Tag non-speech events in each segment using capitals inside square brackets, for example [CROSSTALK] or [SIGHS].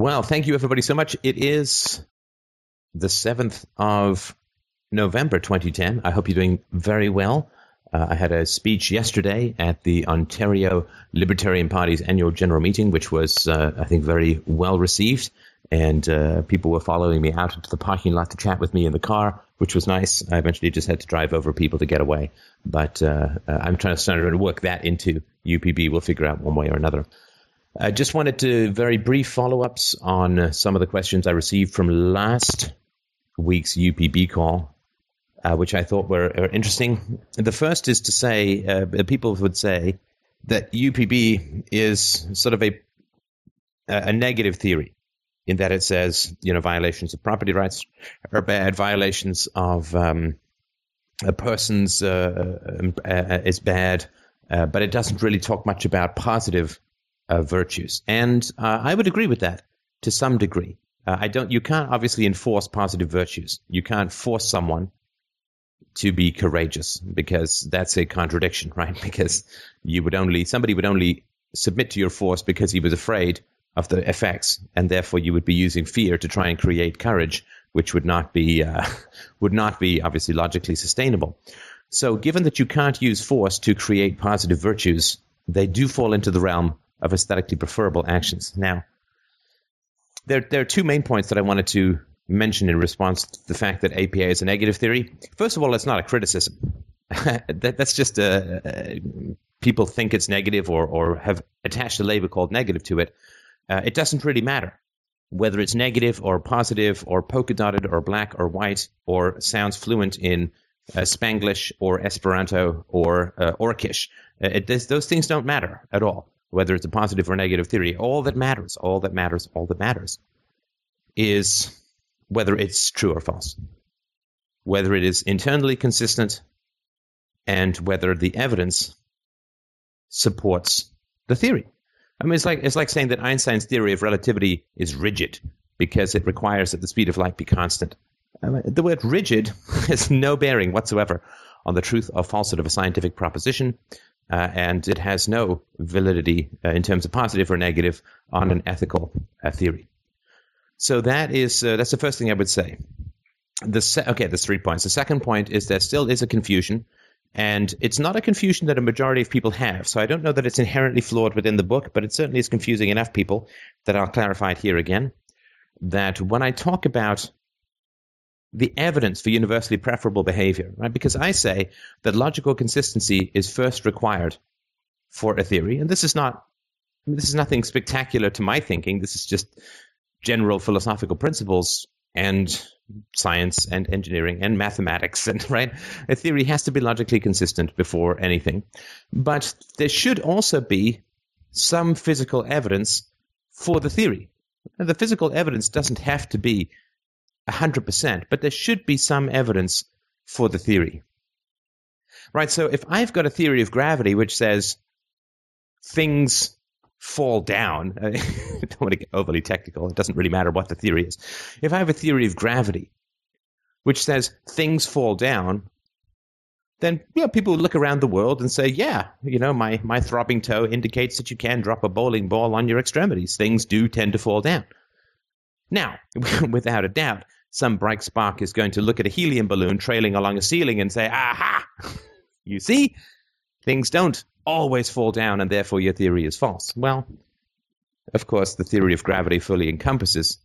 Well, thank you everybody so much. It is the 7th of November 2010. I hope you're doing very well. Uh, I had a speech yesterday at the Ontario Libertarian Party's annual general meeting, which was, uh, I think, very well received. And uh, people were following me out into the parking lot to chat with me in the car, which was nice. I eventually just had to drive over people to get away. But uh, uh, I'm trying to start to work that into UPB. We'll figure out one way or another. I just wanted to very brief follow ups on uh, some of the questions I received from last week's UPB call, uh, which I thought were, were, interesting. The first is to say, uh, people would say that UPB is sort of a a negative theory in that it says you know violations of property rights are bad, violations of um, a person's uh, um, uh, is bad, uh, but it doesn't really talk much about positive uh, virtues. And uh, I would agree with that to some degree. Uh, I don't. You can't obviously enforce positive virtues. You can't force someone to be courageous because that's a contradiction, [LAUGHS] right? Because you would only somebody would only submit to your force because he was afraid of the effects, and therefore you would be using fear to try and create courage, which would not be uh, [LAUGHS] would not be obviously logically sustainable. So, given that you can't use force to create positive virtues, they do fall into the realm of aesthetically preferable actions. Now, there, there are two main points that I wanted to mention in response to the fact that APA is a negative theory. First of all, it's not a criticism. [LAUGHS] that, that's just a, a, people think it's negative or, or have attached a label called negative to it. Uh, it doesn't really matter whether it's negative or positive or polka dotted or black or white or sounds fluent in uh, Spanglish or Esperanto or uh, Orcish. Uh, it, those things don't matter at all whether it's a positive or negative theory. All that matters, all that matters, all that matters is whether it's true or false, whether it is internally consistent, and whether the evidence supports the theory. I mean, it's like it's like saying that Einstein's theory of relativity is rigid because it requires that the speed of light be constant. I mean, the word rigid [LAUGHS] has no bearing whatsoever on the truth or falsehood of a scientific proposition, uh, and it has no validity uh, in terms of positive or negative on an ethical uh, theory. So that is uh, that's the first thing I would say. The se- okay, there's three points. The second point is there still is a confusion, and it's not a confusion that a majority of people have. So I don't know that it's inherently flawed within the book, but it certainly is confusing enough people that I'll clarify it here again. That when I talk about the evidence for universally preferable behavior, right? Because I say that logical consistency is first required for a theory, and this is not this is nothing spectacular to my thinking. This is just general philosophical principles and science and engineering and mathematics [LAUGHS] and right a theory has to be logically consistent before anything but there should also be some physical evidence for the theory and the physical evidence doesn't have to be 100%, but there should be some evidence for the theory. Right, so if I've got a theory of gravity which says things fall down, [LAUGHS] I don't want to get overly technical, it doesn't really matter what the theory is. If I have a theory of gravity which says things fall down, then you know, people look around the world and say, yeah, you know, my, my throbbing toe indicates that you can drop a bowling ball on your extremities. Things do tend to fall down. Now, [LAUGHS] without a doubt, some bright spark is going to look at a helium balloon trailing along a ceiling and say, aha, [LAUGHS] you see, things don't always fall down and therefore your theory is false. Well, of course, the theory of gravity fully encompasses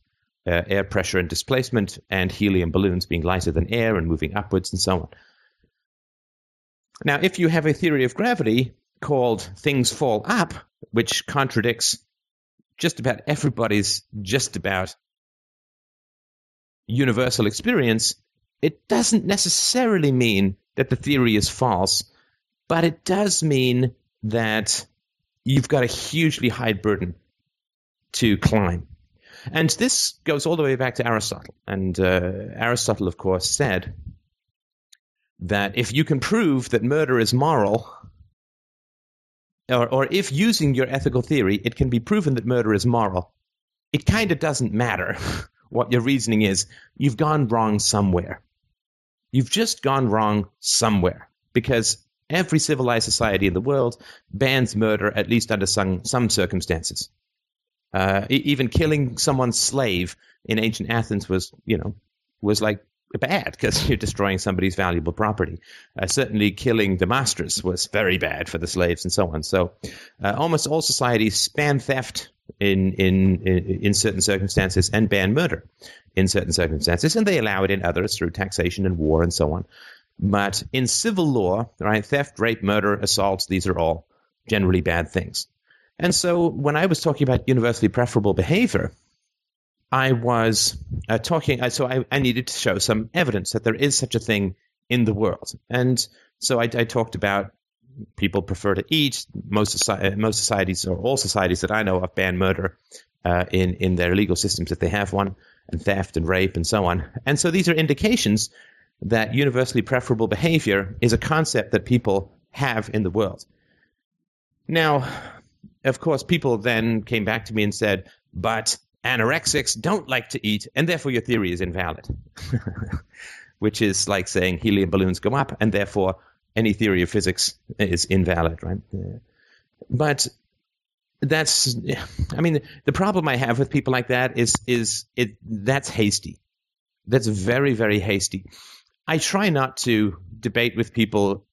uh, air pressure and displacement and helium balloons being lighter than air and moving upwards and so on. Now, if you have a theory of gravity called things fall up, which contradicts just about everybody's just about universal experience, it doesn't necessarily mean that the theory is false, but it does mean that you've got a hugely high burden to climb. And this goes all the way back to Aristotle. And uh, Aristotle, of course, said that if you can prove that murder is moral, or, or if using your ethical theory, it can be proven that murder is moral, it kind of doesn't matter [LAUGHS] what your reasoning is, you've gone wrong somewhere. You've just gone wrong somewhere because every civilized society in the world bans murder, at least under some, some circumstances. Uh, even killing someone's slave in ancient Athens was, you know, was like bad because [LAUGHS] you're destroying somebody's valuable property. Uh, certainly, killing the masters was very bad for the slaves and so on. So, uh, almost all societies ban theft in, in in in certain circumstances and ban murder in certain circumstances, and they allow it in others through taxation and war and so on. But in civil law, right, theft, rape, murder, assaults, these are all generally bad things. And so when I was talking about universally preferable behavior, I was uh, talking, uh, so I, I, needed to show some evidence that there is such a thing in the world. And so I, I talked about people prefer to eat. Most, uh, most societies, or all societies that I know of, ban murder uh, in, in their legal systems if they have one, and theft and rape and so on. And so these are indications that universally preferable behavior is a concept that people have in the world. Now, of course, people then came back to me and said, but anorexics don't like to eat, and therefore your theory is invalid. [LAUGHS] Which is like saying helium balloons go up, and therefore any theory of physics is invalid, right? But that's, I mean, the problem I have with people like that is, is it, that's hasty. That's very, very hasty. I try not to debate with people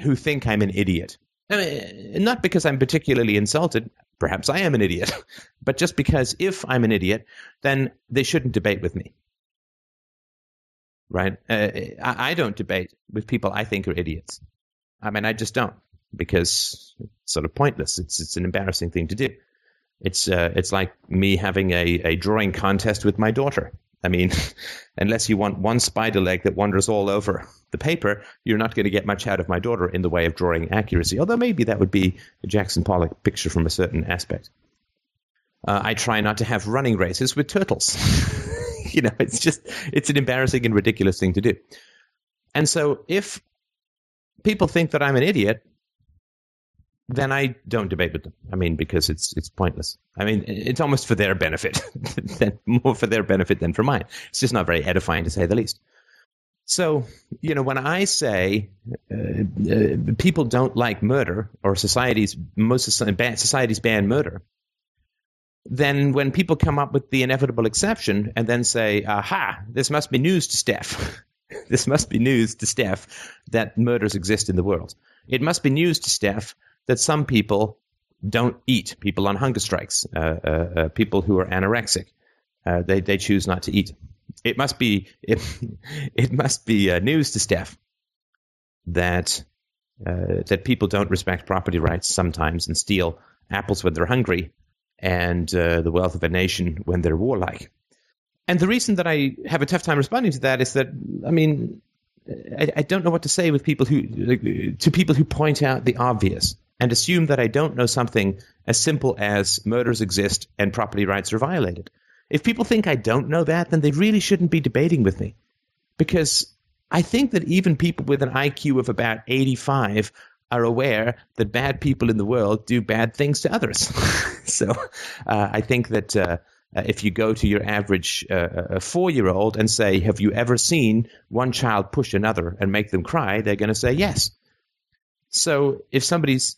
who think I'm an idiot. I mean, not because I'm particularly insulted. Perhaps I am an idiot. [LAUGHS] But just because if I'm an idiot, then they shouldn't debate with me. Right? Uh, I, don't debate with people I think are idiots. I mean, I just don't because it's sort of pointless. It's it's an embarrassing thing to do. It's uh, it's like me having a, a drawing contest with my daughter. I mean, [LAUGHS] unless you want one spider leg that wanders all over the paper, you're not going to get much out of my daughter in the way of drawing accuracy. Although maybe that would be a Jackson Pollock picture from a certain aspect. Uh, I try not to have running races with turtles. [LAUGHS] you know, it's just it's an embarrassing and ridiculous thing to do. And so if people think that I'm an idiot, then I don't debate with them. I mean, because it's it's pointless. I mean, it's almost for their benefit, [LAUGHS] more for their benefit than for mine. It's just not very edifying to say the least. So, you know, when I say uh, uh, people don't like murder, or societies most societies ban murder, then when people come up with the inevitable exception and then say, "Aha, this must be news to Steph," [LAUGHS] this must be news to Steph that murders exist in the world. It must be news to Steph that some people don't eat, people on hunger strikes, uh, uh, uh, people who are anorexic. Uh, they, they choose not to eat. It must be [LAUGHS] it, it must be uh, news to Steph that that people don't respect property rights sometimes and steal apples when they're hungry and the wealth of a nation when they're warlike. And the reason that I have a tough time responding to that is that I mean I, I don't know what to say with people who to people who point out the obvious and assume that I don't know something as simple as murders exist and property rights are violated. If people think I don't know that, then they really shouldn't be debating with me. Because I think that even people with an IQ of about 85 are aware that bad people in the world do bad things to others. [LAUGHS] so uh, I think that uh, uh, if you go to your average uh, four year old and say, Have you ever seen one child push another and make them cry? they're going to say yes. So if somebody's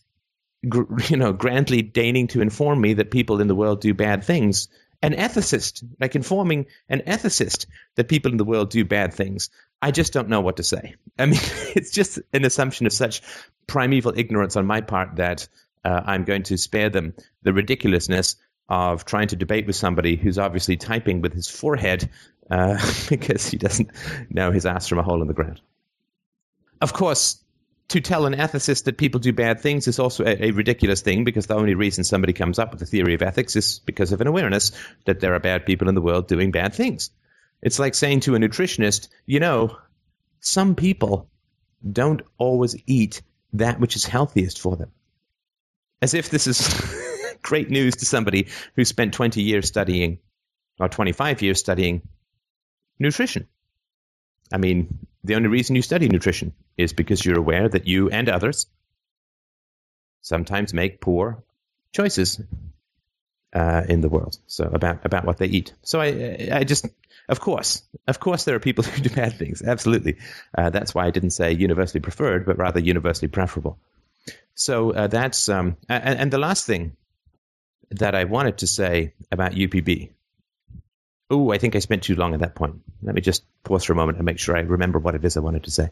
[LAUGHS] you know, grandly deigning to inform me that people in the world do bad things. An ethicist, like informing an ethicist that people in the world do bad things. I just don't know what to say. I mean, [LAUGHS] it's just an assumption of such primeval ignorance on my part that uh, I'm going to spare them the ridiculousness of trying to debate with somebody who's obviously typing with his forehead uh, [LAUGHS] because he doesn't know his ass from a hole in the ground. Of course, to tell an ethicist that people do bad things is also a, a, ridiculous thing because the only reason somebody comes up with a theory of ethics is because of an awareness that there are bad people in the world doing bad things. It's like saying to a nutritionist, you know, some people don't always eat that which is healthiest for them. As if this is [LAUGHS] great news to somebody who spent 20 years studying or 25 years studying nutrition. I mean, the only reason you study nutrition is because you're aware that you and others sometimes make poor choices uh, in the world. So about about what they eat. So I I just of course of course there are people [LAUGHS] who do bad things. Absolutely. Uh, that's why I didn't say universally preferred, but rather universally preferable. So uh, that's um and, and, the last thing that I wanted to say about UPB. Oh, I think I spent too long at that point. Let me just pause for a moment and make sure I remember what it is I wanted to say.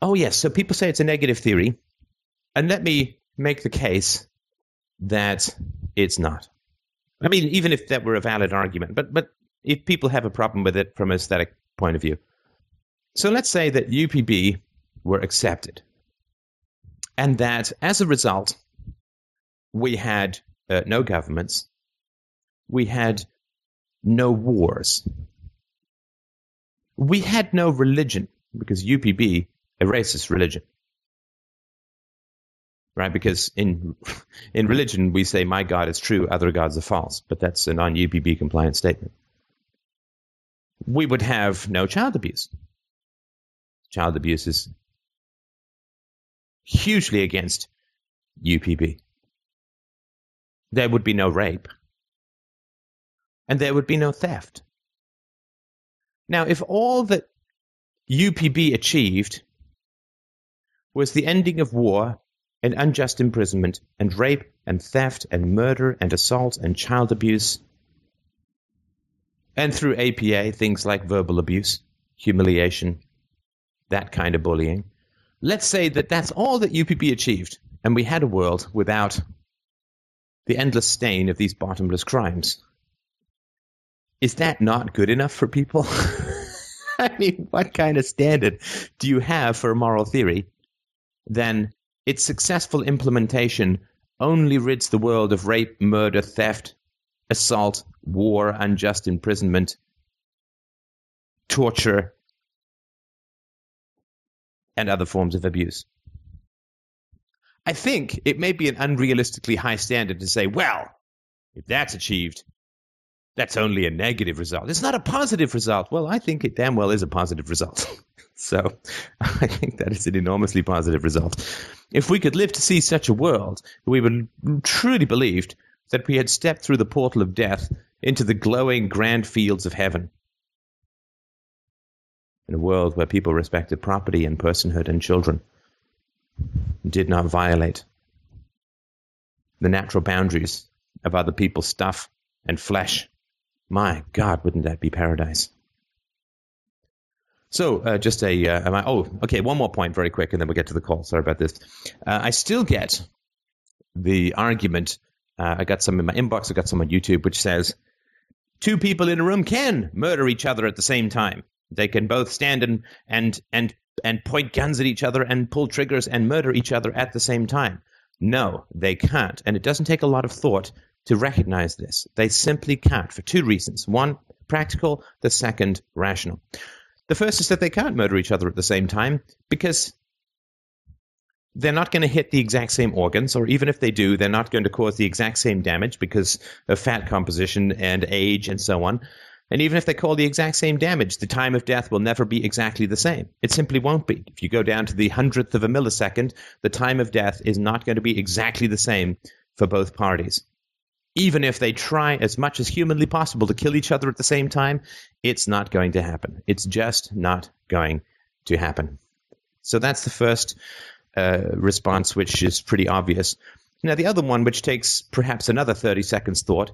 Oh, yes. So people say it's a negative theory. And let me make the case that it's not. I mean, even if that were a valid argument, but, but if people have a problem with it from an aesthetic point of view. So let's say that UPB were accepted. And that as a result, we had uh, no governments, we had no wars, we had no religion, because UPB erases religion. Right? Because in in religion we say my God is true, other gods are false, but that's a non-UPB compliant statement. We would have no child abuse. Child abuse is hugely against UPB. There would be no rape. And there would be no theft. Now, if all that UPB achieved was the ending of war and unjust imprisonment and rape and theft and murder and assault and child abuse, and through APA, things like verbal abuse, humiliation, that kind of bullying. Let's say that that's all that UPB achieved, and we had a world without the endless stain of these bottomless crimes. Is that not good enough for people? [LAUGHS] I mean, what kind of standard do you have for a moral theory? Then its successful implementation only rids the world of rape, murder, theft, assault, war, unjust imprisonment, torture, and other forms of abuse. I think it may be an unrealistically high standard to say, well, if that's achieved, that's only a negative result. It's not a positive result. Well, I think it damn well is a positive result. [LAUGHS] so [LAUGHS] I think that is an enormously positive result. If we could live to see such a world, we would truly believed that we had stepped through the portal of death into the glowing grand fields of heaven in a world where people respected property and personhood and children, did not violate the natural boundaries of other people's stuff and flesh. My God, wouldn't that be paradise? So, uh, just a, uh, I, oh, okay, one more point very quick, and then we'll get to the call. Sorry about this. Uh, I still get the argument. Uh, I got some in my inbox. I got some on YouTube, which says two people in a room can murder each other at the same time. They can both stand and and and and point guns at each other and pull triggers and murder each other at the same time. No, they can't. And it doesn't take a lot of thought to recognize this. They simply can't for two reasons. One, practical, the second, rational. The first is that they can't murder each other at the same time because they're not going to hit the exact same organs, or even if they do, they're not going to cause the exact same damage because of fat composition and age and so on. And even if they call the exact same damage, the time of death will never be exactly the same. It simply won't be. If you go down to the hundredth of a millisecond, the time of death is not going to be exactly the same for both parties. Even if they try as much as humanly possible to kill each other at the same time, it's not going to happen. It's just not going to happen. So that's the first uh, response, which is pretty obvious. Now, the other one, which takes perhaps another 30 seconds thought,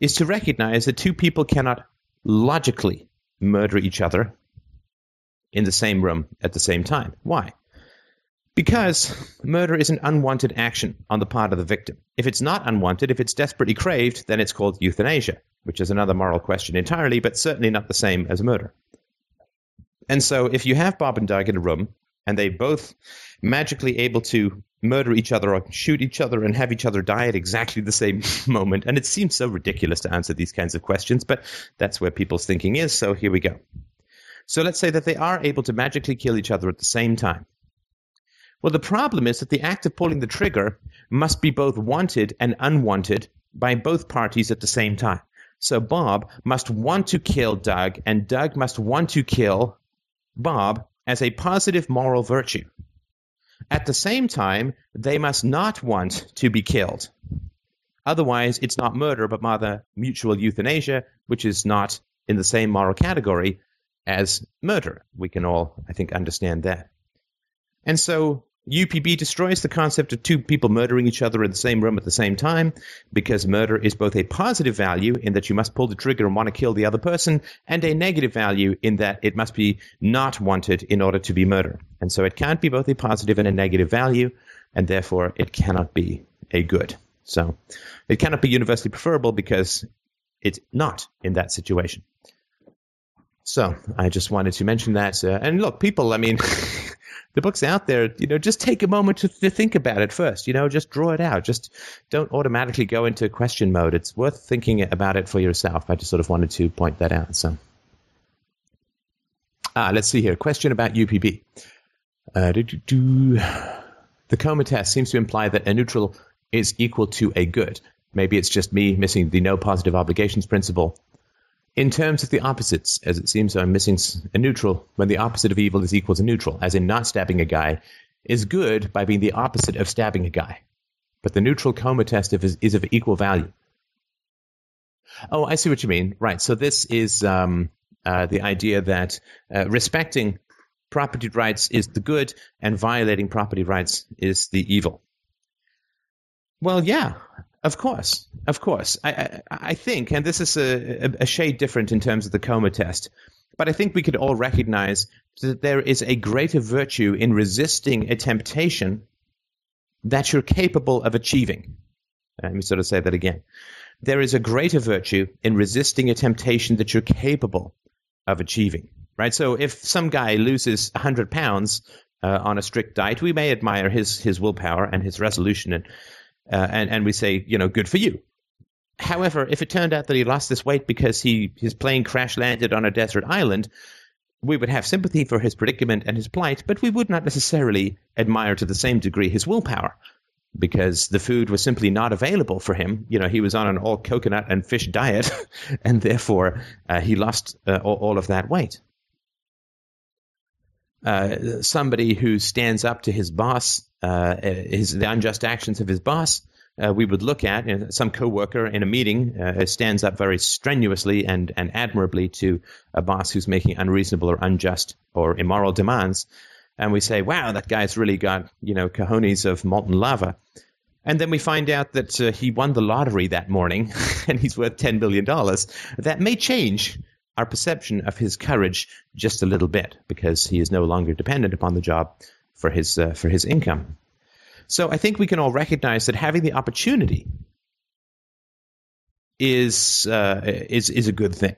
is to recognize that two people cannot logically murder each other in the same room at the same time. Why? Because murder is an unwanted action on the part of the victim. If it's not unwanted, if it's desperately craved, then it's called euthanasia, which is another moral question entirely, but certainly not the same as murder. And so if you have Bob and Doug in a room and they both magically able to murder each other or shoot each other and have each other die at exactly the same [LAUGHS] moment. And it seems so ridiculous to answer these kinds of questions, but that's where people's thinking is. So here we go. So let's say that they are able to magically kill each other at the same time. Well, the problem is that the act of pulling the trigger must be both wanted and unwanted by both parties at the same time. So Bob must want to kill Doug, and Doug must want to kill Bob as a positive moral virtue. At the same time, they must not want to be killed. Otherwise, it's not murder, but rather mutual euthanasia, which is not in the same moral category as murder. We can all, I think, understand that. And so UPB destroys the concept of two people murdering each other in the same room at the same time because murder is both a positive value in that you must pull the trigger and want to kill the other person, and a negative value in that it must be not wanted in order to be murder. And so it can't be both a positive and a negative value, and therefore it cannot be a good. So it cannot be universally preferable because it's not in that situation. So I just wanted to mention that. Uh, and look, people, I mean, [LAUGHS] the book's out there. You know, just take a moment to, to, think about it first. You know, just draw it out. Just don't automatically go into question mode. It's worth thinking about it for yourself. I just sort of wanted to point that out. So, ah, let's see here. Question about UPB. Uh, the coma test seems to imply that a neutral is equal to a good. Maybe it's just me missing the no positive obligations principle in terms of the opposites, as it seems I'm missing a neutral when the opposite of evil is equal to neutral, as in not stabbing a guy, is good by being the opposite of stabbing a guy. But the neutral coma test is, is of equal value. Oh, I see what you mean. Right. So this is um, uh, the idea that uh, respecting property rights is the good and violating property rights is the evil. Well, yeah, of course, of course. I, I, I think, and this is a, a, shade different in terms of the coma test, but I think we could all recognize that there is a greater virtue in resisting a temptation that you're capable of achieving. Let me sort of say that again. There is a greater virtue in resisting a temptation that you're capable of achieving, right? So if some guy loses 100 pounds uh, on a strict diet, we may admire his, his willpower and his resolution and uh, and and we say, you know, good for you. However, if it turned out that he lost this weight because he his plane crash landed on a desert island, we would have sympathy for his predicament and his plight, but we would not necessarily admire to the same degree his willpower because the food was simply not available for him. You know, he was on an all coconut and fish diet, [LAUGHS] and therefore uh, he lost uh, all, all, of that weight. Uh, somebody who stands up to his boss uh, his the unjust actions of his boss. Uh, we would look at you know, some coworker in a meeting uh, stands up very strenuously and, and admirably to a boss who's making unreasonable or unjust or immoral demands, and we say, "Wow, that guy's really got you know cojones of molten lava." And then we find out that uh, he won the lottery that morning, [LAUGHS] and he's worth ten billion dollars. That may change our perception of his courage just a little bit because he is no longer dependent upon the job for his uh, for his income. So I think we can all recognize that having the opportunity is uh, is is a good thing.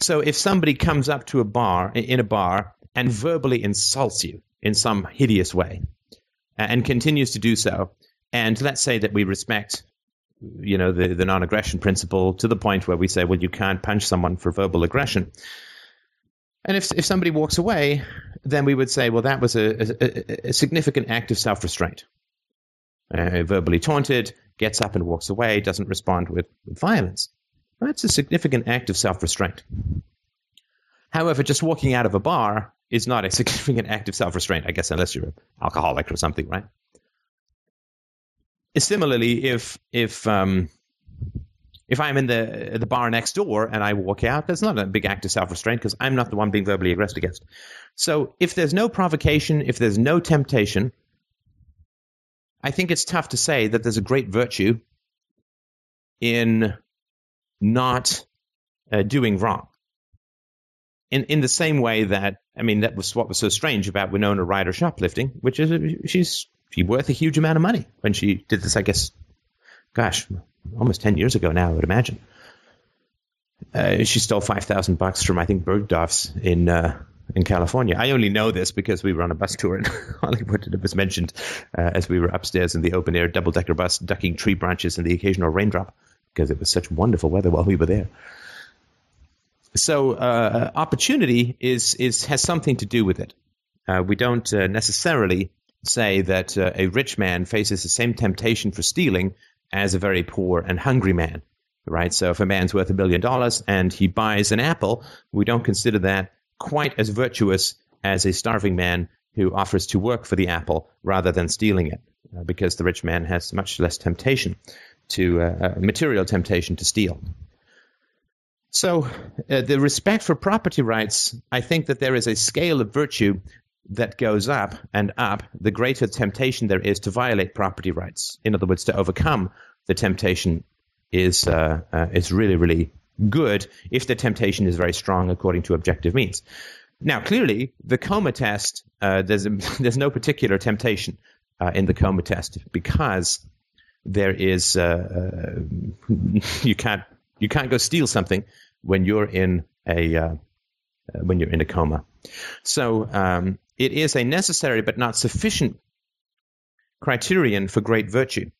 So if somebody comes up to a bar in a bar and verbally insults you in some hideous way and continues to do so, and let's say that we respect you know the, the non-aggression principle to the point where we say well you can't punch someone for verbal aggression and if if somebody walks away, then we would say, well, that was a, a, a significant act of self restraint. Uh, verbally taunted, gets up and walks away, doesn't respond with, with violence. That's a significant act of self restraint. However, just walking out of a bar is not a [LAUGHS] significant act of self restraint, I guess, unless you're an alcoholic or something, right? Similarly, if if um, if I'm in the the bar next door and I walk out, that's not a big act of self restraint because I'm not the one being verbally aggressed against. So if there's no provocation, if there's no temptation, I think it's tough to say that there's a great virtue in not uh, doing wrong. In in the same way that I mean that was what was so strange about Winona Ryder shoplifting, which is she's she's worth a huge amount of money when she did this. I guess, gosh, almost 10 years ago now, I would imagine. Uh, she stole 5,000 bucks from, I think, Bergdorf's in, uh, in California. I only know this because we were on a bus tour in [LAUGHS] Hollywood and it was mentioned uh, as we were upstairs in the open air double decker bus, ducking tree branches and the occasional raindrop because it was such wonderful weather while we were there. So uh, opportunity is is has something to do with it. Uh, we don't uh, necessarily say that uh, a rich man faces the same temptation for stealing as a very poor and hungry man, right? So if a man's worth a billion dollars and he buys an apple, we don't consider that quite as virtuous as a starving man who offers to work for the apple rather than stealing it, uh, because the rich man has much less temptation to uh, uh material temptation to steal. So, uh, the respect for property rights, I think that there is a scale of virtue that goes up and up, the greater temptation there is to violate property rights. In other words, to overcome the temptation is uh, uh, is really really good if the temptation is very strong according to objective means. Now, clearly, the coma test uh, there's a, [LAUGHS] there's no particular temptation uh, in the coma test because there is uh, uh, [LAUGHS] you can't you can't go steal something when you're in a when you're in a coma. So um, it is a necessary but not sufficient criterion for great virtue.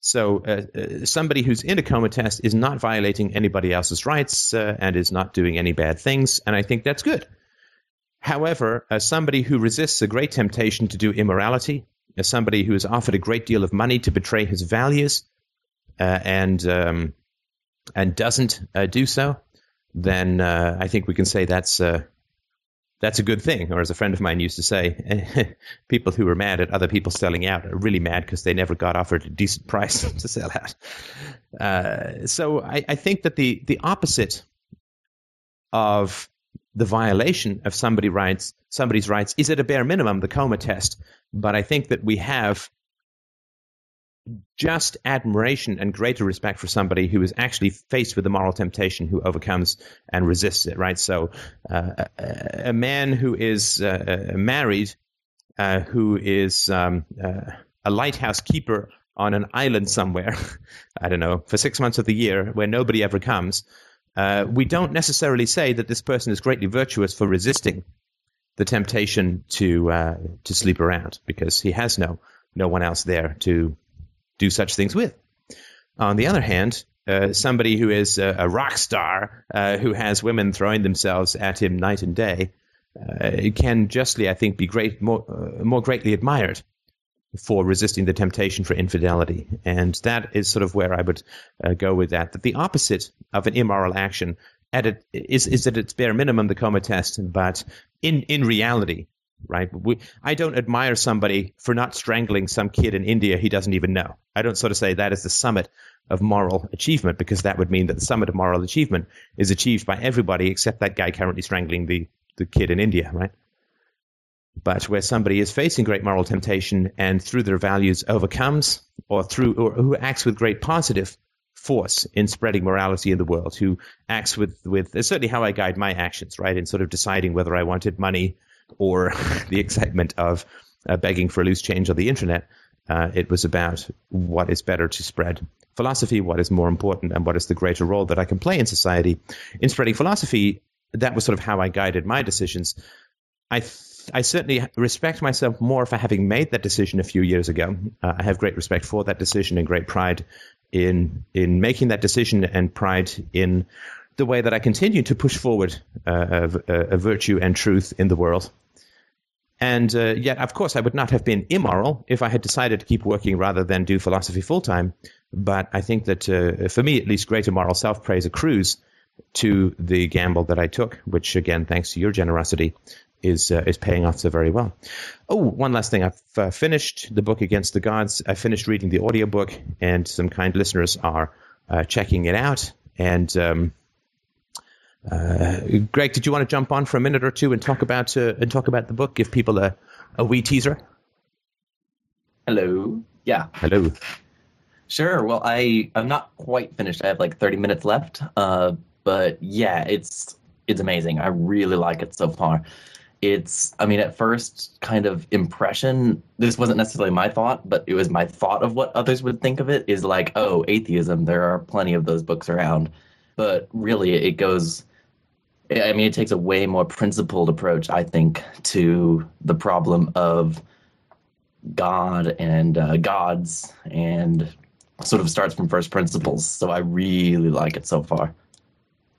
So uh, uh, somebody who's in a coma test is not violating anybody else's rights uh, and is not doing any bad things, and I think that's good. However, as somebody who resists a great temptation to do immorality, as somebody who is offered a great deal of money to betray his values, uh, and um, and doesn't uh, do so, then uh, I think we can say that's that's a good thing. Or as a friend of mine used to say, [LAUGHS] people who are mad at other people selling out are really mad because they never got offered a decent price [LAUGHS] to sell out. Uh, so I, I, think that the the opposite of the violation of somebody rights, somebody's rights is at a bare minimum the coma test. But I think that we have just admiration and greater respect for somebody who is actually faced with a moral temptation, who overcomes and resists it, right? So, uh, a, a, man who is uh, uh, married, uh, who is um, uh, a lighthouse keeper on an island somewhere, [LAUGHS] I don't know, for six months of the year where nobody ever comes, uh, we don't necessarily say that this person is greatly virtuous for resisting the temptation to to sleep around because he has no no one else there to do such things with. On the other hand, uh, somebody who is a, a rock star uh, who has women throwing themselves at him night and day uh, can justly, I think, be great more uh, more greatly admired for resisting the temptation for infidelity, and that is sort of where I would uh, go with that. That the opposite of an immoral action at is at its bare minimum the coma test, but in in reality, right? We, I don't admire somebody for not strangling some kid in India he doesn't even know. I don't sort of say that is the summit of moral achievement because that would mean that the summit of moral achievement is achieved by everybody except that guy currently strangling the, the kid in India, right? But where somebody is facing great moral temptation and through their values overcomes or through or who acts with great positive force in spreading morality in the world, who acts with with certainly how I guide my actions, right? In sort of deciding whether I wanted money or [LAUGHS] the excitement of uh, begging for a loose change on the internet. Uh, it was about what is better to spread philosophy, what is more important, and what is the greater role that I can play in society. In spreading philosophy, that was sort of how I guided my decisions. I th- I certainly respect myself more for having made that decision a few years ago. Uh, I have great respect for that decision and great pride in in making that decision and pride in the way that I continue to push forward uh, a, a, virtue and truth in the world. And uh, yet, of course, I would not have been immoral if I had decided to keep working rather than do philosophy full time. But I think that uh, for me, at least, greater moral self praise accrues to the gamble that I took, which, again, thanks to your generosity, is uh, is paying off so very well. Oh, one last thing. I've uh, finished the book Against the Gods. I finished reading the audiobook, and some kind listeners are uh, checking it out. And um, Greg, did you want to jump on for a minute or two and talk about uh, and talk about the book? Give people a, a wee teaser. Hello. Yeah. Hello. Sure. Well, I I'm not quite finished. I have like 30 minutes left. Uh, but yeah, it's it's amazing. I really like it so far. It's I mean, at first kind of impression. This wasn't necessarily my thought, but it was my thought of what others would think of it. Is like, oh, atheism. There are plenty of those books around, but really, it goes I mean, it takes a way more principled approach, I think, to the problem of God and uh, gods, and sort of starts from first principles. So I really like it so far.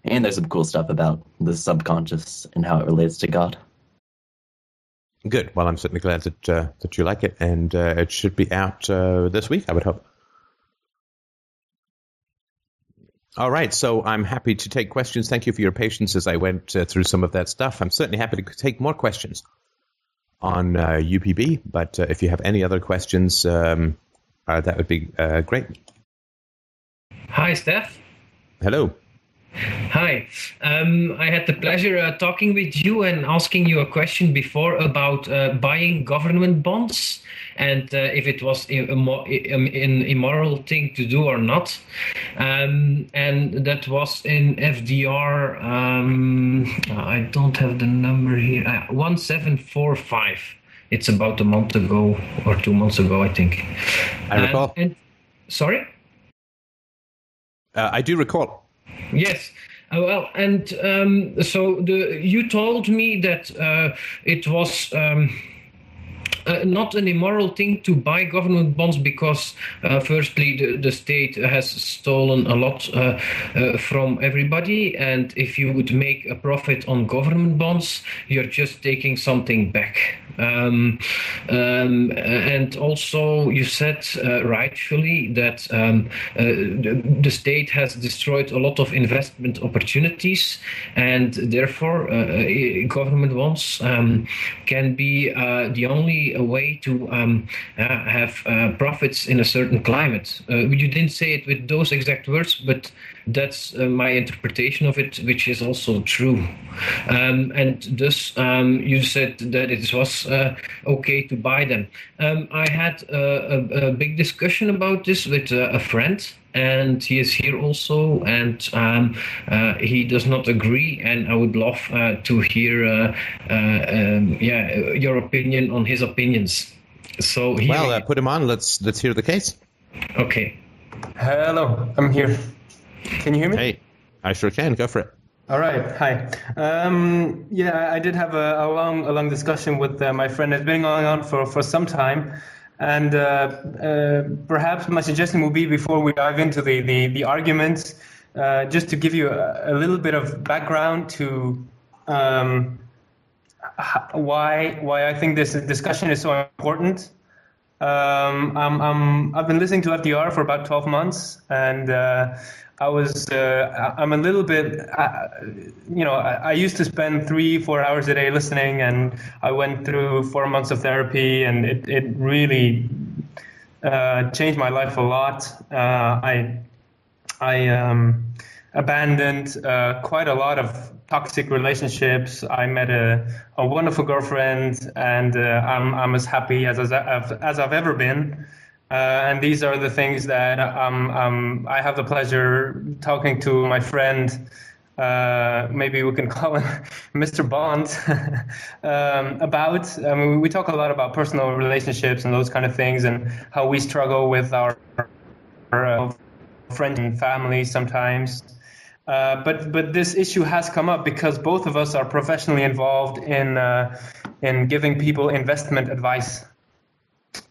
And there's some cool stuff about the subconscious and how it relates to God. Good. Well, I'm certainly glad that uh, that you like it, and uh, it should be out uh, this week. I would hope. All right, so I'm happy to take questions. Thank you for your patience as I went uh, through some of that stuff. I'm certainly happy to take more questions on uh, UPB, but uh, if you have any other questions, um, uh, that would be uh, great. Hi, Steph. Hello. Hi. Um, I had the pleasure uh, talking with you and asking you a question before about uh, buying government bonds and uh, if it was an immoral thing to do or not. Um, and that was in FDR, um, I don't have the number here, uh, 1745. It's about a month ago or two months ago, I think. I recall. and, sorry? Uh, I do recall. Yes. Uh, well, and um, so the you told me that uh, it was. Um, uh, not an immoral thing to buy government bonds because, uh, firstly, the, the state has stolen a lot uh, uh, from everybody, and if you would make a profit on government bonds, you're just taking something back. Um, um, and also, you said uh, rightfully that um, the, the, state has destroyed a lot of investment opportunities, and therefore, government bonds um, can be the only a way to um, uh, have uh, profits in a certain climate. Uh, you didn't say it with those exact words, but that's uh, my interpretation of it, which is also true. Um, and thus, um, you said that it was uh, okay to buy them. Um, I had a, a, big discussion about this with uh, a friend and he is here also, and um, uh, he does not agree. And I would love uh, to hear, uh, uh um, yeah, your opinion on his opinions. So here, well, uh, put him on. Let's let's hear the case. Okay. Hello, I'm here. Can you hear me? Hey, I sure can. Go for it. All right. Hi. Um, yeah, I did have a, a, long, a long discussion with uh, my friend. It's been going on for, for some time. And uh, uh, perhaps my suggestion will be before we dive into the, the, the arguments, uh, just to give you a, a, little bit of background to um, why, why I think this discussion is so important. Um, I'm, I'm, I've been listening to FDR for about 12 months, and I was uh, I'm a little bit uh, you know I, I, used to spend three four hours a day listening and I went through four months of therapy and it it really uh, changed my life a lot. Uh, I I um, abandoned uh, quite a lot of toxic relationships. I met a, a wonderful girlfriend and uh, I'm I'm as happy as as I've, as I've ever been. Uh, and these are the things that um, um, I have the pleasure talking to my friend. Uh, maybe we can [LAUGHS] call him Mr. Bond [LAUGHS] um, about. I mean, we talk a lot about personal relationships and those kind of things, and how we struggle with our, our uh, friends and family sometimes. Uh, but but this issue has come up because both of us are professionally involved in uh, in giving people investment advice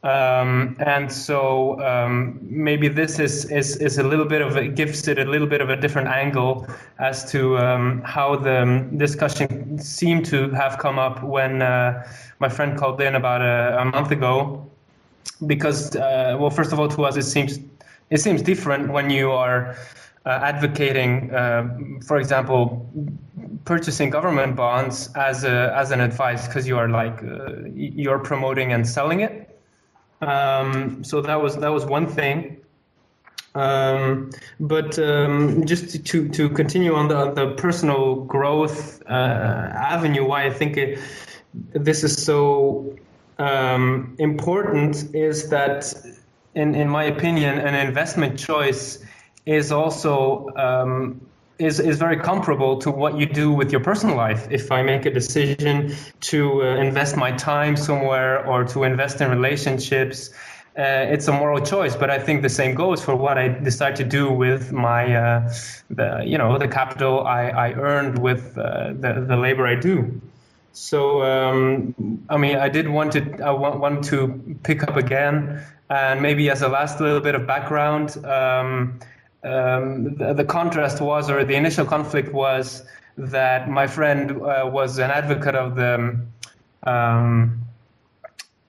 um, and so um, maybe this is, is, is a little bit of a, gives it a little bit of a different angle as to um, how the discussion seemed to have come up when uh, my friend called in about a, a month ago. Because uh, well, first of all, to us it seems it seems different when you are uh, advocating, uh, for example, purchasing government bonds as a as an advice because you are like uh, you're promoting and selling it um, so that was that was one thing. Um, but um, just to, to continue on the, the personal growth uh, avenue, why I think it, this is so um, important is that, in, in my opinion, an investment choice is also um, is, is very comparable to what you do with your personal life. If I make a decision to uh, invest my time somewhere or to invest in relationships, uh, it's a moral choice. But I think the same goes for what I decide to do with my, uh, the, you know, the capital I, I earned with uh, the, the labor I do. So, um, I mean, I did want to, I want, want to pick up again, and maybe as a last little bit of background. Um, um, the, the, contrast was, or the initial conflict was, that my friend uh, was an advocate of the um,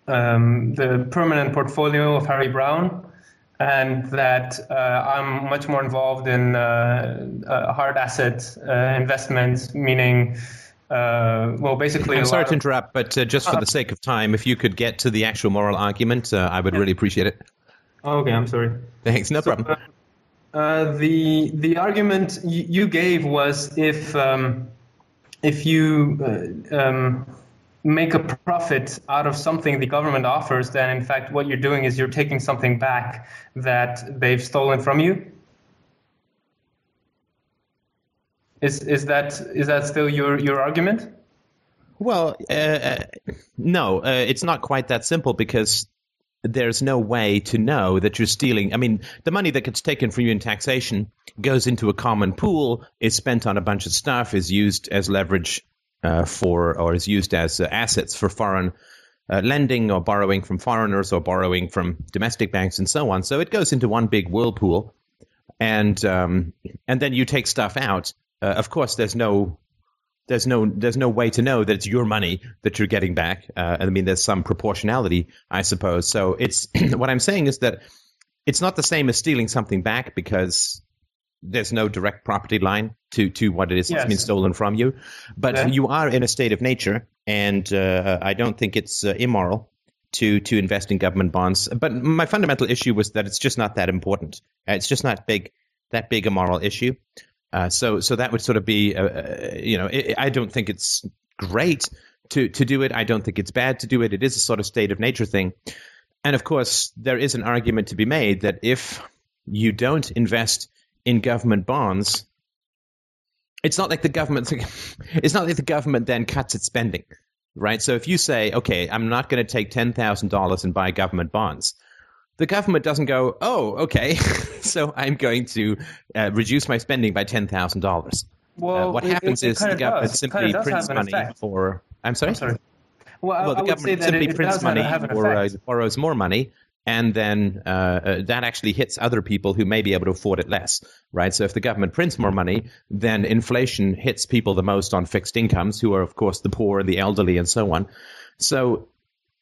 um, the permanent portfolio of Harry Browne, and that uh, I'm much more involved in uh, uh hard asset uh, investments, meaning. Uh, well, basically, I'm sorry to interrupt, but just for the sake of time, if you could get to the actual moral argument, I would really appreciate it. Okay, I'm sorry. Thanks, no so, problem Uh, the the argument you gave was if um, if you uh, um, make a profit out of something the government offers, then in fact what you're doing is you're taking something back that they've stolen from you. Is is that is that still your your argument? Well, uh, uh, no, uh, it's not quite that simple because there's no way to know that you're stealing. I mean, the money that gets taken from you in taxation goes into a common pool, is spent on a bunch of stuff, is used as leverage uh, for, or is used as uh, assets for foreign uh, lending or borrowing from foreigners or borrowing from domestic banks and so on. So it goes into one big whirlpool, and um, and then you take stuff out. Uh, of course, there's no there's no there's no way to know that it's your money that you're getting back. Uh, I mean, there's some proportionality, I suppose. So it's [CLEARS THROAT] what I'm saying is that it's not the same as stealing something back because there's no direct property line to to what it is that's been stolen from you. But yeah. you are in a state of nature, and uh, I don't think it's uh, immoral to to invest in government bonds. But my fundamental issue was that it's just not that important. It's just not big that big a moral issue. Uh, so so that would sort of be, uh, uh, you know, it, I don't think it's great to to do it. I don't think it's bad to do it. It is a sort of state of nature thing. And of course, there is an argument to be made that if you don't invest in government bonds, it's not like the government. [LAUGHS] It's not like the government then cuts its spending, right? So if you say, okay, I'm not going to take ten thousand dollars and buy government bonds, the government doesn't go, oh, okay, [LAUGHS] so I'm going to uh, reduce my spending by ten thousand dollars. Uh, well, uh, what happens it, it is the government does. simply prints money effect. for. I'm sorry. I'm sorry. Well, well the government simply prints money or uh, borrows more money, and then uh, uh, that actually hits other people who may be able to afford it less, right? So if the government prints more money, then inflation hits people the most on fixed incomes, who are of course the poor, and the elderly, and so on. So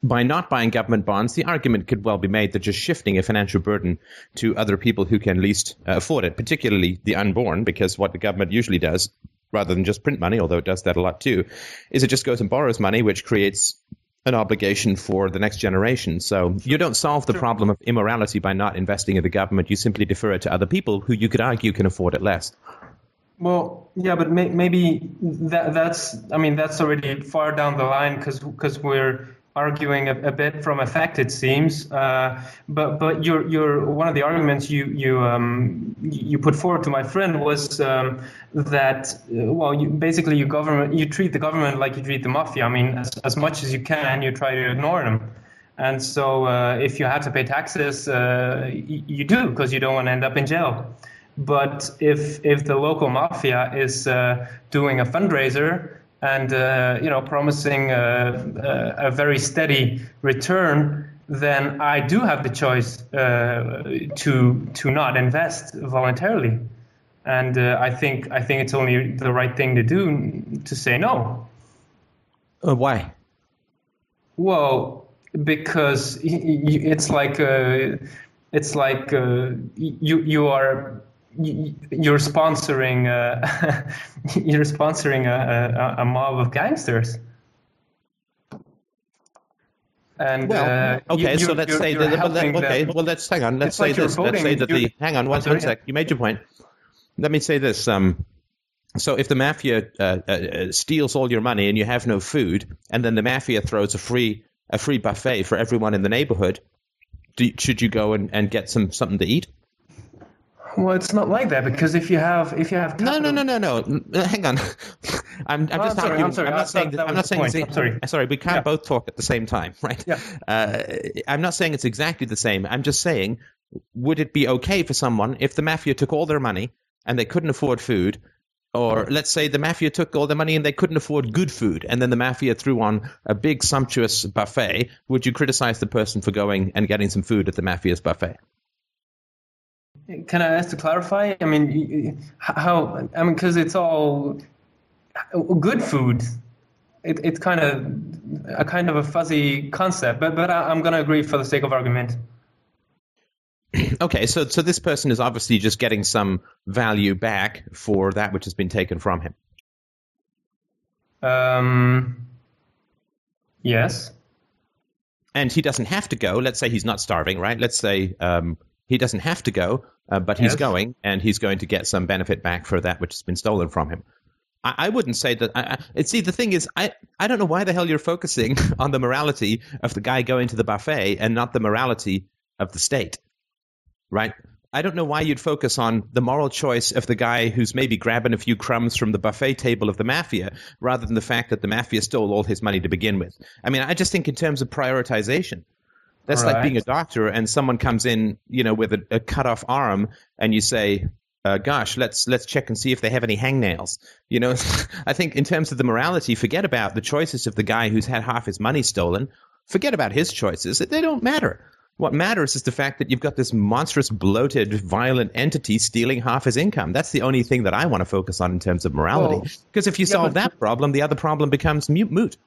by not buying government bonds, the argument could well be made that just shifting a financial burden to other people who can least uh, afford it, particularly the unborn, because what the government usually does, rather than just print money, although it does that a lot too, is it just goes and borrows money, which creates an obligation for the next generation. So you don't solve the problem of immorality by not investing in the government. You simply defer it to other people who you could argue can afford it less. Well, yeah, but may, maybe that, that's, I mean, that's already far down the line because because we're arguing a, a, bit from a fact, it seems. Uh, but but your your one of the arguments you you um, you put forward to my friend was um, that uh, well, you, basically you government you treat the government like you treat the mafia. I mean, as, as much as you can, you try to ignore them. And so, uh, if you have to pay taxes, uh, you, you do because you don't want to end up in jail. But if if the local mafia is uh, doing a fundraiser and uh, you know promising a, a, a, very steady return, then I do have the choice uh, to to not invest voluntarily, and uh, I think I think it's only the right thing to do to say no. Uh, why? Well, because it's like uh, it's like uh, you you are you're sponsoring uh, [LAUGHS] you're sponsoring a, a, a, mob of gangsters. And well, uh, okay, you, so let's say that. okay, well, let's hang on. Let's say like this. Let's say that the. Hang on one, one sec. You made your point. Let me say this. Um, so if the mafia uh, uh, steals all your money and you have no food, and then the mafia throws a free a free buffet for everyone in the neighborhood, do, should you go and, and get some something to eat? Well, it's not like that because if you have if you have capital... no no no no. No hang on. [LAUGHS] I'm, I'm oh, just I'm sorry, I'm, sorry. I'm not saying that, I'm not saying I'm sorry. Sorry we can't yeah. both talk at the same time [LAUGHS] right? Yeah. Uh, I'm not saying it's exactly the same. I'm just saying would it be okay for someone if the mafia took all their money and they couldn't afford food? Or let's say the mafia took all the money and they couldn't afford good food and then the mafia threw on a big sumptuous buffet. Would you criticize the person for going and getting some food at the mafia's buffet can I ask to clarify? I mean, how? I mean, because it's all good food. It, it's kind of a kind of a fuzzy concept, but but I, am going to agree for the sake of argument. [CLEARS THROAT] Okay, so so this person is obviously just getting some value back for that which has been taken from him. Um. Yes. And he doesn't have to go. Let's say he's not starving, right? Let's say um, He doesn't have to go, uh, but he's Yes. going, and he's going to get some benefit back for that which has been stolen from him. I, I wouldn't say that. I, I, see, the thing is, I, I don't know why the hell you're focusing [LAUGHS] on the morality of the guy going to the buffet and not the morality of the state, right? I don't know why you'd focus on the moral choice of the guy who's maybe grabbing a few crumbs from the buffet table of the mafia rather than the fact that the mafia stole all his money to begin with. I mean, I just think in terms of prioritization. That's like being a doctor and someone comes in, you know, with a, a cut off arm and you say, uh, gosh, let's let's check and see if they have any hangnails. You know, [LAUGHS] I think in terms of the morality, forget about the choices of the guy who's had half his money stolen. Forget about his choices; they don't matter. What matters is the fact that you've got this monstrous, bloated, violent entity stealing half his income. That's the only thing that I want to focus on in terms of morality. Because if you yeah, solve that problem, the other problem becomes mute. moot.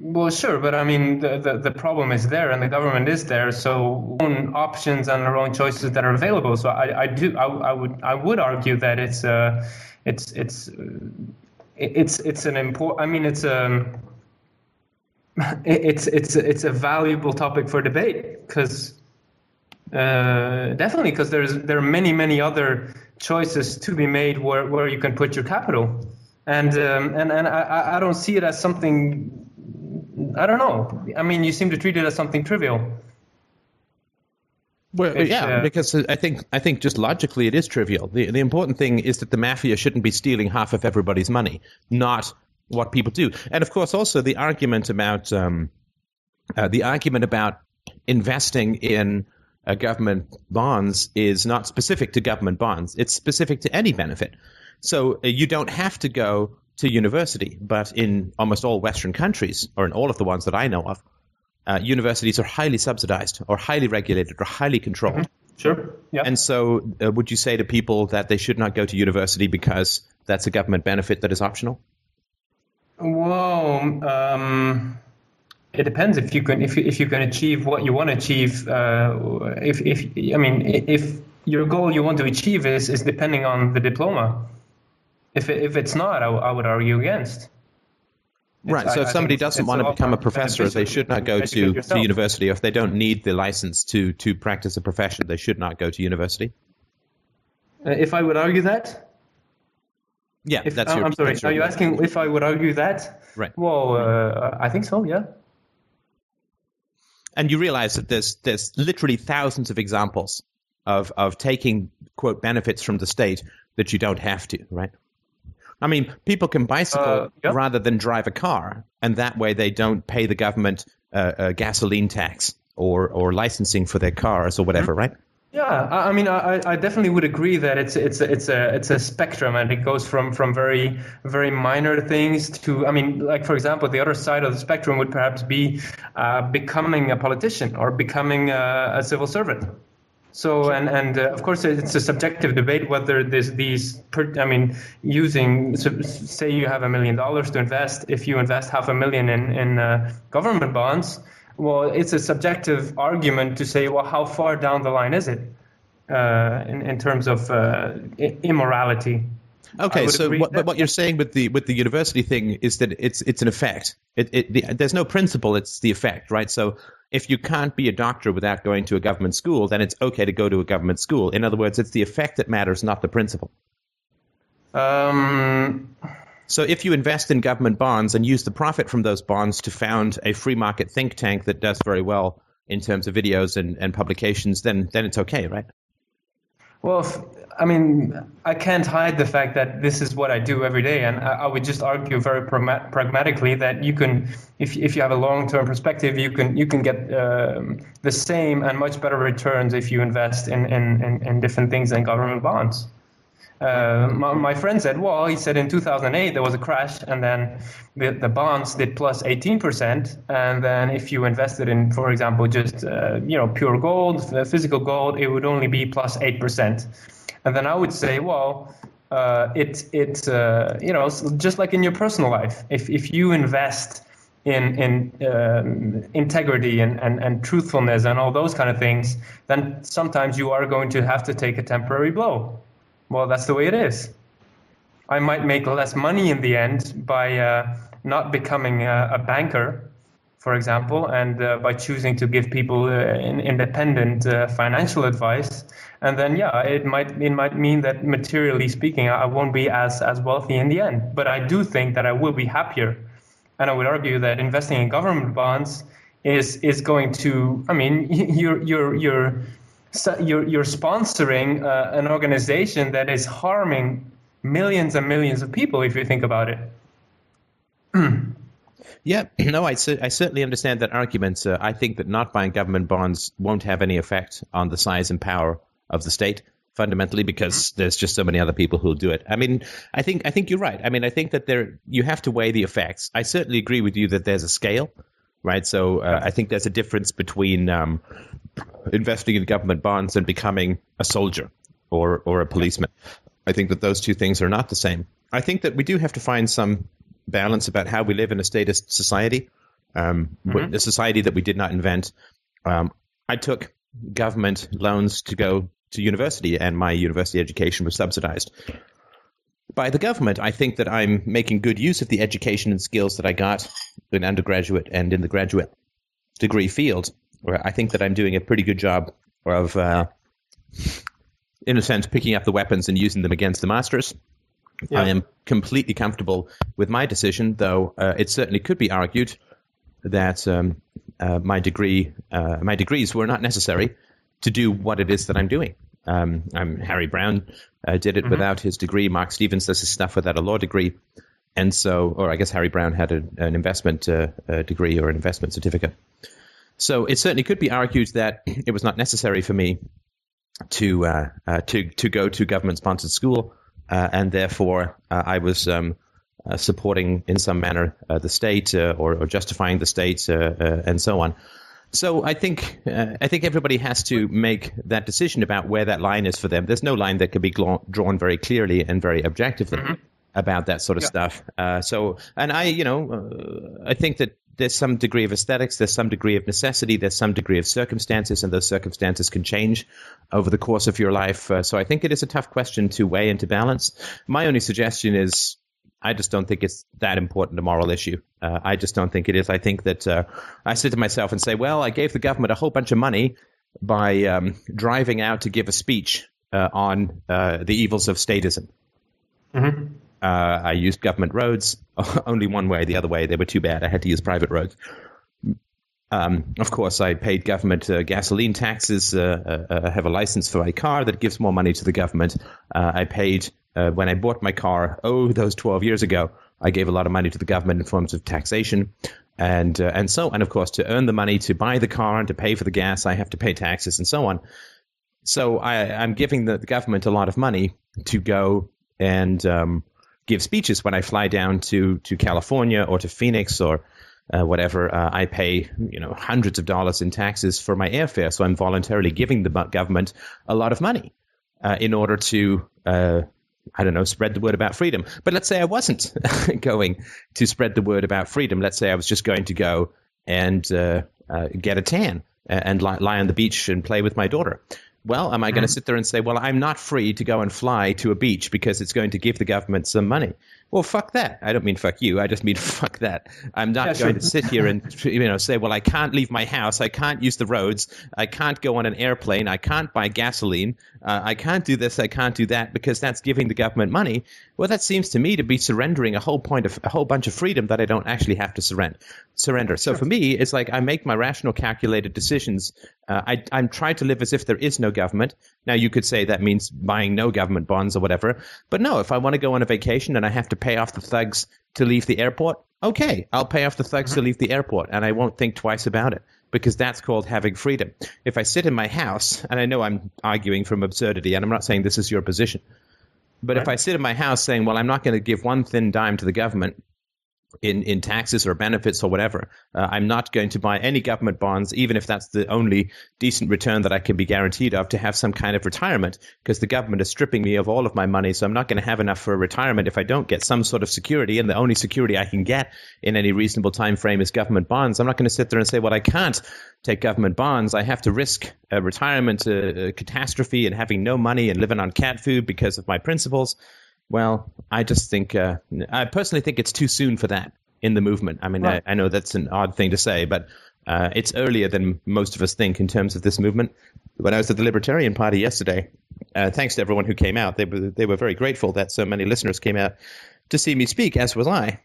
Well, sure, but I mean, the, the, the problem is there, and the government is there. So, own options and their own choices that are available. So, I, I do, I, I would, I would argue that it's, uh, it's, it's, uh, it's, it's an important. I mean, it's um, [LAUGHS] it's, it's, it's a valuable topic for debate because, uh, definitely, because there's there are many, many other choices to be made where, where you can put your capital, and um, and and I- I don't see it as something I don't know. I mean, you seem to treat it as something trivial. Well, yeah, uh, because I think I think just logically it is trivial. The the important thing is that the mafia shouldn't be stealing half of everybody's money, not what people do. And of course, also the argument about um, uh, the argument about investing in uh, government bonds is not specific to government bonds. It's specific to any benefit. So uh, you don't have to go to university, but in almost all Western countries, or in all of the ones that I know of, uh, universities are highly subsidized, or highly regulated, or highly controlled. Sure. Yeah. And so, uh, would you say to people that they should not go to university because that's a government benefit that is optional? well, um, it depends if you can if you, if you can achieve what you want to achieve. Uh, if if I mean if your goal you want to achieve is is depending on the diploma. If it, if it's not, I, w- I would argue against. Right. I- So I if somebody doesn't want to become a professor, they should not go to, yourself. university. Or if they don't need the license to to practice a profession, they should not go to university. Uh, if I would argue that, Yeah, if, that's I'm, your. I'm sorry, your are you asking if I would argue that? Right. Well, uh, I think so. Yeah. And you realize that there's there's literally thousands of examples of of taking quote benefits from the state that you don't have to, right? I mean, people can bicycle Uh, yeah. rather than drive a car, and that way they don't pay the government uh, a gasoline tax or or licensing for their cars or whatever, Mm-hmm. right? Yeah, I, I mean, I, I definitely would agree that it's it's a, it's a it's a spectrum, and it goes from from very very minor things to, I mean, like for example, the other side of the spectrum would perhaps be uh, becoming a politician or becoming a, a civil servant. So and and uh, of course it's a subjective debate whether this these per, I mean using so, say you have a million dollars to invest if you invest half a million in in uh, government bonds well it's a subjective argument to say well how far down the line is it uh, in in terms of uh, immorality Okay, so what, but what you're saying with the with the university thing is that it's it's an effect. It, it the, there's no principle; it's the effect, right? So if you can't be a doctor without going to a government school, then it's okay to go to a government school. In other words, it's the effect that matters, not the principle. um, So if you invest in government bonds and use the profit from those bonds to found a free market think tank that does very well in terms of videos and, and publications, then then it's okay, right? Well, I mean, I can't hide the fact that this is what I do every day, and I, I would just argue very pragma- pragmatically that you can, if if you have a long-term perspective, you can you can get um, the same and much better returns if you invest in in, in, in different things than government bonds. Uh, my, my friend said, well, he said in 2008 there was a crash, and then the, the bonds did plus 18%. And then if you invested in, for example, just uh, you know pure gold, physical gold, it would only be plus 8%. And then I would say, well, uh, it it uh, you know just like in your personal life, if if you invest in in um, integrity and, and, and truthfulness and all those kind of things, then sometimes you are going to have to take a temporary blow. Well, that's the way it is. I might make less money in the end by uh, not becoming a, a banker, for example, and uh, by choosing to give people uh, independent uh, financial advice, and then yeah, it might it might mean that materially speaking, I won't be as as wealthy in the end. But I do think that I will be happier, and I would argue that investing in government bonds is is going to. I mean, [LAUGHS] you're you're you're you're, you're sponsoring uh, an organization that is harming millions and millions of people if you think about it. [CLEARS THROAT] Yeah, [CLEARS THROAT] no, I, I certainly understand that argument. Uh, I think that not buying government bonds won't have any effect on the size and power of the state fundamentally because mm-hmm. there's just so many other people who'll do it. I mean, I think I think you're right. I mean, I think that there you have to weigh the effects. I certainly agree with you that there's a scale, right? So uh, I think there's a difference between um, investing in government bonds and becoming a soldier or or a policeman. I think that those two things are not the same. I think that we do have to find some balance about how we live in a statist society, um, mm-hmm. a society that we did not invent. Um, I took government loans to go to university, and my university education was subsidized by the government. I think that I'm making good use of the education and skills that I got in undergraduate and in the graduate degree field. Where I think that I'm doing a pretty good job of, uh, in a sense, picking up the weapons and using them against the masters. Yeah. I am completely comfortable with my decision, though uh, it certainly could be argued that um, uh, my degree, uh, my degrees were not necessary to do what it is that I'm doing. Um, I'm Harry Browne uh, did it mm-hmm. without his degree. Marc Stevens does his stuff without a law degree, and so, or I guess Harry Browne had a, an investment uh, degree or an investment certificate. So it certainly could be argued that it was not necessary for me to uh, to to go to government sponsored school uh, and therefore uh, I was um, uh, supporting in some manner the state or, or, justifying the state and so on. So I think I think everybody has to make that decision about where that line is for them. There's no line that can be drawn very clearly and very objectively. Mm-hmm about that sort of yeah. stuff. Uh, so, and I, you know, uh, I think that there's some degree of aesthetics, there's some degree of necessity, there's some degree of circumstances, and those circumstances can change over the course of your life. Uh, so I think it is a tough question to weigh and to balance. My only suggestion is I just don't think it's that important a moral issue. Uh, I just don't think it is. I think that uh, I sit to myself and say, well, I gave the government a whole bunch of money by um, driving out to give a speech uh, on uh, the evils of statism. Mm-hmm. Uh, I used government roads [LAUGHS] only one way. The other way, they were too bad. I had to use private roads. Um, of course, I paid government uh, gasoline taxes. Uh, uh, I have a license for my car that gives more money to the government. Uh, I paid uh, when I bought my car. Oh, those twelve years ago, I gave a lot of money to the government in forms of taxation, and and so and of course to earn the money to buy the car and to pay for the gas, I have to pay taxes and so on. So I, am giving the, the, government a lot of money to go and um, give speeches when I fly down to to California or to Phoenix or uh, whatever. Uh, I pay you know hundreds of dollars in taxes for my airfare, so I'm voluntarily giving the government a lot of money uh, in order to. Uh, I don't know, spread the word about freedom. But let's say I wasn't [LAUGHS] going to spread the word about freedom. Let's say I was just going to go and uh, uh, get a tan and lie, lie on the beach and play with my daughter. Well, am I going to mm-hmm. sit there and say, well, I'm not free to go and fly to a beach because it's going to give the government some money? Well, fuck that. I don't mean fuck you. I just mean [LAUGHS] fuck that. I'm not yeah, going sure. to sit here and [LAUGHS] you know say, well, I can't leave my house. I can't use the roads. I can't go on an airplane. I can't buy gasoline. Uh, I can't do this. I can't do that because that's giving the government money. Well, that seems to me to be surrendering a whole point of a whole bunch of freedom that I don't actually have to surrender. Surrender. So sure. for me, it's like I make my rational, calculated decisions. Uh, I, I'm trying to live as if there is no government. Now, you could say that means buying no government bonds or whatever. But no, if I want to go on a vacation and I have to pay off the thugs to leave the airport, okay, I'll pay off the thugs to uh-huh. leave the airport and I won't think twice about it because that's called having freedom. If I sit in my house, and I know I'm arguing from absurdity, and I'm not saying this is your position, but right. if I sit in my house saying, well, I'm not going to give one thin dime to the government in, in taxes or benefits or whatever. Uh, I'm not going to buy any government bonds, even if that's the only decent return that I can be guaranteed of to have some kind of retirement, because the government is stripping me of all of my money. So I'm not going to have enough for a retirement if I don't get some sort of security. And the only security I can get in any reasonable time frame is government bonds. I'm not going to sit there and say, well, I can't take government bonds. I have to risk a retirement, a, a catastrophe, and having no money and living on cat food because of my principles. Well, I just think uh, I personally think it's too soon for that. in the movement. I mean, right. I, I, know that's an odd thing to say, but uh, it's earlier than most of us think in terms of this movement. When I was at the Libertarian Party yesterday, uh, thanks to everyone who came out, they were they were very grateful that so many listeners came out to see me speak, as was I.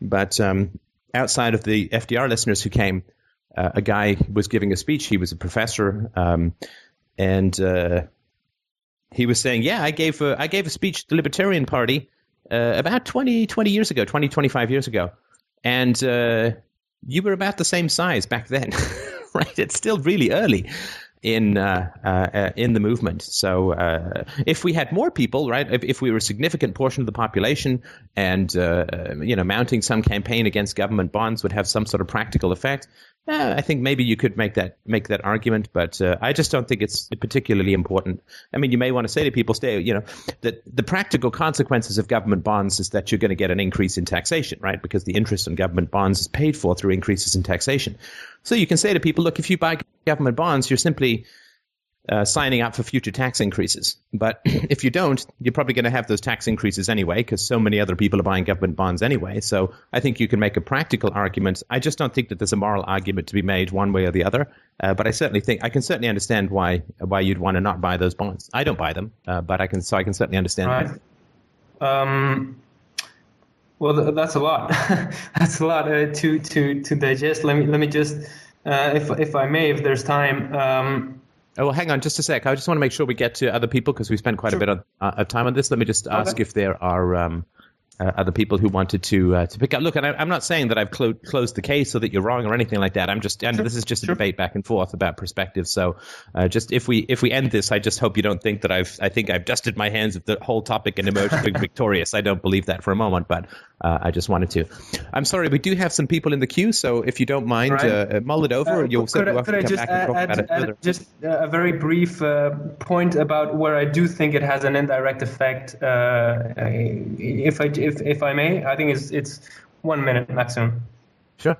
But um, outside of the FDR listeners who came, uh, a guy was giving a speech. He was a professor, um, and uh, he was saying, "Yeah, I gave a, I gave a speech to the Libertarian Party uh, about 20, 20 years ago, 20, 25 years ago, and uh, you were about the same size back then, [LAUGHS] right? It's still really early." in uh, uh, in the movement. So uh, if we had more people, right, if, if, we were a significant portion of the population, and uh, you know, mounting some campaign against government bonds would have some sort of practical effect, eh, I think maybe you could make that make that argument, but uh, I just don't think it's particularly important. I mean, you may want to say to people, stay, you know, that the practical consequences of government bonds is that you're going to get an increase in taxation, right? Because the interest on government bonds is paid for through increases in taxation. So you can say to people, look, if you buy government bonds, you're simply uh, signing up for future tax increases. But [COUGHS] if you don't, you're probably going to have those tax increases anyway, because so many other people are buying government bonds anyway. So I think you can make a practical argument. I just don't think that there's a moral argument to be made one way or the other. Uh, but I certainly think I can certainly understand why why you'd want to not buy those bonds. I don't buy them, uh, but I can so I can certainly understand. Right. Um, well, that's a lot. [LAUGHS] that's a lot uh, to to to digest. Let me let me just, uh, if if I may, if there's time. Um, Oh, well, hang on just a sec. I just want to make sure we get to other people because we spent quite sure. a bit of, uh, of, time on this. Let me just ask okay. if there are um, uh, other people who wanted to uh, to pick up. Look, and I, am not saying that I've clo- closed the case so that you're wrong or anything like that. I'm just, and sure. this is just a sure. debate back and forth about perspective. So, uh, just if we if we end this, I just hope you don't think that I've I think I've dusted my hands of the whole topic and emerged [LAUGHS] victorious. I don't believe that for a moment, but uh, I just wanted to. I'm sorry, we do have some people in the queue, so if you don't mind, right. Uh, mull it over. you'll could, I, could I just add, add just a very brief uh, point about where I do think it has an indirect effect. if I if if if I may. I think it's it's one minute maximum. Sure.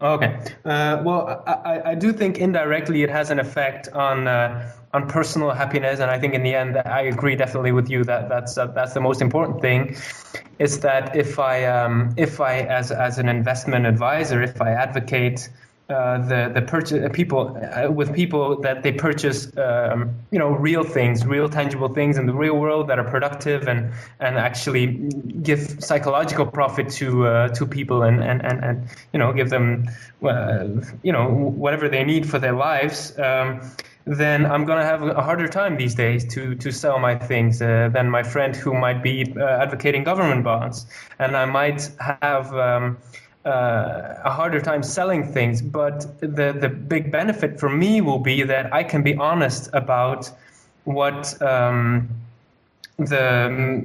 Okay. Uh, well, I, I do think indirectly it has an effect on uh, on personal happiness, and I think in the end, I agree definitely with you that that's uh, that's the most important thing. Is that if I um, if I as as an investment advisor, if I advocate uh, the the purchase uh, people uh, with people that they purchase um, you know real things, real tangible things in the real world that are productive and and actually give psychological profit to uh, to people and, and, and, and you know give them uh, you know whatever they need for their lives. Um, then I'm gonna have a harder time these days to to sell my things uh, than my friend who might be advocating government bonds, and I might have. Um, uh, a harder time selling things. But the the big benefit for me will be that I can be honest about what um, the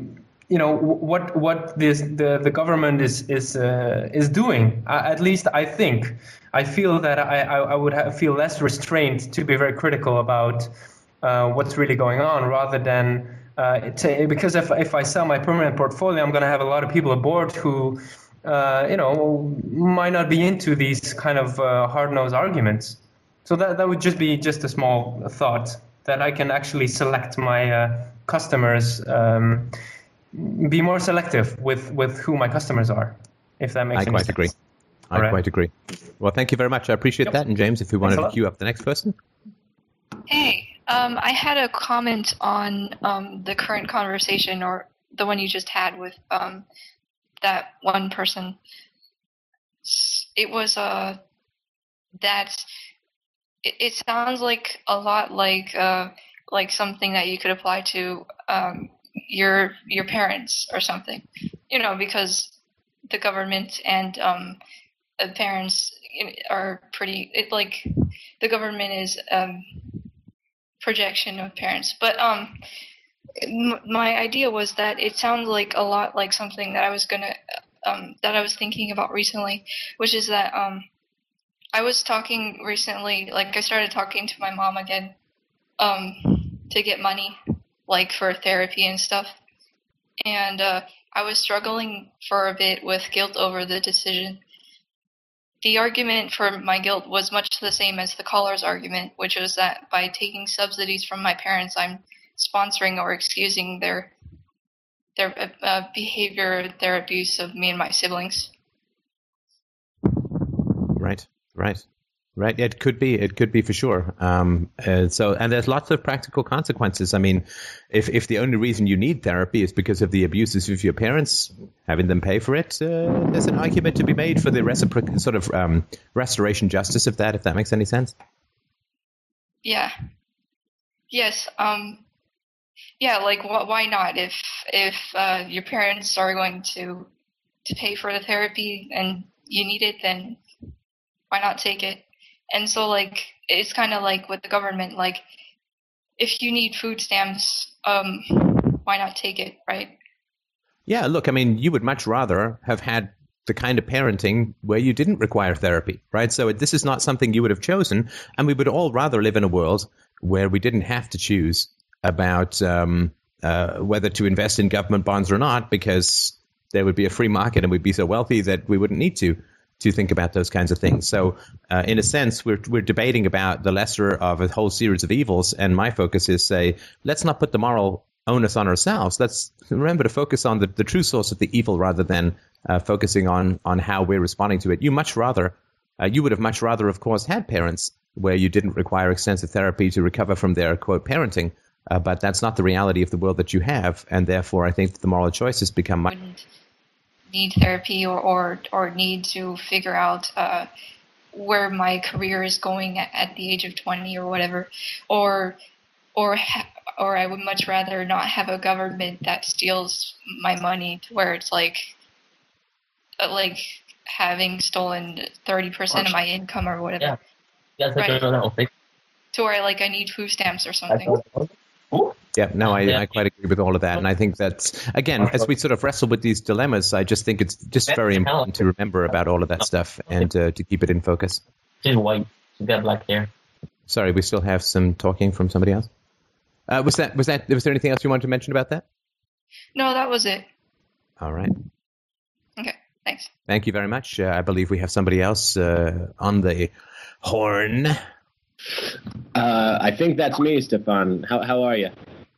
you know what what this the, the government is is uh, is doing. Uh, at least I think I feel that I I, would have, feel less restrained to be very critical about uh, what's really going on rather than. Uh, because if, if I sell my permanent portfolio, I'm going to have a lot of people aboard who uh, you know, might not be into these kind of uh, hard-nosed arguments. So that that would just be just a small thought that I can actually select my uh, customers, um, be more selective with with who my customers are, if that makes sense. I quite agree. I right. quite agree. Well, thank you very much. I appreciate yep. that. And James, if we wanted to queue up the next person. Hey, um, I had a comment on um, the current conversation or the one you just had with um, that one person. It was uh that it, it sounds like a lot like uh like something that you could apply to um your your parents or something. You know, because the government and um parents are pretty it like the government is um projection of parents. But um my idea was that it sounds like a lot like something that I was gonna um, that I was thinking about recently, which is that um, I was talking recently, like I started talking to my mom again um, to get money, like for therapy and stuff, and uh, I was struggling for a bit with guilt over the decision. The argument for my guilt was much the same as the caller's argument, which was that by taking subsidies from my parents, I'm sponsoring or excusing their their uh, behavior, their abuse of me and my siblings. Right, right, right. It could be. It could be for sure. Um, uh, so, and there's lots of practical consequences. I mean, if if the only reason you need therapy is because of the abuses of your parents, having them pay for it, uh, there's an argument to be made for the reciprocal sort of um, restoration justice of that. If that makes any sense. Yeah. Yes. Um. Yeah. Like, wh- why not? If if uh, your parents are going to to pay for the therapy and you need it, then why not take it? And so, like, it's kind of like with the government. Like, if you need food stamps, um, why not take it, right? Yeah, look, I mean, you would much rather have had the kind of parenting where you didn't require therapy, right? So this is not something you would have chosen, and we would all rather live in a world where we didn't have to choose about um, uh, whether to invest in government bonds or not, because there would be a free market and we'd be so wealthy that we wouldn't need to to think about those kinds of things. So, uh, in a sense, we're we're debating about the lesser of a whole series of evils, and my focus is say, let's not put the moral onus on ourselves. Let's remember to focus on the, the true source of the evil rather than uh, focusing on on how we're responding to it. You much rather, uh, you would have much rather, of course, had parents where you didn't require extensive therapy to recover from their quote parenting. Uh, but that's not the reality of the world that you have, and therefore, I think the moral choices become much. Wouldn't need therapy or or, or need to figure out uh, where my career is going at, at the age of 20 or whatever, or or ha- or I would much rather not have a government that steals my money to where it's like uh, like having stolen 30% of my income or whatever Yeah. Yeah, it's like Right. a little thing. to where like I need food stamps or I something. Thought- Ooh. Yeah, no, I, Yeah. I quite agree with all of that. And I think that, again, as we sort of wrestle with these dilemmas, I just think it's just very important to remember about all of that stuff and uh, to keep it in focus. She's white. She's got black hair. Sorry, we still have some talking from somebody else. Uh, was that was that was there anything else you wanted to mention about that? No, that was it. All right, Okay, thanks. thank you very much. Uh, I believe we have somebody else uh, on the horn. Uh, I think that's me, Stefan. How how are you?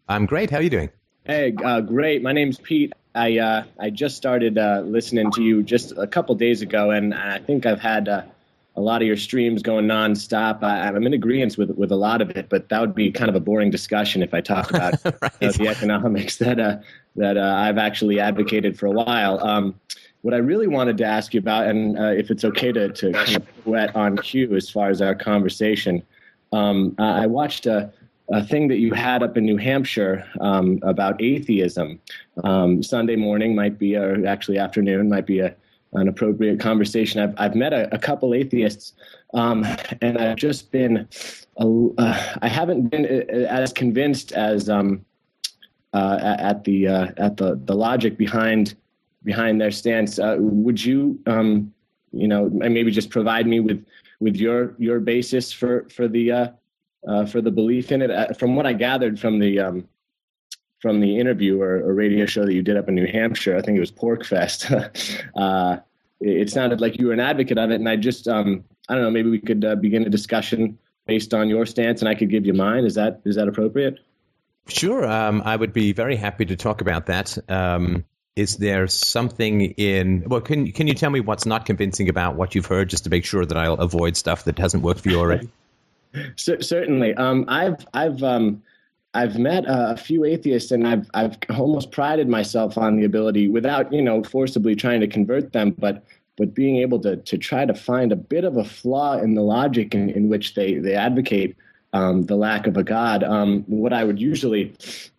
I'm great. How are you doing? Hey, uh, great. My name's Pete. I uh, I just started uh, listening to you just a couple days ago, and I think I've had uh, a lot of your streams going nonstop. I, I'm in agreement with with a lot of it, but that would be kind of a boring discussion if I talked about [LAUGHS] uh, the economics that uh, that uh, I've actually advocated for a while. Um, what I really wanted to ask you about, and uh, if it's okay to to kind of wet on cue as far as our conversation, um, I I watched a, a thing that you had up in New Hampshire um, about atheism. Um, Sunday morning might be, or actually afternoon might be a, an appropriate conversation. I've, I've met a, a couple atheists, um, and I've just been, uh, I haven't been uh, as convinced as um, uh, at the uh, at the the logic behind behind their stance. Uh, would you, um, you know, maybe just provide me with with your your basis for for the uh, for the belief in it. Uh, from what I gathered from the um, from the interview or, or radio show that you did up in New Hampshire, I think it was PorcFest. [LAUGHS] uh, it, it sounded like you were an advocate of it, and I just um, I don't know. Maybe we could uh, begin a discussion based on your stance, and I could give you mine. Is that is that appropriate? Sure, um, I would be very happy to talk about that. Um, is there something in? Well, can can you tell me what's not convincing about what you've heard, just to make sure that I'll avoid stuff that hasn't worked for you already? Cer- certainly. Um, I've I've um, I've met a few atheists, and I've I've almost prided myself on the ability, without you know forcibly trying to convert them, but but being able to to try to find a bit of a flaw in the logic in, in which they they advocate um, the lack of a God. Um, what I would usually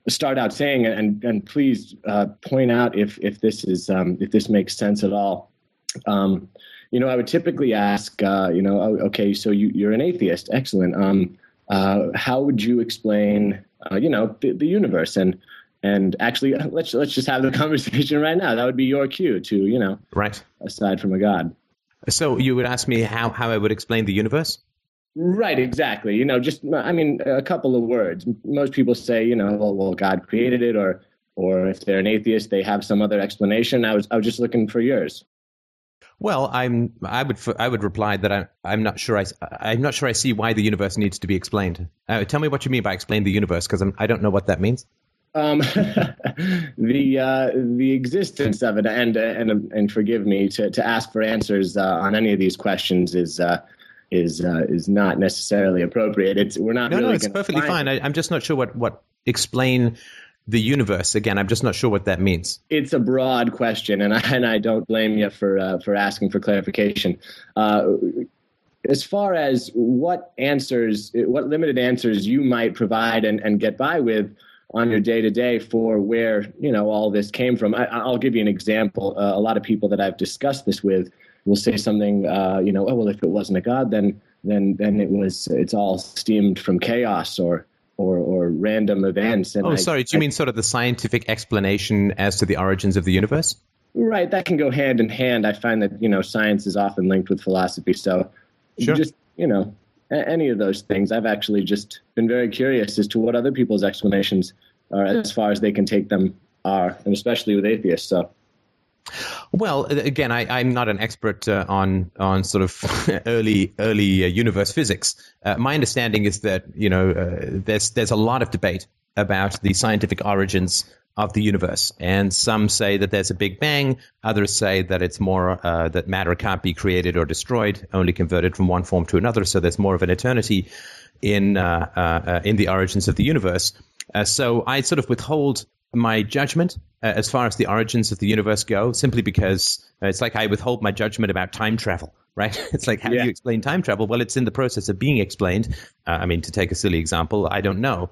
start out saying, and and please uh, point out if if this is um, if this makes sense at all. You know, I would typically ask, uh, you know, oh, okay, so you, you're an atheist, excellent. Um, uh, how would you explain, uh, you know, the, the universe? And and actually, [LAUGHS] let's let's just have the [LAUGHS] conversation right now. That would be your cue to, you know, Right. aside from a god. So you would ask me how how I would explain the universe? Right, exactly. You know, just I mean, a couple of words. Most people say, you know, well, well, God created it, or or if they're an atheist, they have some other explanation. I was I was just looking for yours. Well, I'm I would I would reply that I'm I'm not sure I I'm not sure I see why the universe needs to be explained. Uh, tell me what you mean by explain the universe because I don't know what that means. Um, [LAUGHS] the uh, the existence of it, and and and forgive me to, to ask for answers uh, on any of these questions is uh, is uh, is not necessarily appropriate. It's we're not. No, really no, it's perfectly fine. I, I'm just not sure what what explain the universe again. I'm just not sure what that means. It's a broad question, and I and I don't blame you for uh, for asking for clarification. Uh, as far as what answers, what limited answers you might provide and, and get by with on your day to day for where you know all this came from. I, will give you an example. Uh, a lot of people that I've discussed this with will say something, uh, you know, oh well, if it wasn't a god, then then then it was it's all stemmed from chaos or or or random events. And oh, I, sorry, do you I, mean sort of the scientific explanation as to the origins of the universe? Right, that can go hand in hand. I find that you know science is often linked with philosophy, so sure. just you know any of those things. I've actually just been very curious as to what other people's explanations are, as far as they can take them, are, and especially with atheists. So. Well, again, I, am not an expert uh, on on sort of [LAUGHS] early early uh, universe physics. Uh, my understanding is that you know uh, there's there's a lot of debate about the scientific origins of the universe. And some say that there's a big bang. Others say that it's more uh, that matter can't be created or destroyed, only converted from one form to another. So there's more of an eternity in uh, uh, uh in the origins of the universe. Uh, so I sort of withhold my judgment uh, as far as the origins of the universe go, simply because it's like I withhold my judgment about time travel. [LAUGHS] Right? It's like how yeah. do you explain time travel? Well, it's in the process of being explained. I mean, to take a silly example, I don't know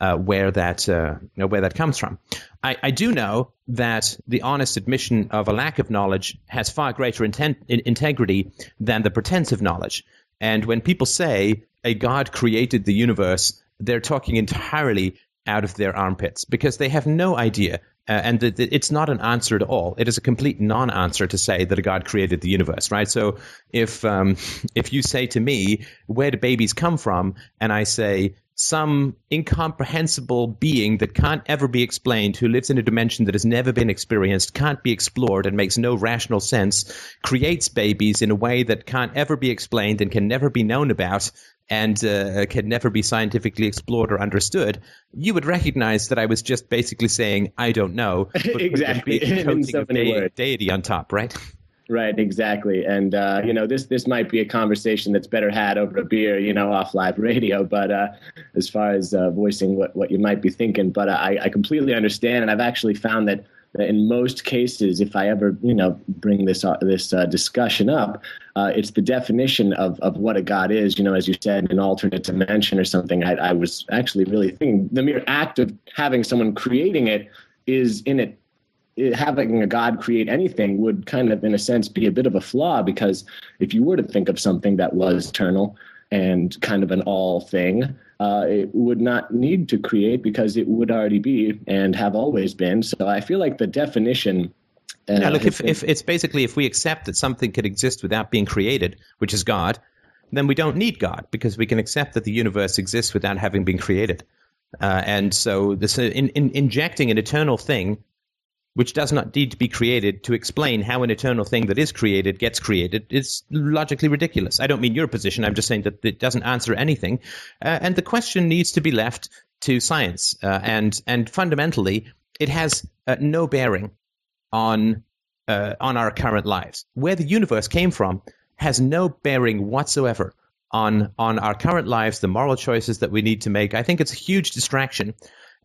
uh, where that uh, you know, where that comes from. I, I, do know that the honest admission of a lack of knowledge has far greater intent, in, integrity than the pretense of knowledge. And when people say a God created the universe, they're talking entirely out of their armpits because they have no idea. Uh, and th- th- it's not an answer at all. It is a complete non-answer to say that a God created the universe, right? So if um, [LAUGHS] if you say to me, "Where do babies come from?" and I say, some incomprehensible being that can't ever be explained, who lives in a dimension that has never been experienced, can't be explored, and makes no rational sense, creates babies in a way that can't ever be explained and can never be known about, and uh, can never be scientifically explored or understood, you would recognize that I was just basically saying, I don't know. [LAUGHS] exactly. [LAUGHS] In so many de- words. Deity on top, right? Right, exactly, and uh, you know this this might be a conversation that's better had over a beer, you know, off live radio. But uh, as far as uh, voicing what, what you might be thinking, but I, I completely understand, and I've actually found that in most cases, if I ever you know bring this uh, this uh, discussion up, uh, it's the definition of of what a god is. You know, as you said, an alternate dimension or something. I, I was actually really thinking the mere act of having someone creating it is in it having a god create anything would kind of in a sense be a bit of a flaw because if you were to think of something that was eternal and kind of an all thing uh, it would not need to create because it would already be and have always been so i feel like the definition uh, now look if, been, if it's basically if we accept that something could exist without being created which is god then we don't need god because we can accept that the universe exists without having been created uh, and so this in, in injecting an eternal thing which does not need to be created to explain how an eternal thing that is created gets created is logically ridiculous. I don't mean your position. I'm just saying that it doesn't answer anything, uh, and the question needs to be left to science. Uh, and and fundamentally, it has uh, no bearing on uh, on our current lives. Where the universe came from has no bearing whatsoever on on our current lives, the moral choices that we need to make. I think it's a huge distraction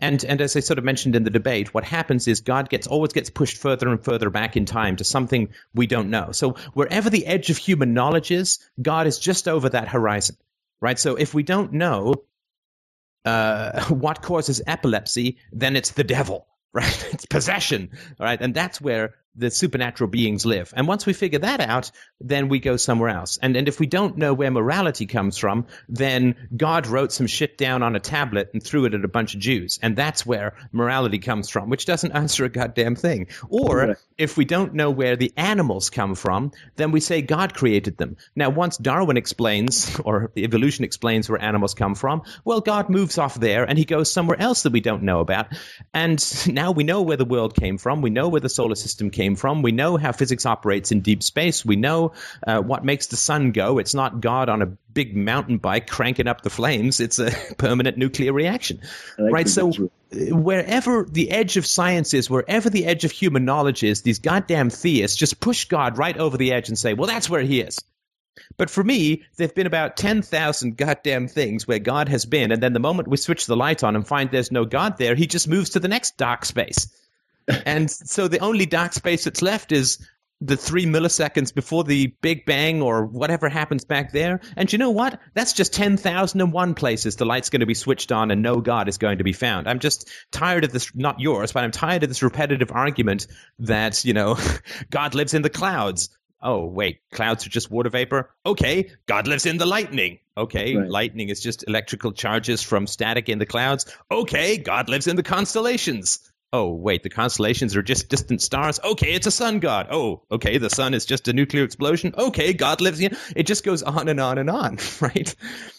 and and as I sort of mentioned in the debate, what happens is God gets always gets pushed further and further back in time to something we don't know. So wherever the edge of human knowledge is, God is just over that horizon, right? So if we don't know uh, [LAUGHS] what causes epilepsy, then it's the devil, right? [LAUGHS] It's possession, right? And that's where the supernatural beings live. And once we figure that out, then we go somewhere else. And and if we don't know where morality comes from, then God wrote some shit down on a tablet and threw it at a bunch of Jews. And that's where morality comes from, which doesn't [LAUGHS] answer a goddamn thing. Or. If we don't know where the animals come from, then we say God created them. Now, once Darwin explains [LAUGHS] or evolution explains where animals come from, well, God moves off there and he goes somewhere else that we don't know about. And [LAUGHS] now we know where the world came from. We know where the solar system came from. We know how physics operates in deep space. We know uh, what makes the sun go. It's not God on a big mountain bike cranking up the flames. It's a [LAUGHS] permanent nuclear reaction, like right? So uh, wherever the edge of science is, wherever the edge of human knowledge is, these goddamn theists just push God right over the edge and say, "Well, that's where He is." But for me, there've been about 10,000 goddamn things where God has been, and then the moment we switch the light on and find there's no God there, he just moves to the next dark space. [LAUGHS] and so the only dark space that's left is the three milliseconds before the Big Bang or whatever happens back there. And you know what? That's just 10,001 places the light's going to be switched on and no God is going to be found. I'm just tired of this, not yours, but I'm tired of this repetitive argument that, you know, [LAUGHS] God lives in the clouds. Oh, wait, clouds are just water vapor? Okay, God lives in the lightning. Okay, Right. lightning is just electrical charges from static in the clouds. Okay, God lives in the constellations. Oh, wait, the constellations are just distant stars. Okay, it's a sun god. Oh, okay, the sun is just a nuclear explosion. Okay, God lives in. It just goes on and on and on, [LAUGHS] right?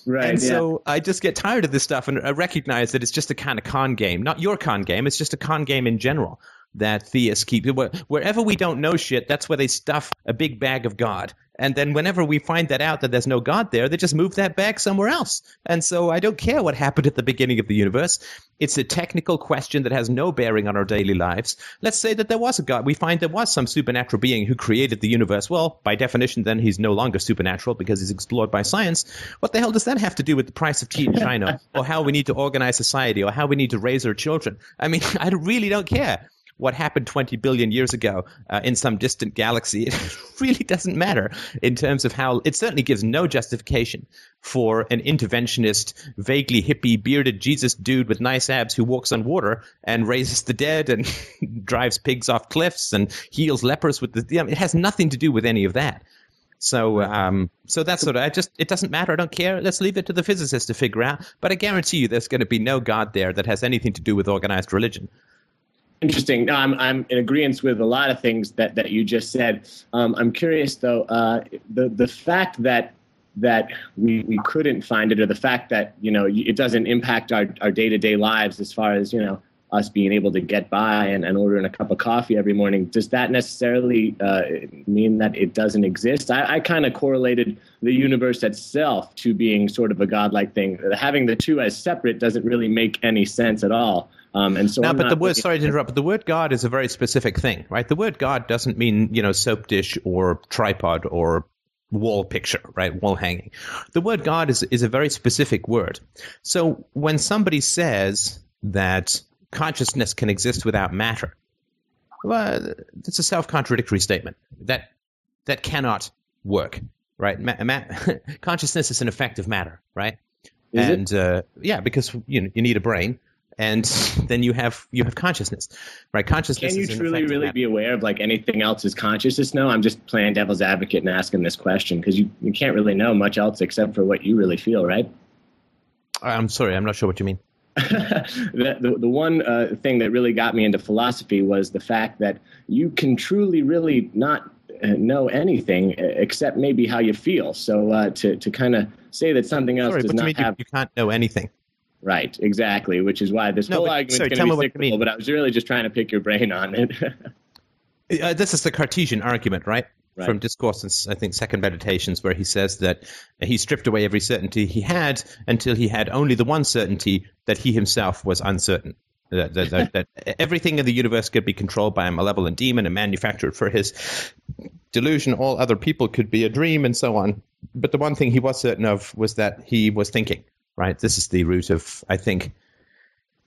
Right, And yeah. so I just get tired of this stuff and I recognize that it's just a kind of con game. Not your con game, it's just a con game in general that theists keep. Wherever we don't know shit, that's where they stuff a big bag of God. And then whenever we find that out that there's no God there, they just move that bag somewhere else. And so I don't care what happened at the beginning of the universe. It's a technical question that has no bearing on our daily lives. Let's say that there was a God. We find there was some supernatural being who created the universe. Well, by definition, then he's no longer supernatural because he's explored by science. What the hell does that have to do with the price of tea in China [LAUGHS] or how we need to organize society or how we need to raise our children? I mean, [LAUGHS] I really don't care what happened 20 billion years ago uh, in some distant galaxy. [LAUGHS] It really doesn't matter in terms of how it certainly gives no justification for an interventionist, vaguely hippie, bearded Jesus dude with nice abs who walks on water and raises the dead and [LAUGHS] drives pigs off cliffs and heals lepers with the. I mean, it has nothing to do with any of that. So, um, so that's sort of. I just it doesn't matter. I don't care. Let's leave it to the physicists to figure out. But I guarantee you, there's going to be no God there that has anything to do with organized religion. Interesting. No, I'm I'm in agreement with a lot of things that, that you just said. Um, I'm curious though, uh, the the fact that that we, we couldn't find it, or the fact that you know it doesn't impact our our day to day lives as far as you know us being able to get by and, and ordering a cup of coffee every morning. Does that necessarily uh, mean that it doesn't exist? I, I kind of correlated the universe itself to being sort of a godlike thing. Having the two as separate doesn't really make any sense at all. Um, and so No, I'm but the word, sorry to interrupt, but the word God is a very specific thing, right? The word God doesn't mean, you know, soap dish or tripod or wall picture, right? Wall hanging. The word God is, is a very specific word. So when somebody says that consciousness can exist without matter, well, it's a self-contradictory statement. That, that cannot work, right? Ma- ma- [LAUGHS] consciousness is an effect of matter, right? Is and uh, yeah, because you know, you need a brain, and [LAUGHS] then you have you have consciousness, right? Consciousness. Can you truly really be aware of like anything else is consciousness? No, I'm just playing devil's advocate and asking this question because you, you can't really know much else except for what you really feel, right? I'm sorry, I'm not sure what you mean. [LAUGHS] the, the, the one uh, thing that really got me into philosophy was the fact that you can truly, really not uh, know anything except maybe how you feel. So uh, to, to kind of say that something else Sorry, does you not you- have you, can't know anything? Right, exactly, which is why this No, whole argument sorry, going to be cyclical. But I was really just trying to pick your brain on it. [LAUGHS] Uh, this is the Cartesian argument, right? Right. From Discourse I think, Second Meditations, where he says that he stripped away every certainty he had until he had only the one certainty that he himself was uncertain. That, that, that, that everything in the universe could be controlled by a malevolent demon and manufactured for his delusion. All other people could be a dream and so on. But the one thing he was certain of was that he was thinking, right? This is the root of, I think,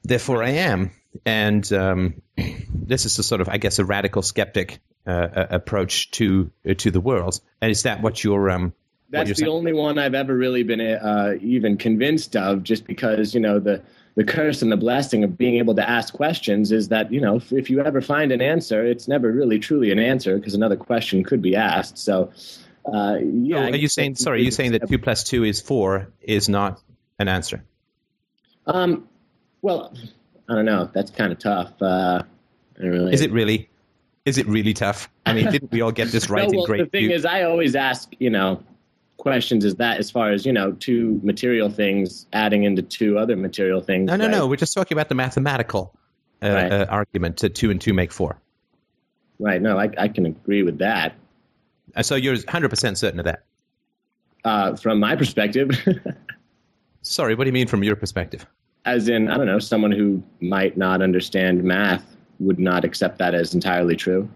therefore I am. And um, [CLEARS THROAT] this is a sort of, I guess, a radical skeptic uh, approach to uh, to the world. And is that what you're? Um, what That's you're the only one I've ever really been uh, even convinced of, just because you know the the curse and the blessing of being able to ask questions is that you know if, if you ever find an answer, it's never really truly an answer because another question could be asked. So, uh, yeah. Oh, are you saying? Sorry, are you saying that two plus two is four is not an answer? Um, well, I don't know. That's kind of tough. Uh, I don't really. Is it really? Is it really tough? I mean, didn't we all get this [LAUGHS] right no, in well, the thing two? is, I always ask, you know, questions is that as far as you know, two material things adding into two other material things. no, no, right? no. We're just talking about the mathematical uh, Right. uh, argument to two and two make four. Right. No, I, I can agree with that. Uh, So you're 100 percent certain of that. uh, from my perspective. [LAUGHS] Sorry, what do you mean from your perspective? As in, I don't know, someone who might not understand math would not accept that as entirely true.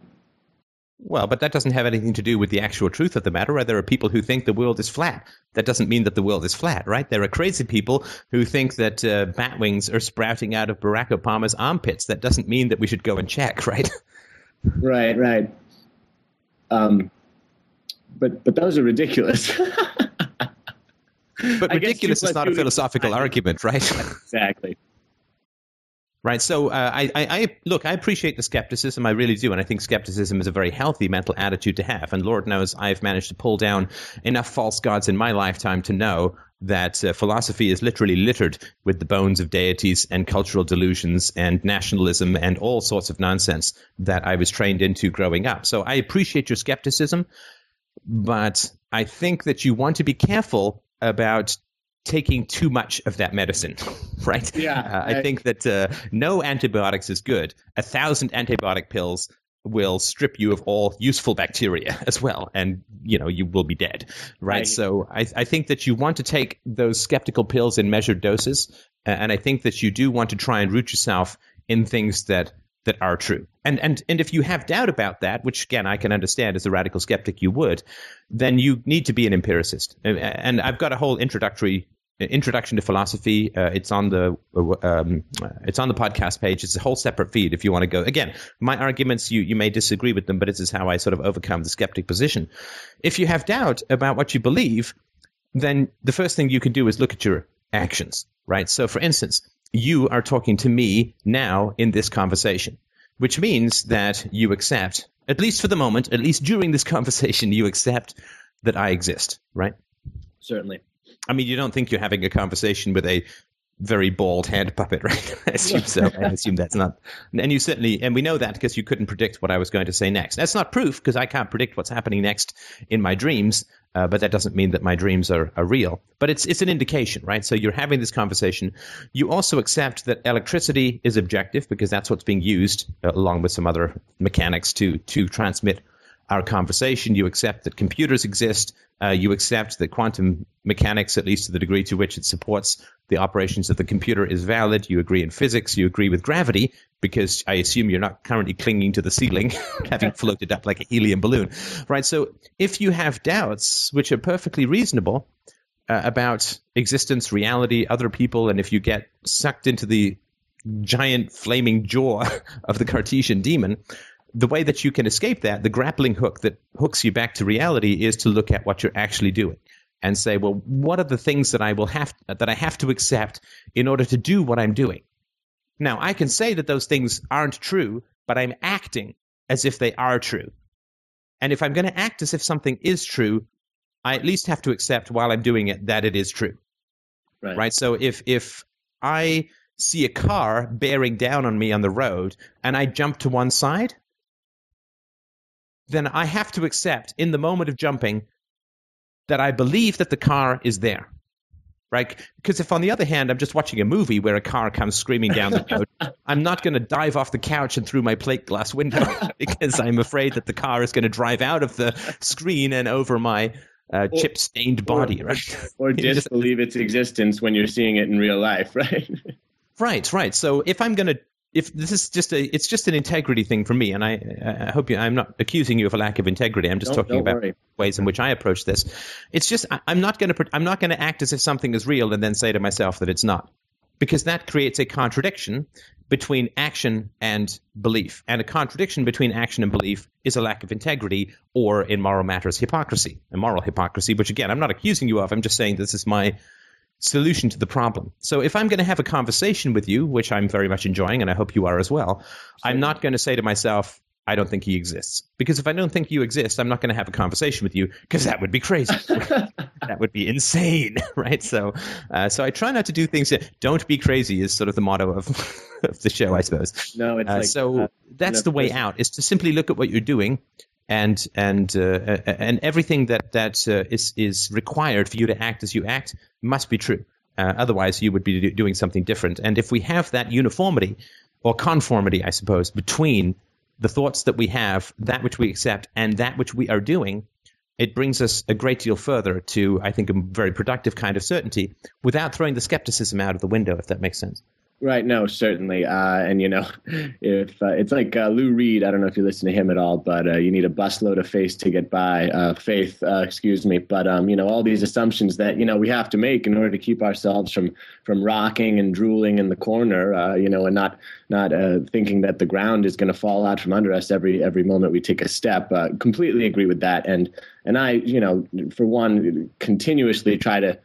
Well, but that doesn't have anything to do with the actual truth of the matter. Right? There are people who think the world is flat. That doesn't mean that the world is flat, right? There are crazy people who think that uh, bat wings are sprouting out of Barack Obama's armpits. That doesn't mean that we should go and check, [LAUGHS] right? right, right. Um, but but those are ridiculous. [LAUGHS] but ridiculous is not a philosophical argument, right? [LAUGHS] exactly. Right. So uh, I, I, I, look. I appreciate the skepticism. I really do, and I think skepticism is a very healthy mental attitude to have. And Lord knows I've managed to pull down enough false gods in my lifetime to know that uh, philosophy is literally littered with the bones of deities and cultural delusions and nationalism and all sorts of nonsense that I was trained into growing up. So I appreciate your skepticism, but I think that you want to be careful about taking too much of that medicine, [LAUGHS] right? Yeah. Uh, I, I, think that uh, no antibiotics is good. A thousand antibiotic pills will strip you of all useful bacteria [LAUGHS] as well, and you know you will be dead, right? So I, I think that you want to take those skeptical pills in measured doses, and I think that you do want to try and root yourself in things that that are true. And and and if you have doubt about that, which again I can understand as a radical skeptic you would, then you need to be an empiricist. And, I've got a whole introductory introduction to philosophy. Uh, it's on the um, it's on the podcast page. It's a whole separate feed if you want to go. Again, my arguments you you may disagree with them, but this is how I sort of overcome the skeptic position. If you have doubt about what you believe, then the first thing you can do is look at your actions, right? So, for instance, you are talking to me now in this conversation, which means that you accept, at least for the moment, at least during this [LAUGHS] conversation, you accept that I exist, right? Certainly. I mean, you don't think you're having a conversation with a very bald hand puppet, [LAUGHS] right? I assume so. I assume that's not. And you certainly, and we know that because you couldn't predict what I was going to say next. That's not proof because I can't predict what's happening next in my dreams. Uh, but that doesn't mean that my dreams are, are real. But it's it's an indication, right? So you're having this conversation. You also accept that electricity is objective because that's what's being used uh, along with some other mechanics to to transmit our conversation. You accept that computers exist. Uh, you accept that quantum mechanics, at least to the degree to which it supports the operations of the computer, is valid. You agree in physics. You agree with gravity because I assume you're not currently clinging to the ceiling, [LAUGHS] having floated up like a helium balloon, right? So if you have doubts, which are perfectly reasonable, uh, about existence, reality, other people, and if you get sucked into the giant flaming jaw [LAUGHS] of the Cartesian demon, the way that you can escape that, the grappling hook that hooks you back to reality, is to look at what you're actually doing and say, well, what are the things that I will have that I have to accept in order to do what I'm doing? Now, I can say that those things aren't true, but I'm acting as if they are true. And if I'm going to act as if something is true, I at least have to accept while I'm doing it that it is true. Right. right? So if if I see a car bearing down on me on the road and I jump to one side, then I have to accept in the moment of jumping that I believe that the car is there. Right? Because if on the other hand, I'm just watching a movie where a car comes screaming down the road, [LAUGHS] I'm not going to dive off the couch and through my plate glass window [LAUGHS] because I'm afraid that the car is going to drive out of the screen and over my uh, chip stained body, or, right? Or [LAUGHS] disbelieve its existence when you're seeing it in real life, right? right, right. So if I'm going to if this is just a it's just an integrity thing for me and i i hope you i'm not accusing you of a lack of integrity. I'm just don't, talking don't about worry. ways in which i approach this. It's just I, i'm not going to i'm not going to act as if something is real and then say to myself that it's not because that creates a contradiction between action and belief and a contradiction between action and belief is a lack of integrity or in moral matters hypocrisy a moral hypocrisy which again i'm not accusing you of. I'm just saying this is my solution to the problem. So if I'm going to have a conversation with you, which I'm very much enjoying, and I hope you are as well, I'm not going to say to myself, I don't think he exists. Because if I don't think you exist, I'm not going to have a conversation with you because that would be crazy. [LAUGHS] that would be insane, [LAUGHS] right? So, uh, so I try not to do things that don't be crazy is sort of the motto of, [LAUGHS] of the show, I suppose. No, it's Uh, like so uh, that's no, the way out is to simply look at what you're doing and and uh, and everything that that uh, is is required for you to act as you act must be true. Uh, otherwise, you would be do- doing something different. And if we have that uniformity or conformity, I suppose, between the thoughts that we have, that which we accept, and that which we are doing, it brings us a great deal further to, I think, a very productive kind of certainty without throwing the skepticism out of the window, if that makes sense. Right. No, certainly. Uh, and you know, [LAUGHS] if uh, it's like uh, Lou Reed, I don't know if you listen to him at all, but uh, you need a busload of faith to get by. Uh, faith, uh, excuse me. But um, you know, all these assumptions that you know we have to make in order to keep ourselves from from rocking and drooling in the corner. you know, and not not thinking that the ground is going to fall out from under us every every moment we take a step. completely agree with that. And and I, you know, for one, continuously try to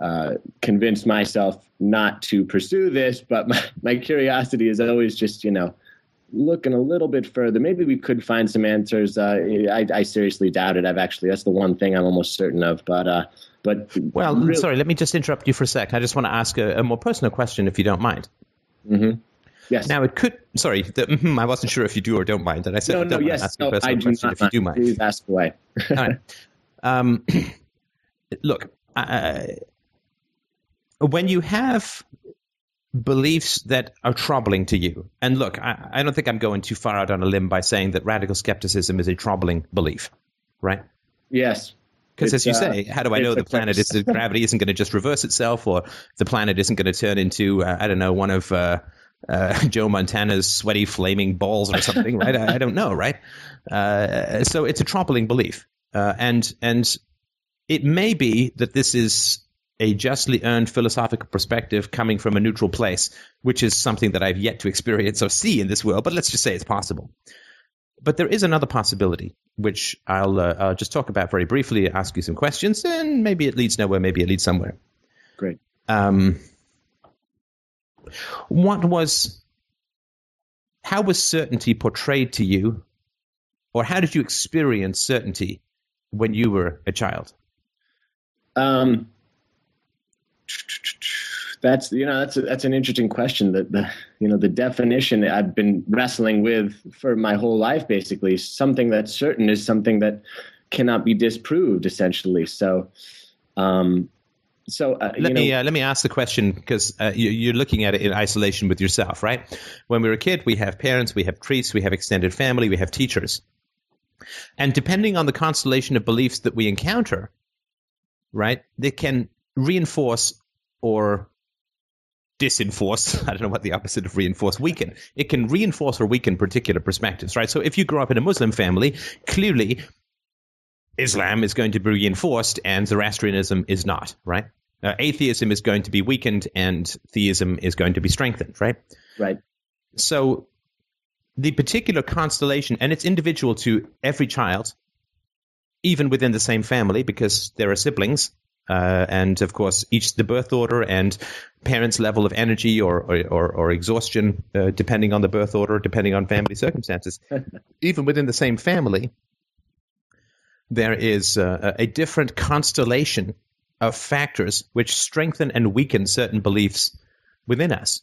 uh, convinced myself not to pursue this, but my, [LAUGHS] my curiosity is always just, you know, looking a little bit further. Maybe we could find some answers. Uh, I, I, seriously doubt it. I've actually, that's the one thing I'm almost certain of. But, uh, but well, really- sorry, let me just interrupt you for a sec. I just want to ask a, a more personal question, if you don't mind. Mm-hmm. Yes. Now it could. Sorry, the, mm, I wasn't sure if you do or don't mind. And I said, no, no, yes, no, I do not. If you do mind, please ask away. [LAUGHS] All right. Um, [CLEARS THROAT] look, when you have beliefs that are troubling to you, and look, I, I, don't think I'm going too far out on a limb by saying that radical skepticism is a troubling belief, right? Yes. Because as you uh, say, how do I know the planet is [LAUGHS] gravity isn't going to just reverse itself, or the planet isn't going to turn into uh, I don't know one of uh, uh [LAUGHS] Joe Montana's sweaty flaming balls or something, right? I, I, don't know, right? Uh, so it's a troubling belief, uh, and and it may be that this is a justly earned philosophical perspective coming from a neutral place, which is something that I've yet to experience or see in this world, but let's just say it's possible. But there is another possibility, which I'll, uh, I'll just talk about very briefly, ask you some questions, and maybe it leads nowhere, maybe it leads somewhere. Great. Um, what was, how was certainty portrayed to you, or how did you experience certainty when you were a child? Um, that's you know that's a, that's an interesting question. That the you know the definition I've been wrestling with for my whole life, basically, something that's certain is something that cannot be disproved, essentially. So, um, so uh, let me uh, let me ask the question because uh, you, are looking at it in isolation with yourself, right? When we were a kid, we have parents, we have priests, we have extended family, we have teachers, and depending on the constellation of beliefs that we encounter, right, they can reinforce or disenforce. [LAUGHS] I don't know what the opposite of reinforce, weaken. It can reinforce or weaken particular perspectives, right? So if you grow up in a Muslim family, clearly Islam is going to be reinforced and Zoroastrianism is not, right? Uh, atheism is going to be weakened and theism is going to be strengthened, right? Right. So the particular constellation, and it's individual to every child, even within the same family, because there are siblings, uh, and of course, each the birth order and parents' level of energy or or, or, or exhaustion, uh, depending on the birth order, depending on family circumstances. [LAUGHS] Even within the same family, there is uh, a different constellation of factors which strengthen and weaken certain beliefs within us.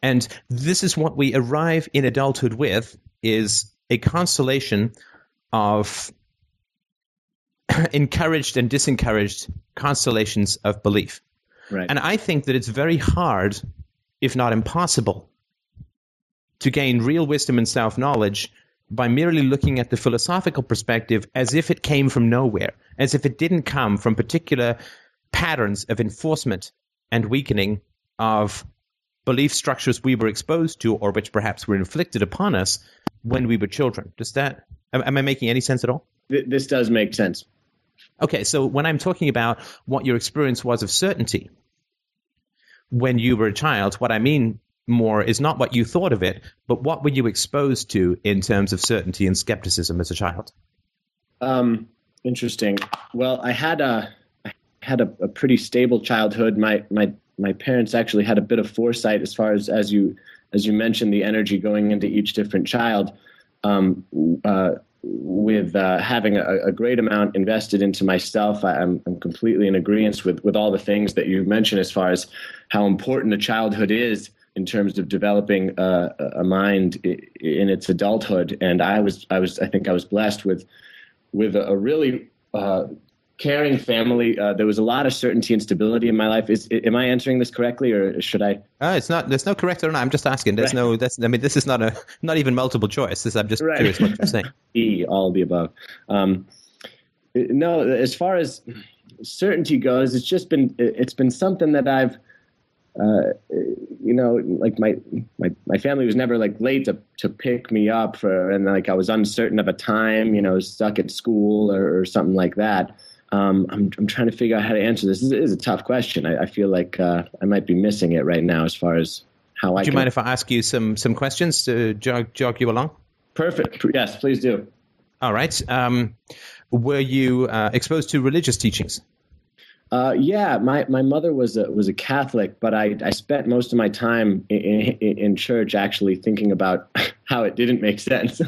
And this is what we arrive in adulthood with is a constellation of [LAUGHS] encouraged and disencouraged constellations of belief. Right. And I think that it's very hard, if not impossible, to gain real wisdom and self knowledge by merely looking at the philosophical perspective as if it came from nowhere, as if it didn't come from particular patterns of enforcement and weakening of belief structures we were exposed to or which perhaps were inflicted upon us when we were children. Does that, am, am I making any sense at all? This does make sense. Okay, so when I'm talking about what your experience was of certainty when you were a child, what I mean more is not what you thought of it, but what were you exposed to in terms of certainty and skepticism as a child? Um, interesting. Well, I had a I had a, a, pretty stable childhood. My my my parents actually had a bit of foresight as far as as you as you mentioned the energy going into each different child. Um, uh, with uh, having a, a, great amount invested into myself, I, am completely in agreement with, with all the things that you mentioned as far as how important a childhood is in terms of developing uh, a mind in its adulthood. And I was, I was, I think I was blessed with, with a, really uh, caring family. Uh, there was a lot of certainty and stability in my life. Is am I answering this correctly, or should I? Uh, it's not. There's no correct or not. I'm just asking. There's right. no. That's. I mean, this is not a. Not even multiple choice. This, I'm just right. curious what you're saying. [LAUGHS] E, all the above. Um, no, as far as certainty goes, it's just been it's been something that I've uh, you know, like my, my my family was never like late to to pick me up for, and like I was uncertain of a time, you know, stuck at school or, or something like that. Um, I'm I'm trying to figure out how to answer this. This is a tough question. I, I feel like uh, I might be missing it right now as far as how I. Do you can... mind if I ask you some some questions to jog jog you along? Perfect. Yes, please do. All right. Um, were you uh, exposed to religious teachings? Uh, yeah, my, my mother was a was a Catholic, but I, I spent most of my time in, in, in church actually thinking about [LAUGHS] how it didn't make sense.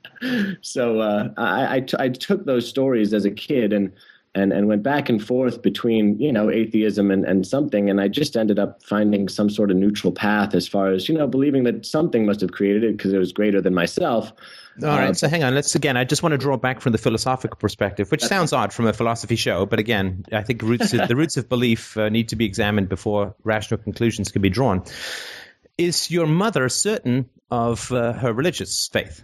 [LAUGHS] so uh, I, I, t- I took those stories as a kid and and and went back and forth between you know atheism and, and something and i just ended up finding some sort of neutral path as far as you know believing that something must have created it because it was greater than myself. All right uh, so hang on let's again i just want to draw back from the philosophical perspective which sounds odd from a philosophy show but again i think roots of, the roots of belief uh, need to be examined before rational conclusions can be drawn. Is your mother certain of uh, her religious faith?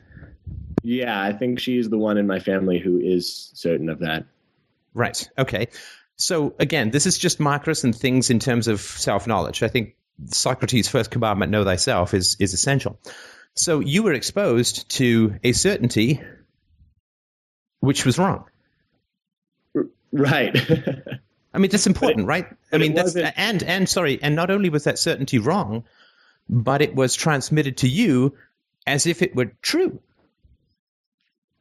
Yeah i think she's the one in my family who is certain of that Right. Okay. So again, this is just Marcus and things in terms of self knowledge. I think Socrates' first commandment, know thyself, is, is essential. So you were exposed to a certainty which was wrong. Right. [LAUGHS] I mean, that's important, it, right? I mean, that's, and, and sorry, and not only was that certainty wrong, but it was transmitted to you as if it were true.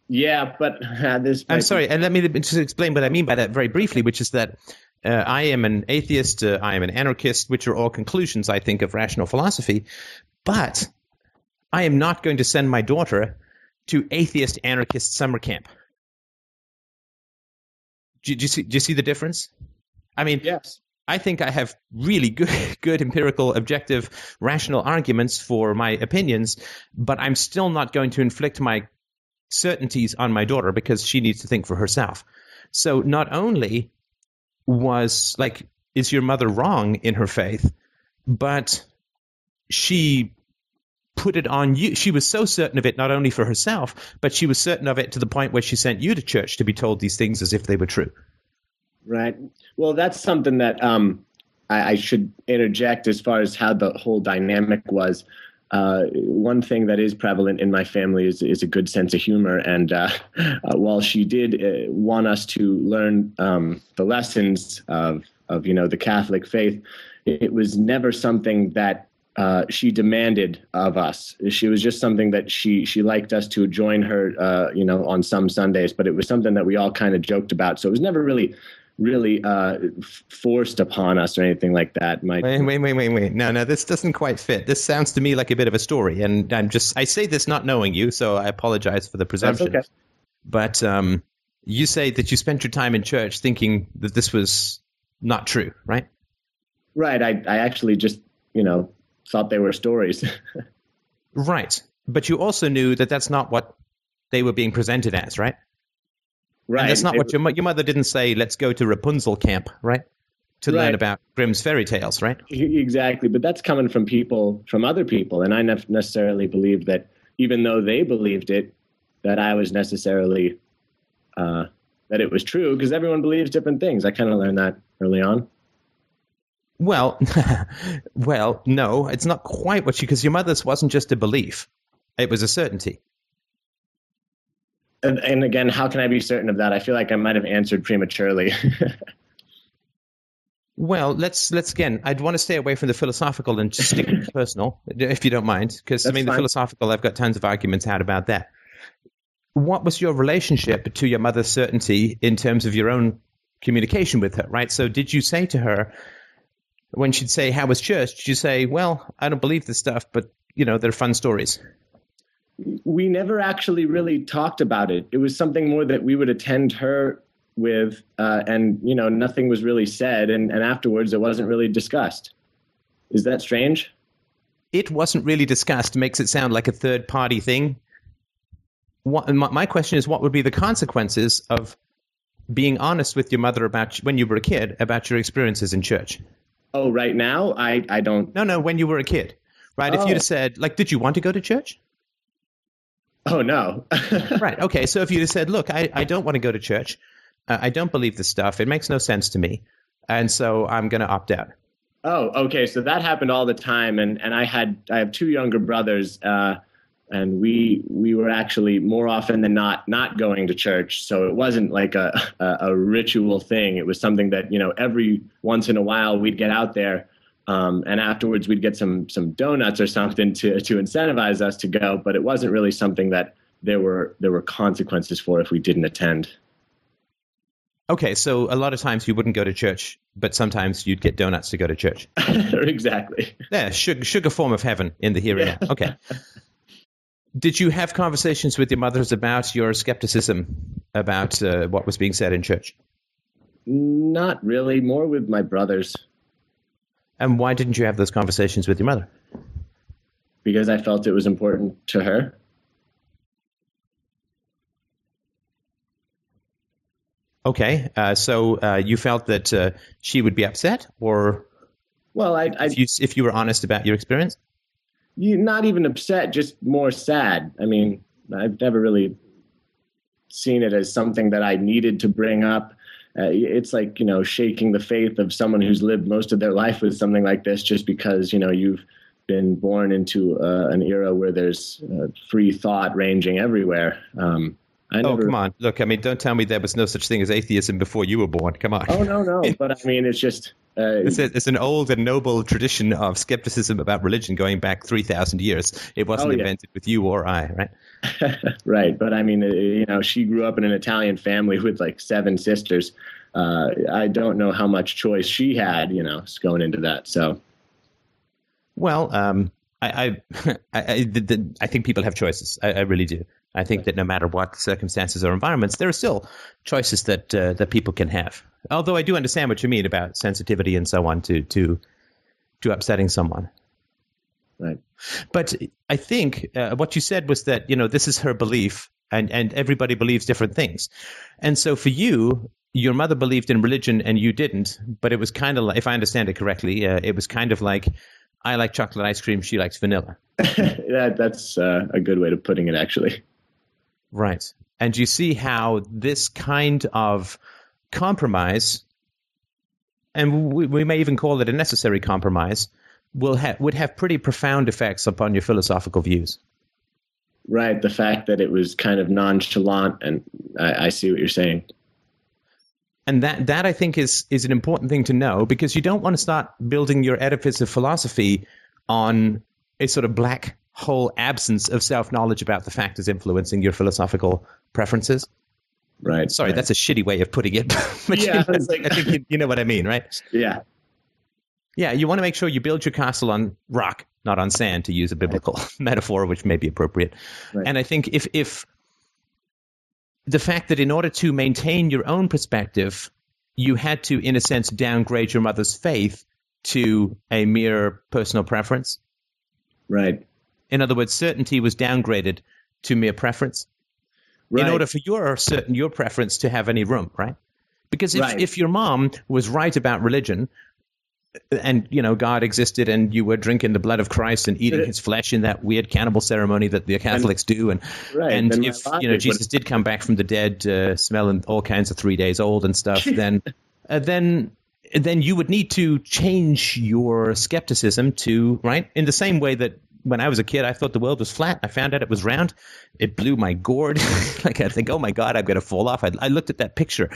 Yeah, but uh, this. I'm sorry, and let me just explain what I mean by that very briefly, which is that uh, I am an atheist, uh, I am an anarchist, which are all conclusions, I think, of rational philosophy. But I am not going to send my daughter to atheist anarchist summer camp. Do, do, you, see, do you see the difference? I mean, yes. I think I have really good, [LAUGHS] good empirical, objective, rational arguments for my opinions, but I'm still not going to inflict my certainties on my daughter because she needs to think for herself. So not only was like, is your mother wrong in her faith, but she put it on you. She was so certain of it, not only for herself, but she was certain of it to the point where she sent you to church to be told these things as if they were true. Right. Well, that's something that um, I, I should interject as far as how the whole dynamic was uh, one thing that is prevalent in my family is, is a good sense of humor. And uh, [LAUGHS] uh, while she did uh, want us to learn um, the lessons of, of, you know, the Catholic faith, it was never something that uh, she demanded of us. She was just something that she she liked us to join her, uh, you know, on some Sundays. But it was something that we all kind of joked about. So it was never really really uh, forced upon us or anything like that. My wait, wait, wait, wait, wait. No, no, this doesn't quite fit. This sounds to me like a bit of a story, and I'm just I say this not knowing you, so I apologize for the presumption. Okay. But um, you say that you spent your time in church thinking that this was not true, right? Right. I I actually just you know thought they were stories. [LAUGHS] right, but you also knew that that's not what they were being presented as, right? Right. And that's not it, what your your mother didn't say. Let's go to Rapunzel camp, right? To right. learn about Grimm's fairy tales, right? Exactly. But that's coming from people, from other people, and I never necessarily believed that, even though they believed it, that I was necessarily uh, that it was true because everyone believes different things. I kind of learned that early on. Well, [LAUGHS] well, no, it's not quite what you because your mother's wasn't just a belief; it was a certainty and, and again, how can I be certain of that? I feel like I might have answered prematurely. [LAUGHS] Well, let's let's again. I'd want to stay away from the philosophical and just stick with personal, if you don't mind, because I mean fine. the philosophical. I've got tons of arguments out about that. What was your relationship to your mother's certainty in terms of your own communication with her? Right. So, did you say to her when she'd say, "How was church?" Did you say, "Well, I don't believe this stuff, but you know, they're fun stories." We never actually really talked about it. It was something more that we would attend her with, uh, and you know, nothing was really said, and, and afterwards it wasn't really discussed. Is that strange? It wasn't really discussed. Makes it sound like a third party thing. What, my, my question is, what would be the consequences of being honest with your mother about when you were a kid about your experiences in church? Oh, right now, I I don't. No, no, when you were a kid, right? Oh. If you'd have said, like, did you want to go to church? Oh no. [LAUGHS] right. Okay. So if you said, "Look, I, I don't want to go to church," Uh, I don't believe this stuff. It makes no sense to me, and so I'm going to opt out. Oh, okay. So that happened all the time, and and I had I have two younger brothers, uh, and we we were actually more often than not not going to church. So it wasn't like a, a a ritual thing. It was something that you know every once in a while we'd get out there. Um, and afterwards, we'd get some some donuts or something to to incentivize us to go. But it wasn't really something that there were there were consequences for if we didn't attend. Okay, so a lot of times you wouldn't go to church, but sometimes you'd get donuts to go to church. [LAUGHS] exactly. Yeah, sugar, sugar form of heaven in the here and now. Okay. Did you have conversations with your mothers about your skepticism about uh, what was being said in church? Not really. More with my brothers. And why didn't you have those conversations with your mother? Because I felt it was important to her. Okay, uh, so uh, you felt that uh, she would be upset, or well, I, I if you if you were honest about your experience, you not even upset, just more sad. I mean, I've never really seen it as something that I needed to bring up. Uh, it's like you know shaking the faith of someone who's lived most of their life with something like this, just because you know you've been born into uh, an era where there's uh, free thought ranging everywhere. Um, I oh, come on. Look, I mean, don't tell me there was no such thing as atheism before you were born. Come on. Oh, no, no. [LAUGHS] but I mean, it's just. Uh, it's, a, it's, an old and noble tradition of skepticism about religion going back 3,000 years. It wasn't oh, yeah. invented with you or I, right? [LAUGHS] right. But I mean, uh, you know, she grew up in an Italian family [LAUGHS] with like seven sisters. Uh, I don't know how much choice she had, you know, going into that. So. Well, um, I, I, [LAUGHS] I, the, I, think people have choices. I, I really do. I think that no matter what circumstances or environments, there are still choices that uh, that people can have. Although I do understand what you mean about sensitivity and so on to to to upsetting someone. Right. But I think uh, what you said was that you know this is her belief, and and everybody believes different things, and so for you. Your mother believed in religion and you didn't, but it was kind of like, if I understand it correctly, uh, it was kind of like, I like chocolate ice cream, she likes vanilla. [LAUGHS] that, that's uh, a good way of putting it, actually. Right. And you see how this kind of compromise, and we, we may even call it a necessary compromise, will ha- would have pretty profound effects upon your philosophical views. Right. The fact that it was kind of nonchalant, and I, I see what you're saying. And that, that I think is, is an important thing to know because you don't want to start building your edifice of philosophy on a sort of black hole absence of self knowledge about the factors influencing your philosophical preferences. Right. Sorry, right. that's a shitty way of putting it. [LAUGHS] but yeah, you know, like, I think you, you, know what I mean, right? Yeah. Yeah, you want to make sure you build your castle on rock, not on sand, to use a biblical right. [LAUGHS] metaphor, which may be appropriate. Right. And I think if if the fact that in order to maintain your own perspective, you had to, in a sense, downgrade your mother's faith to a mere personal preference. Right. In other words, certainty was downgraded to mere preference right. in order for your certain your preference to have any room, right? Because if, right. if your mom was right about religion, and you know God existed, and you were drinking the blood of Christ and eating His flesh in that weird cannibal ceremony that the Catholics and, do, and right, and if you know Jesus did come back from the dead, uh, smelling all kinds of three days old and stuff, [LAUGHS] then uh, then then you would need to change your skepticism to right in the same way that when I was a kid, I thought the world was flat. I found out it was round. It blew my gourd. [LAUGHS] like I think, oh my god, I'm going to fall off. I, I, looked at that picture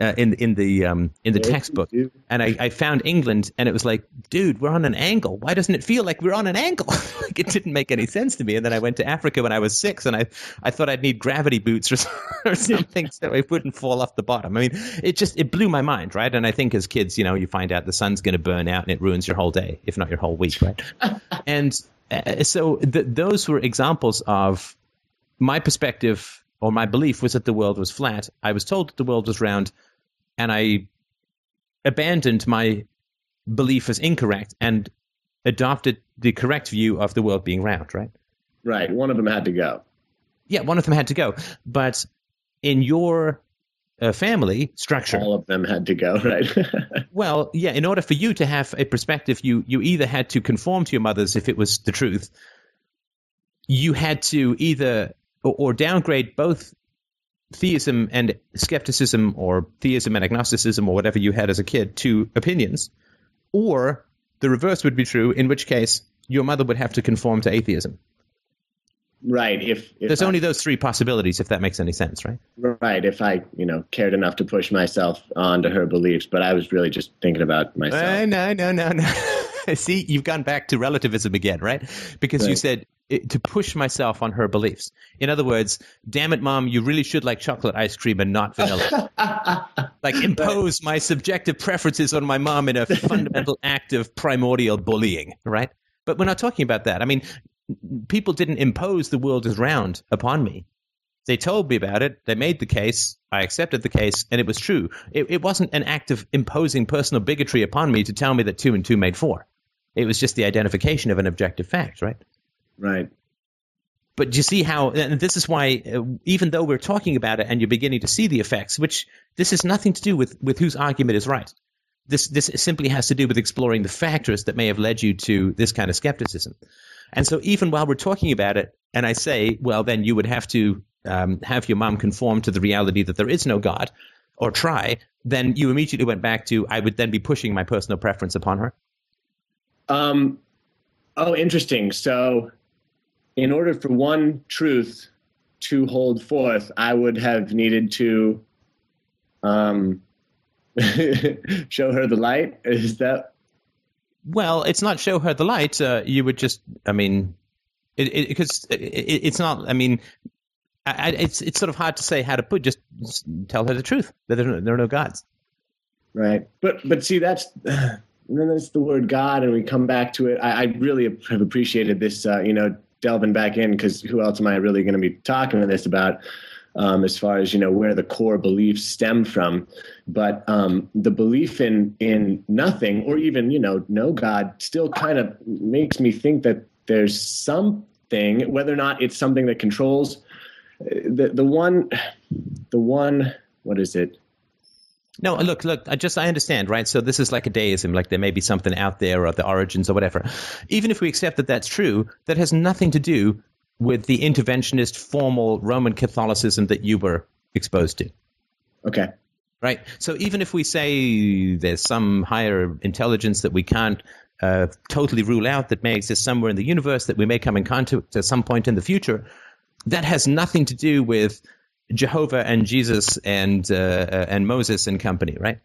uh, in in the um, in the textbook, and I, I, found England, and it was like, dude, we're on an angle. Why doesn't it feel like we're on an angle? [LAUGHS] like it didn't make any sense to me. And then I went to Africa when I was six, and I I thought I'd need gravity boots [LAUGHS] or, or something so I wouldn't fall off the bottom. I mean, it just it blew my mind, right? And I think as kids, you know, you find out the sun's going to burn out, and it ruins your whole day, if not your whole week, right? and Uh, so th- those were examples of my perspective or my belief was that the world was flat. I was told that the world was round, and I abandoned my belief as incorrect and adopted the correct view of the world being round. Right. Right. One of them had to go. Yeah, one of them had to go. But in your uh, family structure. All of them had to go, [LAUGHS] right? well, yeah. In order for you to have a perspective, you you either had to conform to your mother's if it was the truth. You had to either or, or downgrade both theism and skepticism or theism and agnosticism or whatever you had as a kid to opinions, or the reverse would be true, in which case your mother would have to conform to atheism. Right. If, if There's I, only those three possibilities, if that makes any sense, right? right if I you know cared enough to push myself onto her beliefs, but I was really just thinking about myself. Uh, no, no, no, no. [LAUGHS] See, you've gone back to relativism again, right? Because you said it, to push myself on her beliefs. In other words, damn it, mom, you really should like chocolate ice cream and not vanilla. [LAUGHS] like impose my subjective preferences on my mom in a fundamental [LAUGHS] act of primordial bullying, right? But we're not talking about that. I mean, people didn't impose the world is round upon me. They told me about it. They made the case. I accepted the case, and it was true. It, it wasn't an act of imposing personal bigotry upon me to tell me that two and two made four. It was just the identification of an objective fact, right? right. But you see how, and this is why, uh, even though we're talking about it and you're beginning to see the effects, which this has nothing to do with, with whose argument is right. This, this simply has to do with exploring the factors that may have led you to this kind of skepticism. And so, even while we're talking about it, and I say, well, then you would have to um, have your mom conform to the reality that there is no God, or try, then you immediately went back to, I would then be pushing my personal preference upon her. Um, oh, interesting. So, in order for one truth to hold forth, I would have needed to um, [LAUGHS] show her the light. Is that Well, it's not show her the light. Uh, you would just, I mean, because it, it, it, it's not. I mean, I, it's it's sort of hard to say how to put. Just, just tell her the truth that there, are no- there are no gods. right? But but see, that's [SIGHS] then there's the word God, and we come back to it. I, I really have appreciated this. Uh, you know, delving back in because who else am I really going to be talking to this about? Um, as far as you know, where the core beliefs stem from, but um, the belief in in nothing or even you know no God still kind of makes me think that there's something, whether or not it's something that controls uh, the the one, the one. What is it? No, look, look. I just I understand, right? So this is like a deism, like there may be something out there or the origins or whatever. Even if we accept that that's true, that has nothing to do with the interventionist formal Roman Catholicism that you were exposed to. Okay. Right. So even if we say there's some higher intelligence that we can't uh, totally rule out that may exist somewhere in the universe that we may come in contact at some point in the future, that has nothing to do with Jehovah and Jesus and uh, uh, and Moses and company, right?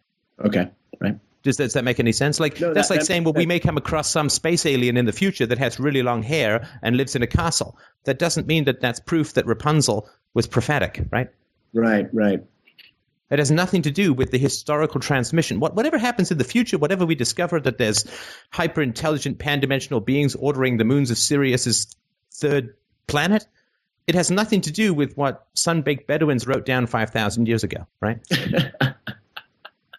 Okay. Right. Does, does that make any sense? Like No, that's that- like that- saying, well, we may come across some space alien in the future that has really long hair and lives in a castle. That doesn't mean that that's proof that Rapunzel was prophetic, right? Right. Right. It has nothing to do with the historical transmission. What, whatever happens in the future, whatever we discover that there's hyper intelligent pan dimensional beings ordering the moons of Sirius's third planet, it has nothing to do with what sun baked Bedouins wrote down 5,000 years ago, right? [LAUGHS]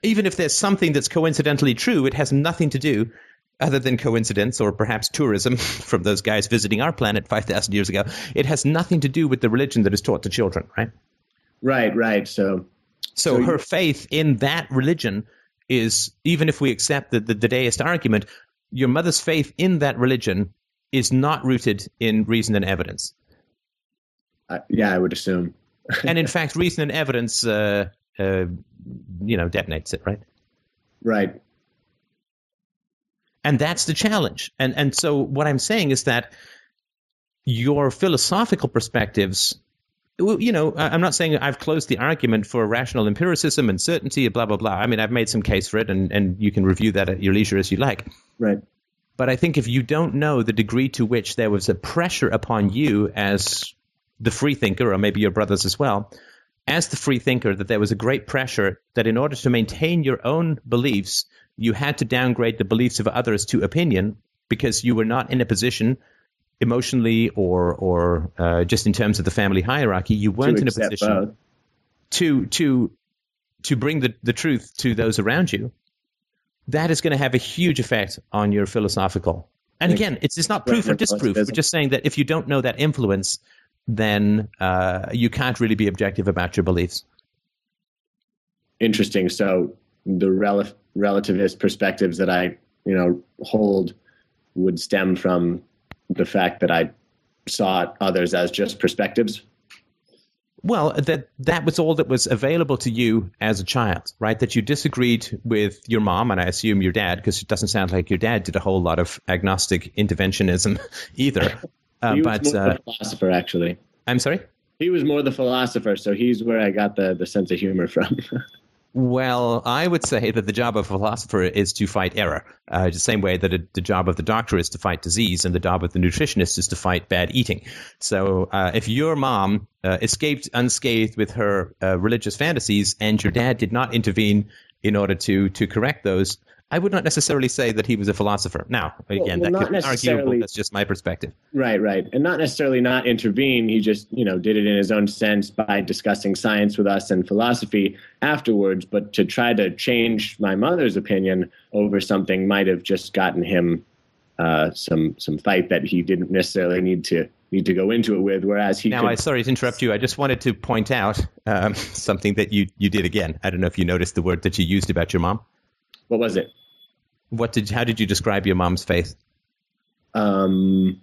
Even if there's something that's coincidentally true, it has nothing to do, other than coincidence or perhaps tourism [LAUGHS] from those guys visiting our planet 5,000 years ago. It has nothing to do with the religion that is taught to children, right? Right. Right. So. So, So you- her faith in that religion is, even if we accept the, the, the deist argument, your mother's faith in that religion is not rooted in reason and evidence. Uh, yeah, I would assume. and in [LAUGHS] fact, reason and evidence, uh, uh, you know, detonates it, right? Right. And that's the challenge. And and so what I'm saying is that your philosophical perspectives, you know, I'm not saying I've closed the argument for rational empiricism and certainty, blah blah blah. I mean, I've made some case for it, and and you can review that at your leisure as you like. Right. But I think if you don't know the degree to which there was a pressure upon you as the free thinker, or maybe your brothers as well, as the free thinker, that there was a great pressure that in order to maintain your own beliefs, you had to downgrade the beliefs of others to opinion because you were not in a position emotionally or or uh, just in terms of the family hierarchy, you weren't in a position both. to to to bring the, the truth to those around you, that is going to have a huge effect on your philosophical. And again, it's, it's not proof or disproof. We're just saying that if you don't know that influence, then uh, you can't really be objective about your beliefs. Interesting. So the rel- relativist perspectives that I, you know, hold would stem from the fact that I saw others as just perspectives. Well, that that was all that was available to you as a child, right? That you disagreed with your mom, and I assume your dad, because it doesn't sound like your dad did a whole lot of agnostic interventionism [LAUGHS] either. Uh, he was but more uh, philosopher, actually. I'm sorry. He was more the philosopher, so he's where I got the the sense of humor from. [LAUGHS] Well, I would say that the job of a philosopher is to fight error, uh, the same way that a, the job of the doctor is to fight disease, and the job of the nutritionist is to fight bad eating. So, uh, if your mom uh, escaped unscathed with her uh, religious fantasies, and your dad did not intervene in order to to correct those, I would not necessarily say that he was a philosopher. Now, again, well, well, that could be arguable. That's just my perspective. Right, right, and not necessarily not intervene. He just, you know, did it in his own sense by discussing science with us and philosophy afterwards. But to try to change my mother's opinion over something might have just gotten him uh, some some fight that he didn't necessarily need to need to go into it with. Whereas he now, could... I sorry to interrupt you. I just wanted to point out um, something that you you did again. I don't know if you noticed the word that you used about your mom. What was it? What did? How did you describe your mom's faith? Um,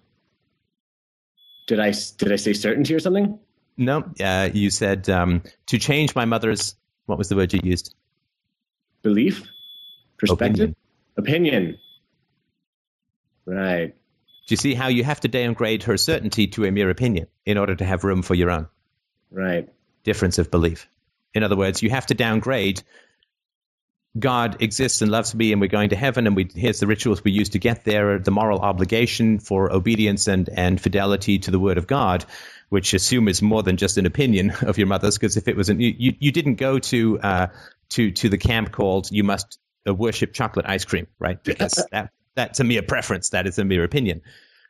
did I did I say certainty or something? No, uh, you said um, to change my mother's. What was the word you used? Belief, perspective, opinion. opinion. Right. Do you see how you have to downgrade her certainty to a mere opinion in order to have room for your own? Right. Difference of belief. In other words, you have to downgrade God exists and loves me, and we're going to heaven, and we, here's the rituals we use to get there, the moral obligation for obedience and, and fidelity to the word of God, which assume is more than just an opinion [LAUGHS] of your mother's, because if it was an, you, you didn't go to, uh, to, to the camp called you must uh, worship chocolate ice cream, right? [LAUGHS] Because that, that's a mere preference, that is a mere opinion.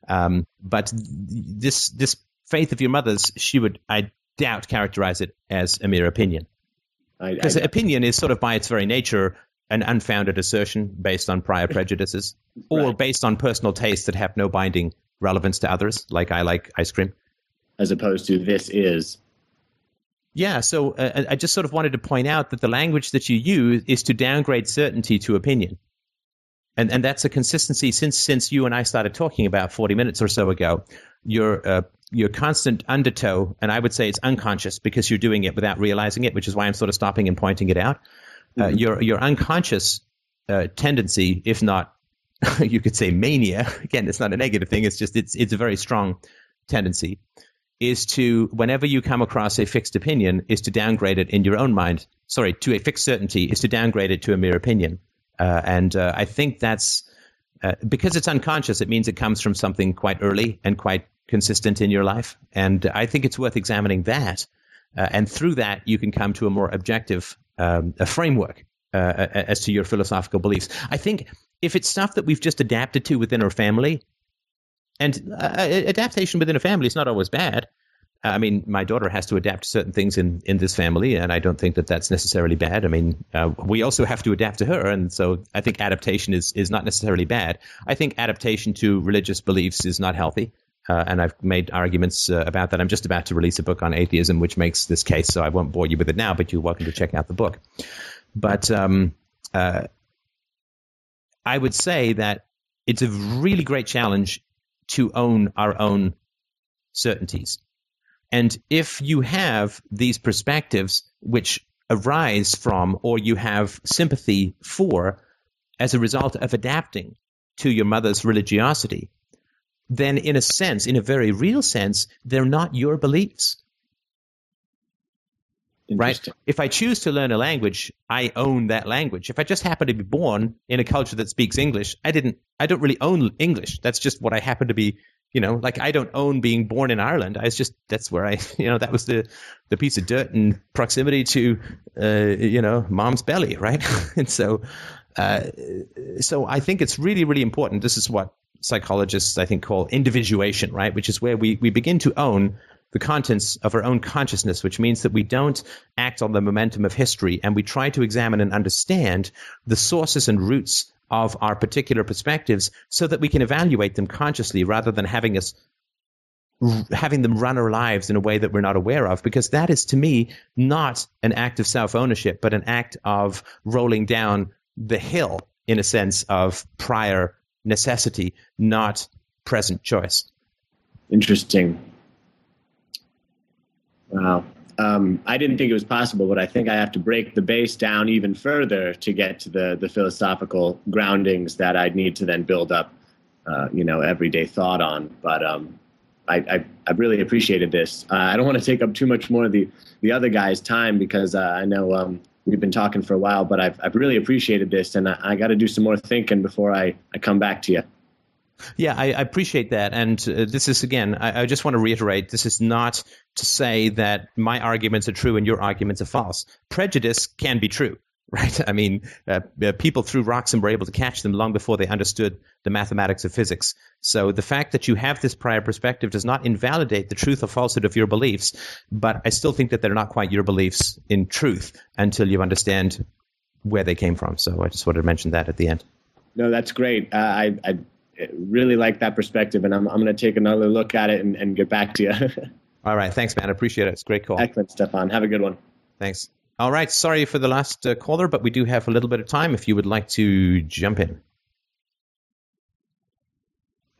Um, but this, this faith of your mother's, she would, I doubt, characterize it as a mere opinion. Because opinion is sort of by its very nature an unfounded assertion based on prior [LAUGHS] prejudices or right. based on personal tastes that have no binding relevance to others, like I like ice cream. As opposed to this is. Yeah, so uh, I just sort of wanted to point out that the language that you use is to downgrade certainty to opinion. And, and that's a consistency since since you and I started talking about 40 minutes or so ago. Your uh, your constant undertow, and I would say it's unconscious because you're doing it without realizing it, which is why I'm sort of stopping and pointing it out. Uh, mm-hmm. your your unconscious uh, tendency, if not, [LAUGHS] you could say mania. [LAUGHS] Again, it's not a negative thing. It's just it's it's a very strong tendency. Is to whenever you come across a fixed opinion, is to downgrade it in your own mind. Sorry, to a fixed certainty, is to downgrade it to a mere opinion. Uh, and uh, I think that's uh, because it's unconscious. It means it comes from something quite early and quite consistent in your life. And I think it's worth examining that. Uh, and through that, you can come to a more objective um, a framework uh, as to your philosophical beliefs. I think if it's stuff that we've just adapted to within our family, and uh, adaptation within a family is not always bad. I mean, my daughter has to adapt to certain things in, in this family, and I don't think that that's necessarily bad. I mean, uh, we also have to adapt to her, and so I think adaptation is, is not necessarily bad. I think adaptation to religious beliefs is not healthy. Uh, and I've made arguments uh, about that. I'm just about to release a book on atheism, which makes this case, so I won't bore you with it now, but you're welcome to check out the book. But um, uh, I would say that it's a really great challenge to own our own certainties. And if you have these perspectives which arise from or you have sympathy for as a result of adapting to your mother's religiosity, then in a sense, in a very real sense, they're not your beliefs. Right? If I choose to learn a language, I own that language. If I just happen to be born in a culture that speaks English, I didn't I don't really own English. That's just what I happen to be, you know, like I don't own being born in Ireland. I was just that's where I, [LAUGHS] you know, that was the the piece of dirt in proximity to uh, you know, mom's belly, right? [LAUGHS] and so uh, so I think it's really, really important. This is what psychologists, I think, call individuation, right? Which is where we, we begin to own the contents of our own consciousness, which means that we don't act on the momentum of history and we try to examine and understand the sources and roots of our particular perspectives so that we can evaluate them consciously rather than having us having them run our lives in a way that we're not aware of because that is to me not an act of self-ownership but an act of rolling down the hill in a sense of prior necessity, not present choice. Interesting. Wow. um, I didn't think it was possible, but I think I have to break the base down even further to get to the the philosophical groundings that I'd need to then build up, uh, you know, everyday thought on. But um, I, I, I really appreciated this. Uh, I don't want to take up too much more of the the other guy's time because uh, I know um, we've been talking for a while, but I've I've really appreciated this, and I, I got to do some more thinking before I I come back to you. Yeah, I, I appreciate that. And uh, this is, again, I, I, just want to reiterate this is not to say that my arguments are true and your arguments are false. Prejudice can be true, [LAUGHS] right? I mean, uh, uh, people threw rocks and were able to catch them long before they understood the mathematics of physics. So the fact that you have this prior perspective does not invalidate the truth or falsehood of your beliefs, but I still think that they're not quite your beliefs in truth until you understand where they came from. So I just wanted to mention that at the end. No, that's great. Uh, I, I really like that perspective, and I'm, I'm going to take another look at it and, and get back to you. [LAUGHS] All right. Thanks, man. I appreciate it. It's great call. Excellent, Stefan. Have a good one. Thanks. All right. Sorry for the last uh, caller, but we do have a little bit of time if you would like to jump in.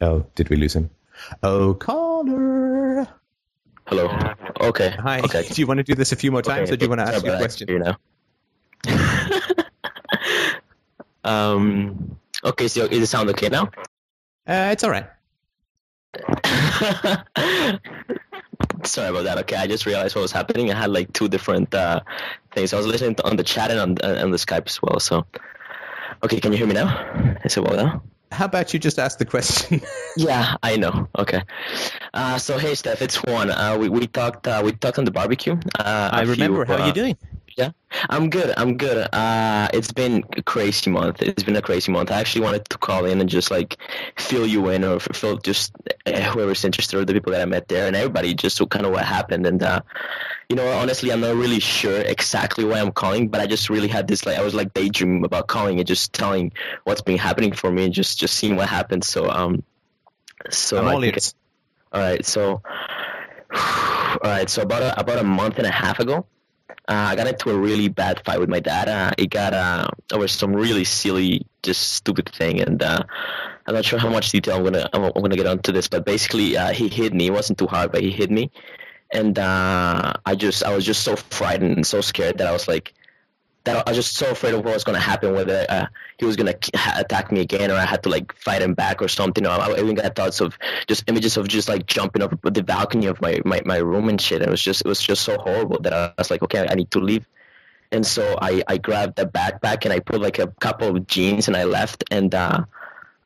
Oh, did we lose him? Oh, caller. Hello. Okay. Hi. Okay. [LAUGHS] Do you want to do this a few more times, okay. or do you want to ask you a question? You know. um. Okay. So, is it sound okay now? Uh, it's all right. [LAUGHS] Sorry about that. Okay, I just realized what was happening. I had like two different uh, things. I was listening to, on the chat and on, uh, on the Skype as well. So, okay, can you hear me now? Is it well now? How about you just ask the question? [LAUGHS] yeah, I know. Okay. Uh, so hey, Steph, it's Juan. Uh, we we talked uh, we talked on the barbecue. Uh, I remember. Few, How are you doing? Yeah, I'm good. I'm good. Uh, it's been a crazy month. It's been a crazy month. I actually wanted to call in and just like fill you in, or fill just eh, whoever's interested, or the people that I met there, and everybody, just so kind of what happened. And uh, you know, honestly, I'm not really sure exactly why I'm calling, but I just really had this like I was like daydreaming about calling and just telling what's been happening for me and just just seeing what happened. So um, so I'm all ears. All right, so [SIGHS] all right, so about a, about a month and a half ago. Uh, I got into a really bad fight with my dad. Uh, it got uh, over some really silly, just stupid thing, and I'm not sure how much detail I'm gonna I'm, gonna get onto this, but basically he hit me. It wasn't too hard, but he hit me, and I just I was just so frightened and so scared that I was like, that I was just so afraid of what was going to happen, whether uh, he was going to attack me again or I had to like fight him back or something. I, I even got thoughts of just images of just like jumping up the balcony of my, my, my room and shit. It was just it was just so horrible that I was like, okay, I need to leave. And so I, I grabbed the backpack and I put like a couple of jeans and I left and uh,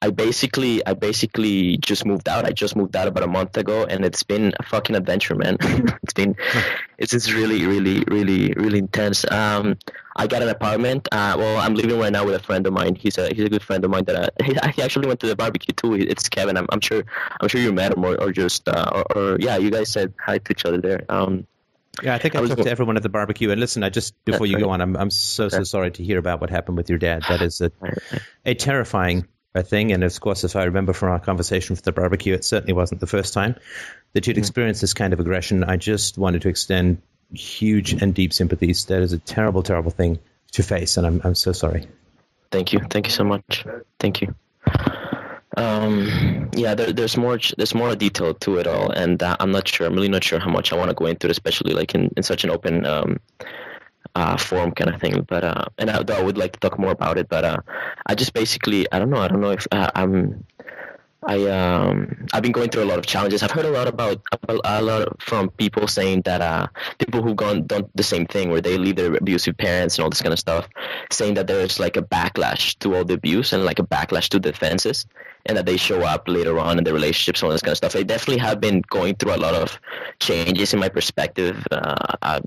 I basically I basically just moved out. I just moved out about a month ago, and it's been a fucking adventure, man. [LAUGHS] it's been [LAUGHS] it's just really really really really intense. Um, I got an apartment. Uh, well, I'm living right now with a friend of mine. He's a he's a good friend of mine that [LAUGHS] I, he actually went to the barbecue too. It's Kevin. I'm, I'm sure I'm sure you met him or, or just uh, or, or, yeah, you guys said hi to each other there. Um, yeah, I think I, I talked to everyone at the barbecue. And listen, I just before you go on, I'm I'm so so sorry to hear about what happened with your dad. That is a a terrifying thing. And of course, if I remember from our conversation with the barbecue, it certainly wasn't the first time that you'd mm-hmm. experienced this kind of aggression. I just wanted to extend huge and deep sympathies. That is a terrible, terrible thing to face, and I'm I'm so sorry. Thank you, thank you so much. Thank you. Um, yeah, there, there's more there's more detail to it all, and uh, I'm not sure. I'm really not sure how much I want to go into it, especially like in, in such an open um, uh, forum kind of thing. But uh, and I, I, would like to talk more about it. But uh, I just basically I don't know. I don't know if uh, I'm. I um I've been going through a lot of challenges. I've heard a lot about a lot from people saying that uh people who've gone done the same thing where they leave their abusive parents and all this kind of stuff, saying that there's like a backlash to all the abuse and like a backlash to defenses and that they show up later on in the relationships and all this kind of stuff. I definitely have been going through a lot of changes in my perspective. Uh, I,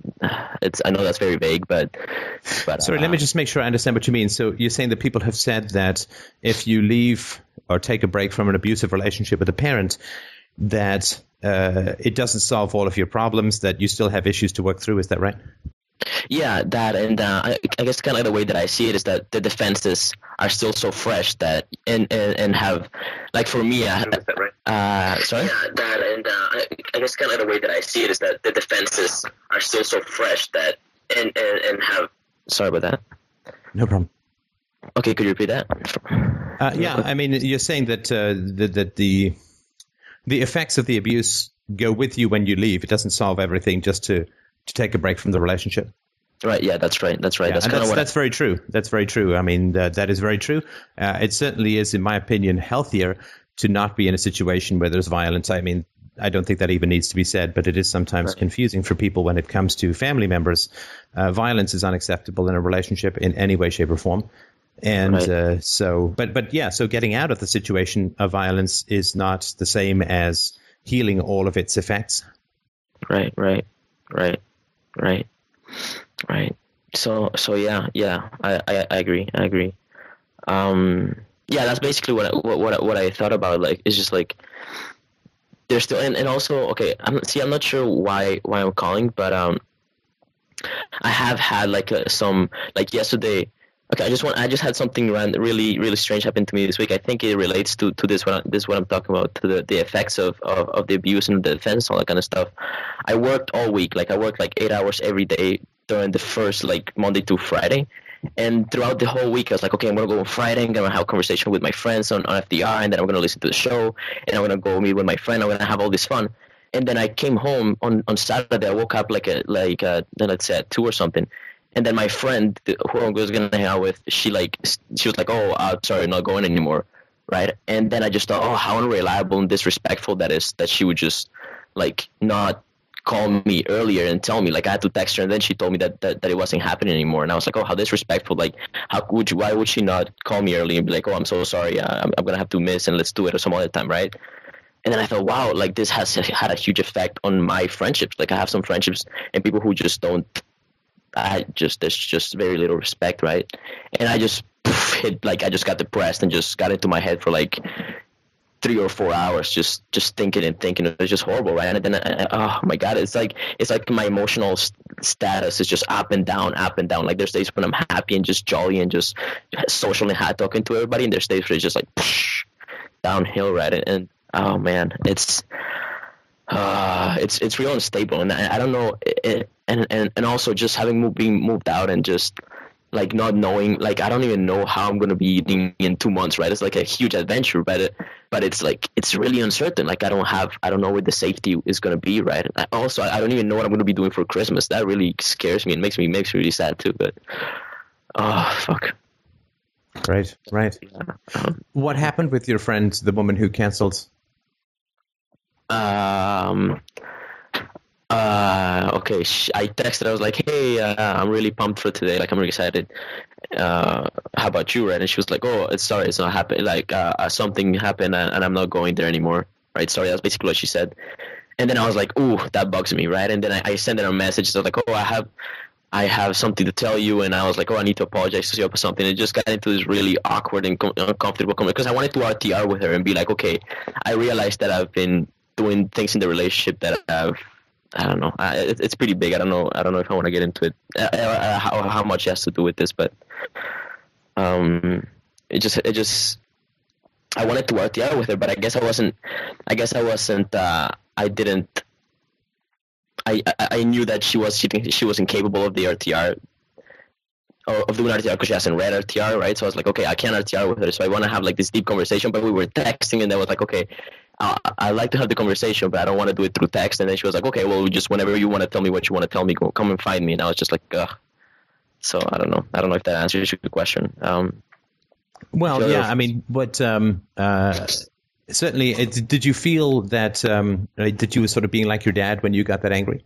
it's I know that's very vague, but but sorry, uh, let me just make sure I understand what you mean. So you're saying that people have said that if you leave or take a break from an abusive relationship with a parent, that uh, it doesn't solve all of your problems, that you still have issues to work through. Is that right? Yeah, that and uh, I, I, guess kind of the way that I see it is that the defenses are still so fresh that and and, and have like for me, uh, uh, sorry. Yeah, that and uh, I, I guess kind of the way that I see it is that the defenses are still so fresh that and and, and have sorry about that. No problem. Okay, could you repeat that? Uh, yeah, I mean, you're saying that uh, that, that the the effects of the abuse go with you when you leave. It doesn't solve everything just to to take a break from the relationship. Right. Yeah, that's right. That's right. Yeah, that's kind that's, of what. that's very true. That's very true. I mean, uh, that is very true. Uh, it certainly is, in my opinion, healthier to not be in a situation where there's violence. I mean, I don't think that even needs to be said, but it is sometimes confusing for people when it comes to family members. Uh, violence is unacceptable in a relationship in any way, shape, or form. And Right. uh, so, but but yeah, so getting out of the situation of violence is not the same as healing all of its effects. Right. Right. Right. Right. Right. So so yeah yeah I I, I agree I agree. Um. Yeah, that's basically what I, what what I, what I thought about. Like, it's just like there's still and, and also okay. I'm see. I'm not sure why why I'm calling, but um, I have had like a, some like yesterday. Okay, I just want I just had something really really strange happen to me this week. I think it relates to to this what this what I'm talking about to the, the effects of, of of the abuse and the defense all that kind of stuff. I worked all week. Like I worked like eight hours every day during the first like Monday to Friday. And throughout the whole week, I was like, okay, I'm gonna go on Friday. I'm gonna have a conversation with my friends on, on FDR, and then I'm gonna listen to the show, and I'm gonna go meet with my friend. I'm gonna have all this fun. And then I came home on, on Saturday. I woke up like a like a, let's say at two or something. And then my friend who I was gonna hang out with, she like she was like, oh, uh, sorry, not going anymore, right? And then I just thought, oh, how unreliable and disrespectful that is that she would just like not call me earlier and tell me like I had to text her. And then she told me that, that, that it wasn't happening anymore. And I was like oh how disrespectful. Like how would you why would she not call me early and be like oh I'm so sorry. Uh, I'm, I'm gonna have to miss and let's do it or some other time right? And then I thought wow like this has had a huge effect on my friendships. Like I have some friendships and people who just don't I just there's just very little respect right? And I just poof, hit like I just got depressed and just got into my head for like three or four hours just just thinking and thinking. It was just horrible right? And then I, oh my god it's like it's like my emotional s- status is just up and down up and down. Like there's days when i'm happy and just jolly and just social and hot talking to everybody and there's days where it's just like downhill right? And, and oh man it's uh, it's it's real unstable. And I, I don't know it, and, and and also just having moved, being moved out and just like not knowing like i don't even know how i'm going to be eating in two months right? It's like a huge adventure but it, but it's like it's really uncertain. Like i don't have i don't know where the safety is going to be right? I, also i don't even know what i'm going to be doing for christmas. That really scares me and makes me makes me really sad too but oh fuck. Right, right. um, What happened with your friend, the woman who cancelled? um uh okay i texted i was like hey uh, i'm really pumped for today. Like i'm really excited. Uh how about you right? And she was like oh it's sorry it's not happening. Like uh, uh, something happened and, i'm not going there anymore right? Sorry that's basically what she said. And then i was like ooh that bugs me right? And then i, I sent her a message. So like oh i have I have something to tell you, and I was like, oh, I need to apologize to you for something. It just got into this really awkward and com- uncomfortable conversation because I wanted to RTR with her and be like, okay, I realized that I've been doing things in the relationship that I've I don't know. I, it, it's pretty big. I don't know. I don't know if I want to get into it. Uh, uh, how how much it has to do with this, but um, it just it just I wanted to work RTR with her, but I guess I wasn't. I guess I wasn't. Uh, I didn't. I, I I knew that she was she she was incapable of the RTR of doing RTR because she hasn't read RTR, right? So I was like, okay, I can't RTR with her, so I want to have like this deep conversation. But we were texting, and I was like, okay, I I like to have the conversation, but I don't want to do it through text. And then she was like, okay, well, just whenever you want to tell me what you want to tell me, go come and find me. And I was just like, ugh. So I don't know. I don't know if that answers your question. Um, Well, yeah, I mean, but um, uh, certainly, it, did you feel that um, uh, that you were sort of being like your dad when you got that angry?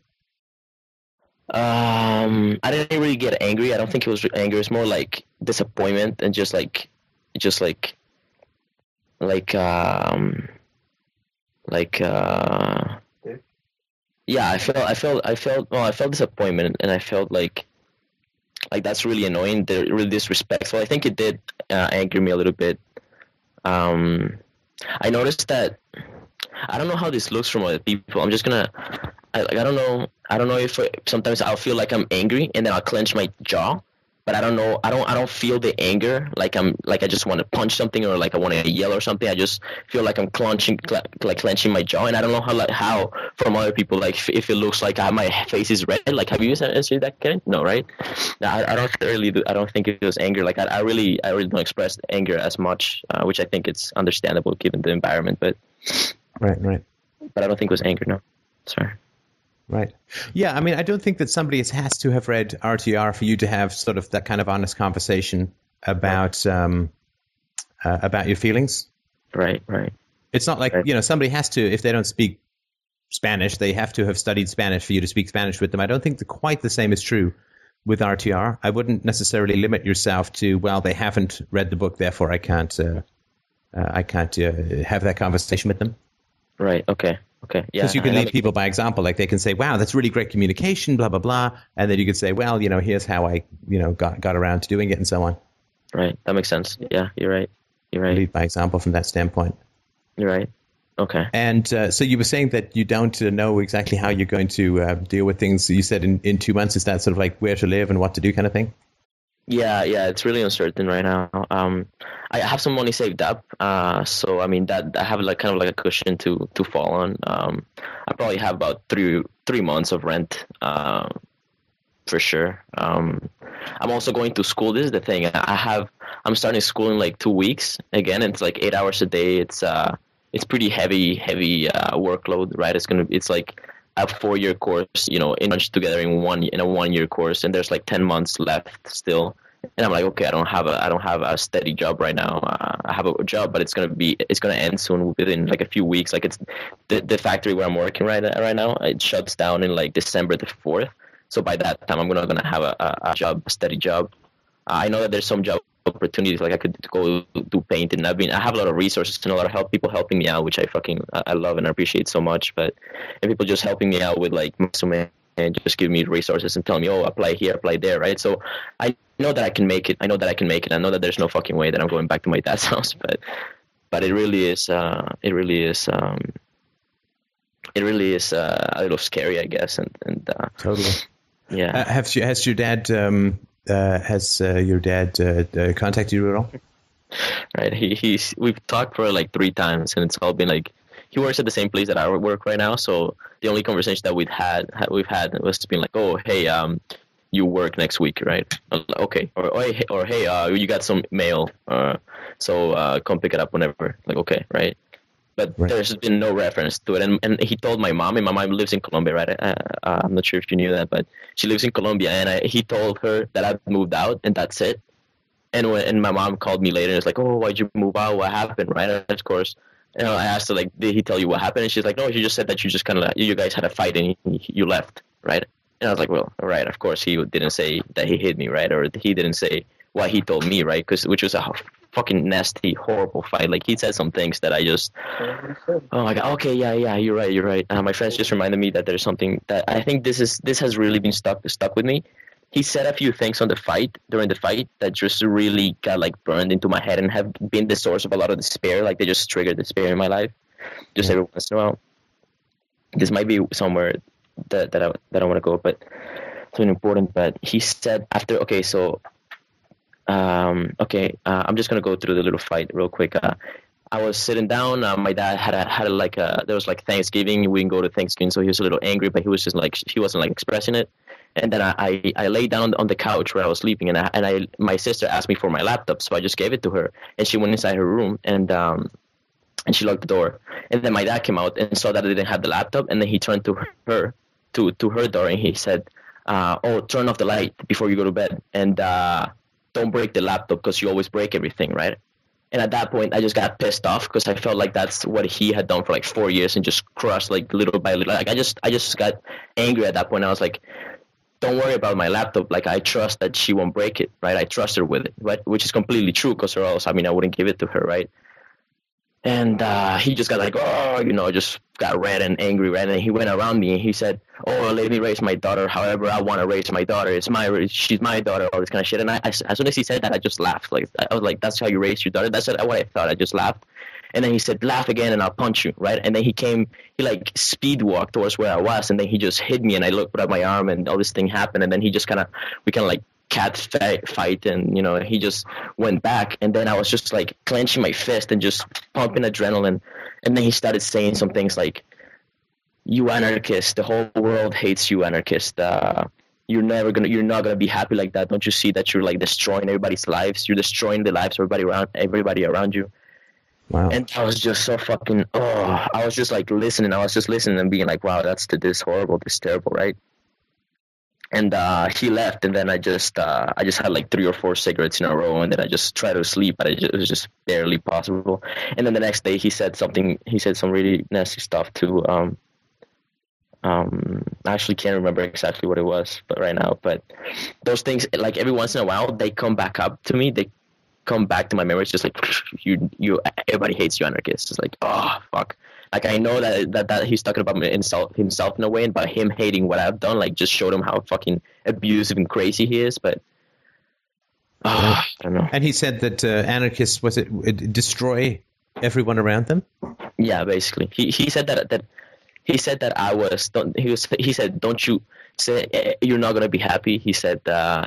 Um, I didn't really get angry. I don't think it was anger. It's more like disappointment and just like, just like, like, um, like, uh, yeah. I felt, I felt, I felt. Well, I felt disappointment, and I felt like, like that's really annoying. They're really disrespectful. I think it did uh, anger me a little bit. Um, I noticed that. I don't know how this looks from other people. I'm just gonna I, like I don't know. I don't know if sometimes I'll feel like I'm angry and then I'll clench my jaw, but I don't know. I don't. I don't feel the anger like I'm like I just want to punch something or like I want to yell or something. I just feel like I'm clenching cl- like clenching my jaw, and I don't know how like how from other people like if, if it looks like I, my face is red. Like have you answered that, Karen? No, right? I, I don't really. Do, I don't think it was anger. Like I, I really, I really don't express anger as much, uh, which I think it's understandable given the environment. But Right, right. but I don't think it was anger. No, sorry. Right. Yeah, I mean, I don't think that somebody has, to have read RTR for you to have sort of that kind of honest conversation about um, uh, about your feelings. Right, right. It's not like Right. you know somebody has to if they don't speak Spanish, they have to have studied Spanish for you to speak Spanish with them. I don't think that quite the same is true with RTR. I wouldn't necessarily limit yourself to well, they haven't read the book, therefore I can't uh, uh, I can't uh, have that conversation with them. Right. Okay. Okay. Yeah. Because you can lead people by example. Like they can say, "Wow, that's really great communication," blah blah blah, and then you could say, "Well, you know, here's how I, you know, got got around to doing it," and so on. Right. That makes sense. Yeah. You're right. You're right. Lead by example from that standpoint. You're right. Okay. And uh, so you were saying that you don't uh, know exactly how you're going to uh, deal with things. You said in, in two months is that sort of like where to live and what to do kind of thing. Yeah, yeah, it's really uncertain right now. Um, I have some money saved up, uh, so I mean that I have like kind of like a cushion to to fall on. Um, I probably have about three three months of rent, uh, for sure. Um, I'm also going to school. This is the thing. I have I'm starting school in like two weeks. Again, it's like eight hours a day. It's uh, it's pretty heavy heavy uh, workload, right? It's gonna it's like a four year course, you know, in together in one in a one year course, and there's like ten months left still. And I'm like, okay, I don't have a I don't have a steady job right now. Uh, I have a job, but it's gonna be it's gonna end soon within like a few weeks. Like it's the the factory where I'm working right right now. It shuts down in like December the fourth. So by that time, I'm gonna gonna have a, a, job, a steady job. Uh, I know that there's some job opportunities like I could go do painting. I've been I have a lot of resources and a lot of help people helping me out, which I fucking I I love and appreciate so much. But and people just helping me out with like resume and just give me resources and tell me, oh, apply here, apply there, right? So I know that I can make it. I know that I can make it. I know that there's no fucking way that I'm going back to my dad's [LAUGHS] house, but but it really is uh it really is um it really is uh, a little scary, I guess, and and uh, Totally. [LAUGHS] yeah. Uh, have you, has your dad um, uh, has uh, your dad uh, uh, contacted you at all? right? He he's we've talked for like three times, and it's all been like he works at the same place that I work right now. So the only conversation that we've had we've had was been like, oh hey, um, you work next week, right? Okay, or or hey, or hey, uh, you got some mail, uh, so uh, come pick it up whenever. Like okay, right? But Right. there's been no reference to it, and and he told my mom, and my mom lives in Colombia, right? Uh, uh, I'm not sure if you knew that, but she lives in Colombia, and I, he told her that I've moved out, and that's it. And when and my mom called me later and was like, "Oh, why'd you move out? What happened?" Right? And of course, you know, I asked her like, "Did he tell you what happened?" And she's like, "No, he just said that you just kind of you guys had a fight and you, you left, right?" And I was like, "Well, all right. Of course, he didn't say that he hit me, right? Or he didn't say what he told me, right? Because which was a fucking nasty, horrible fight. Like he said some things that I just, oh my god, okay, yeah, yeah, you're right, you're right. Uh, my friends just reminded me that there's something that I think this is this has really been stuck stuck with me he said a few things on the fight during the fight that just really got like burned into my head and have been the source of a lot of despair. Like they just triggered despair in my life, just every once in a while. This might be somewhere that that I that I want to go, but it's really important. But he said after okay, so um, okay, uh, I'm just gonna go through the little fight real quick. Uh, I was sitting down. Uh, my dad had a, had a, like a, there was like Thanksgiving. We didn't go to Thanksgiving, so he was a little angry, but he was just like he wasn't like expressing it. And then I, I, I lay down on the couch where I was sleeping, and I, and I my sister asked me for my laptop, so I just gave it to her, and she went inside her room and um and she locked the door. And then my dad came out and saw that I didn't have the laptop, and then he turned to her to to her door and he said, uh, "Oh, turn off the light before you go to bed, and uh, don't break the laptop because you always break everything, right?" And at that point, I just got pissed off because I felt like that's what he had done for like four years and just crushed like little by little. Like I just, I just got angry at that point. I was like, "Don't worry about my laptop. Like I trust that she won't break it, right? I trust her with it, right? Which is completely true because or else, I mean, I wouldn't give it to her, right?" And uh, he just got like, oh, you know, just got red and angry, right? And he went around me and he said, oh, let me raise my daughter however I want to raise my daughter. It's my, she's my daughter, all this kind of shit. And I, as as soon as he said that, I just laughed. Like I was like, that's how you raise your daughter. That's what I thought. I just laughed. And then he said, laugh again and I'll punch you, right? And then he came, he like speed walked towards where I was, and then he just hit me, and I looked at my arm, and all this thing happened, and then he just kind of, we kind of like cat fight, fight and you know he just went back. And then i was just like clenching my fist and just pumping adrenaline. And then he started saying some things like you anarchist. The whole world hates you anarchist. Uh, you're never gonna you're not gonna be happy like that. Don't you see that you're like destroying everybody's lives? You're destroying the lives of everybody around everybody around you. Wow. And I was just so fucking oh I was just like listening. I was just listening and being like, wow, that's this horrible, this terrible, right? And uh, he left, and then I just uh, I just had like three or four cigarettes in a row, and then I just tried to sleep, but it, just, it was just barely possible. And then the next day, he said something. He said some really nasty stuff too. Um, um, I actually can't remember exactly what it was, but right now, but those things, like every once in a while, they come back up to me. They come back to my memory. It's just like you, you, everybody hates you, anarchists. It's like, oh fuck. Like I know that that, that he's talking about himself, himself in a way, and by him hating what I've done, like just showed him how fucking abusive and crazy he is. But oh, [SIGHS] I don't know. And he said that uh, anarchists was it, it destroy everyone around them. Yeah, basically, he he said that that he said that I was. Don't, he was. He said, "Don't you say eh, you're not gonna be happy?" He said, uh,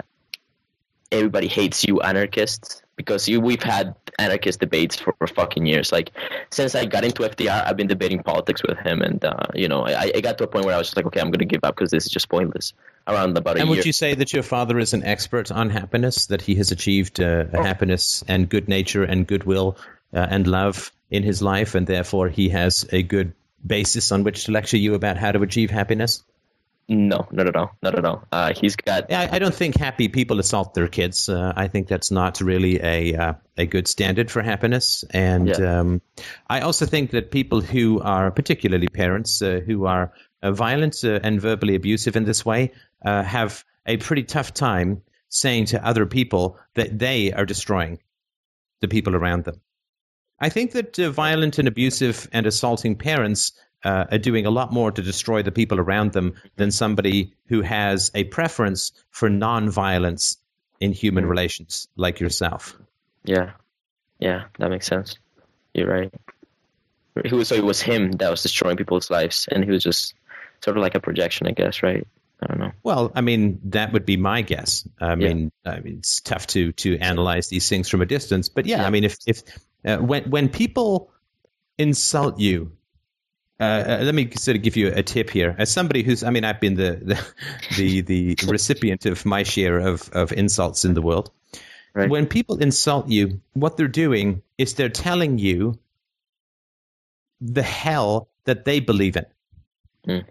"Everybody hates you, anarchists." Because you, we've had anarchist debates for, for, fucking years. Like since I got into FDR, I've been debating politics with him, and uh, you know, I, I, got to a point where I was just like, okay, I'm going to give up because this is just pointless. Around about a and year. would you say that your father is an expert on happiness? That he has achieved uh, oh. happiness and good nature and goodwill uh, and love in his life, and therefore he has a good basis on which to lecture you about how to achieve happiness? No, not at all. Not at all. Uh, he's got. I, I, don't think happy people assault their kids. Uh, I think that's not really a uh, a good standard for happiness. And yeah. um, I also think that people who are, particularly parents, uh, who are uh, violent uh, and verbally abusive in this way, have a pretty tough time saying to other people that they are destroying the people around them. I think that uh, violent and abusive and assaulting parents uh, are doing a lot more to destroy the people around them than somebody who has a preference for non-violence in human mm. relations, like yourself. Yeah, yeah, that makes sense. You're right. He was, so it was him that was destroying people's lives, and he was just sort of like a projection, I guess, right? I don't know. Well, I mean, that would be my guess. I mean, yeah. I mean, it's tough to to analyze these things from a distance, but yeah, yeah. I mean, if if uh, when when people insult you, uh, uh, let me sort of give you a tip here. As somebody who's, I mean, I've been the the [LAUGHS] the, the recipient of my share of of insults in the world. Right. When people insult you, what they're doing is they're telling you the hell that they believe in. Mm.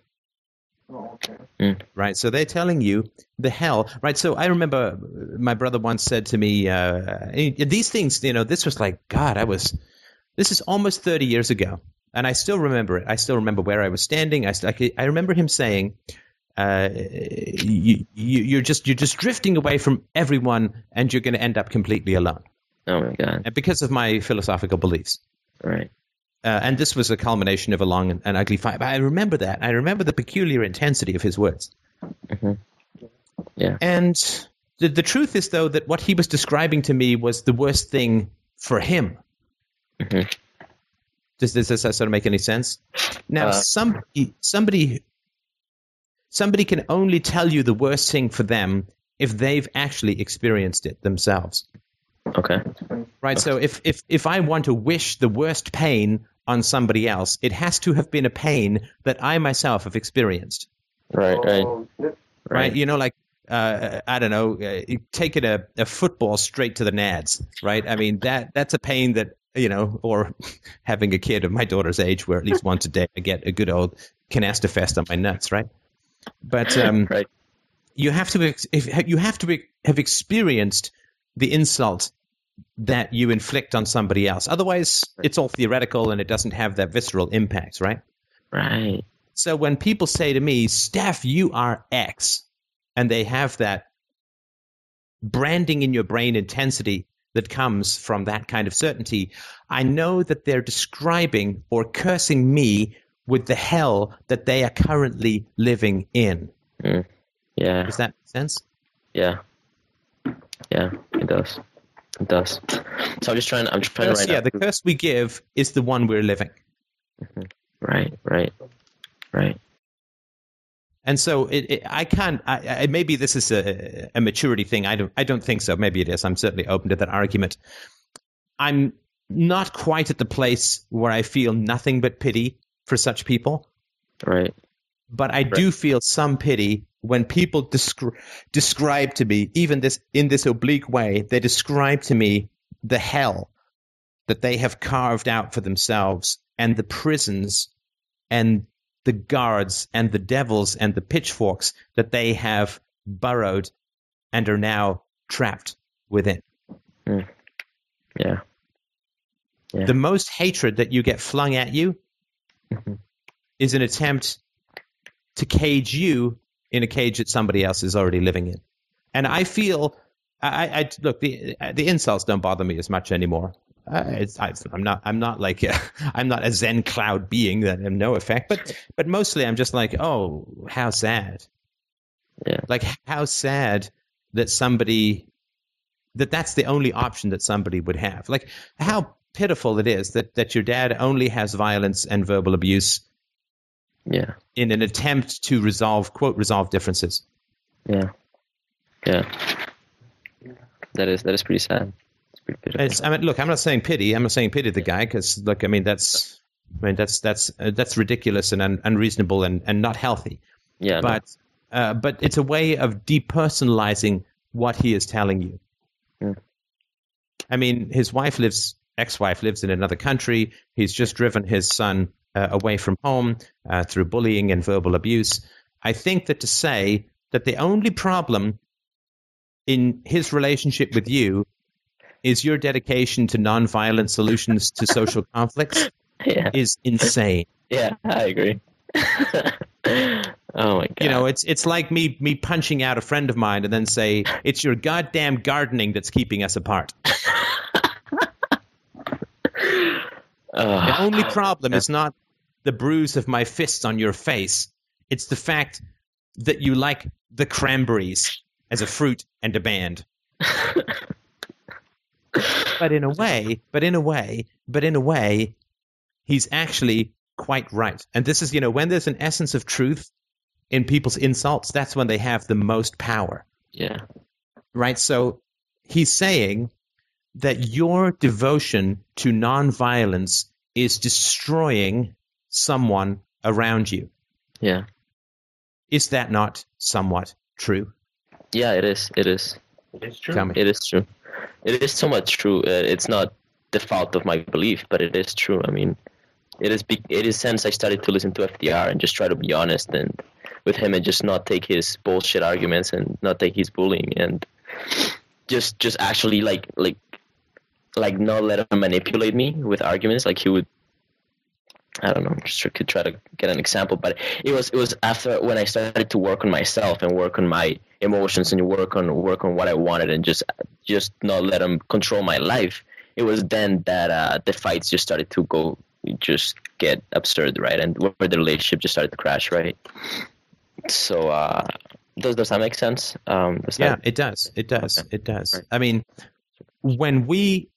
Oh, okay. Mm. Right. So they're telling you the hell. Right. So I remember my brother once said to me, uh, these things, you know, this was like, God, I was, this is almost 30 years ago. And I still remember it. I still remember where I was standing. I, I remember him saying, uh, you, you, you're just you're just drifting away from everyone, and you're going to end up completely alone. Oh my god! And because of my philosophical beliefs. Right. Uh, and this was a culmination of a long and, and, ugly fight. But I remember that. I remember the peculiar intensity of his words. Mm-hmm. Yeah. And the, the truth is, though, that what he was describing to me was the worst thing for him. Mm-hmm. Does, does this sort of make any sense? Now, uh, somebody, somebody, somebody can only tell you the worst thing for them if they've actually experienced it themselves. Okay. Right. So if, if, if I want to wish the worst pain on somebody else, it has to have been a pain that I myself have experienced. Right. Right. Right. right? You know, like uh, I don't know, uh, taking a, a football straight to the nads, right? I mean that that's a pain that you know, or [LAUGHS] having a kid of my daughter's age, where at least once a day I get a good old canasta fest on my nuts, right? But [LAUGHS] um, right. you have to if, you have to have experienced the insult that you inflict on somebody else. Otherwise, it's all theoretical and it doesn't have that visceral impact, right? Right. So when people say to me, Steph, you are X, and they have that branding in your brain intensity that comes from that kind of certainty, I know that they're describing or cursing me with the hell that they are currently living in. Mm. Yeah. Does that make sense? Yeah. Yeah, it does. It does. So I'm just trying. I'm trying curse, to write. Yeah, the curse we give is the one we're living. Mm-hmm. Right. Right. Right. And so it, it, I can't. I, I, maybe this is a, a maturity thing. I don't. I don't think so. Maybe it is. I'm certainly open to that argument. I'm not quite at the place where I feel nothing but pity for such people. Right. But I right. do feel some pity when people descri- describe to me, even this in this oblique way, they describe to me the hell that they have carved out for themselves and the prisons and the guards and the devils and the pitchforks that they have burrowed and are now trapped within. Yeah. Yeah. The most hatred that you get flung at you Mhm. is an attempt to cage you in a cage that somebody else is already living in. And I feel, I, I look the the insults don't bother me as much anymore. Uh, it's, I, I'm not I'm not like a, [LAUGHS] I'm not a Zen cloud being that have no effect, but but mostly I'm just like, oh, how sad. Yeah. Like how sad that somebody that that's the only option that somebody would have. Like how pitiful it is that that your dad only has violence and verbal abuse Yeah. in an attempt to resolve quote resolve differences. Yeah. Yeah. That is that is pretty sad. It's pretty pitiful. It's, I mean, look, I'm not saying pity. I'm not saying pity the guy because look, I mean that's I mean that's that's uh, that's ridiculous and un, unreasonable and, and not healthy. yeah. no. But uh, but it's a way of depersonalizing what he is telling you. Hmm. I mean, his wife lives, ex-wife lives in another country. He's just driven his son uh, away from home uh, through bullying and verbal abuse. I think that to say that the only problem in his relationship with you is your dedication to nonviolent solutions to social [LAUGHS] conflicts yeah. is insane. Yeah. I agree. [LAUGHS] oh my god. You know, it's it's like me me punching out a friend of mine and then say it's your goddamn gardening that's keeping us apart. [LAUGHS] The only problem is not the bruise of my fists on your face. It's the fact that you like the cranberries as a fruit and a band. But in a way, but in a way, but in a way, he's actually quite right. And this is, you know, when there's an essence of truth in people's insults, that's when they have the most power. yeah. right? So he's saying that your devotion to nonviolence is destroying someone around you. Yeah. Is that not somewhat true? Yeah. It is. It is. It's true. Tell me. It is true. It is so much true. Uh, it's not the fault of my belief, but it is true. I mean, it is. Be- it is since I started to listen to FDR and just try to be honest and with him and just not take his bullshit arguments and not take his bullying and just just actually like like like not let him manipulate me with arguments. Like he would. I don't know. I'm Just could try to get an example, but it was it was after when I started to work on myself and work on my emotions and work on work on what I wanted and just just not let them control my life. It was then that uh, the fights just started to go just get absurd, right? And where the relationship just started to crash, right? So uh, does does that make sense? Um, does Yeah, that- it does. It does. Okay. It does. Right. I mean, when we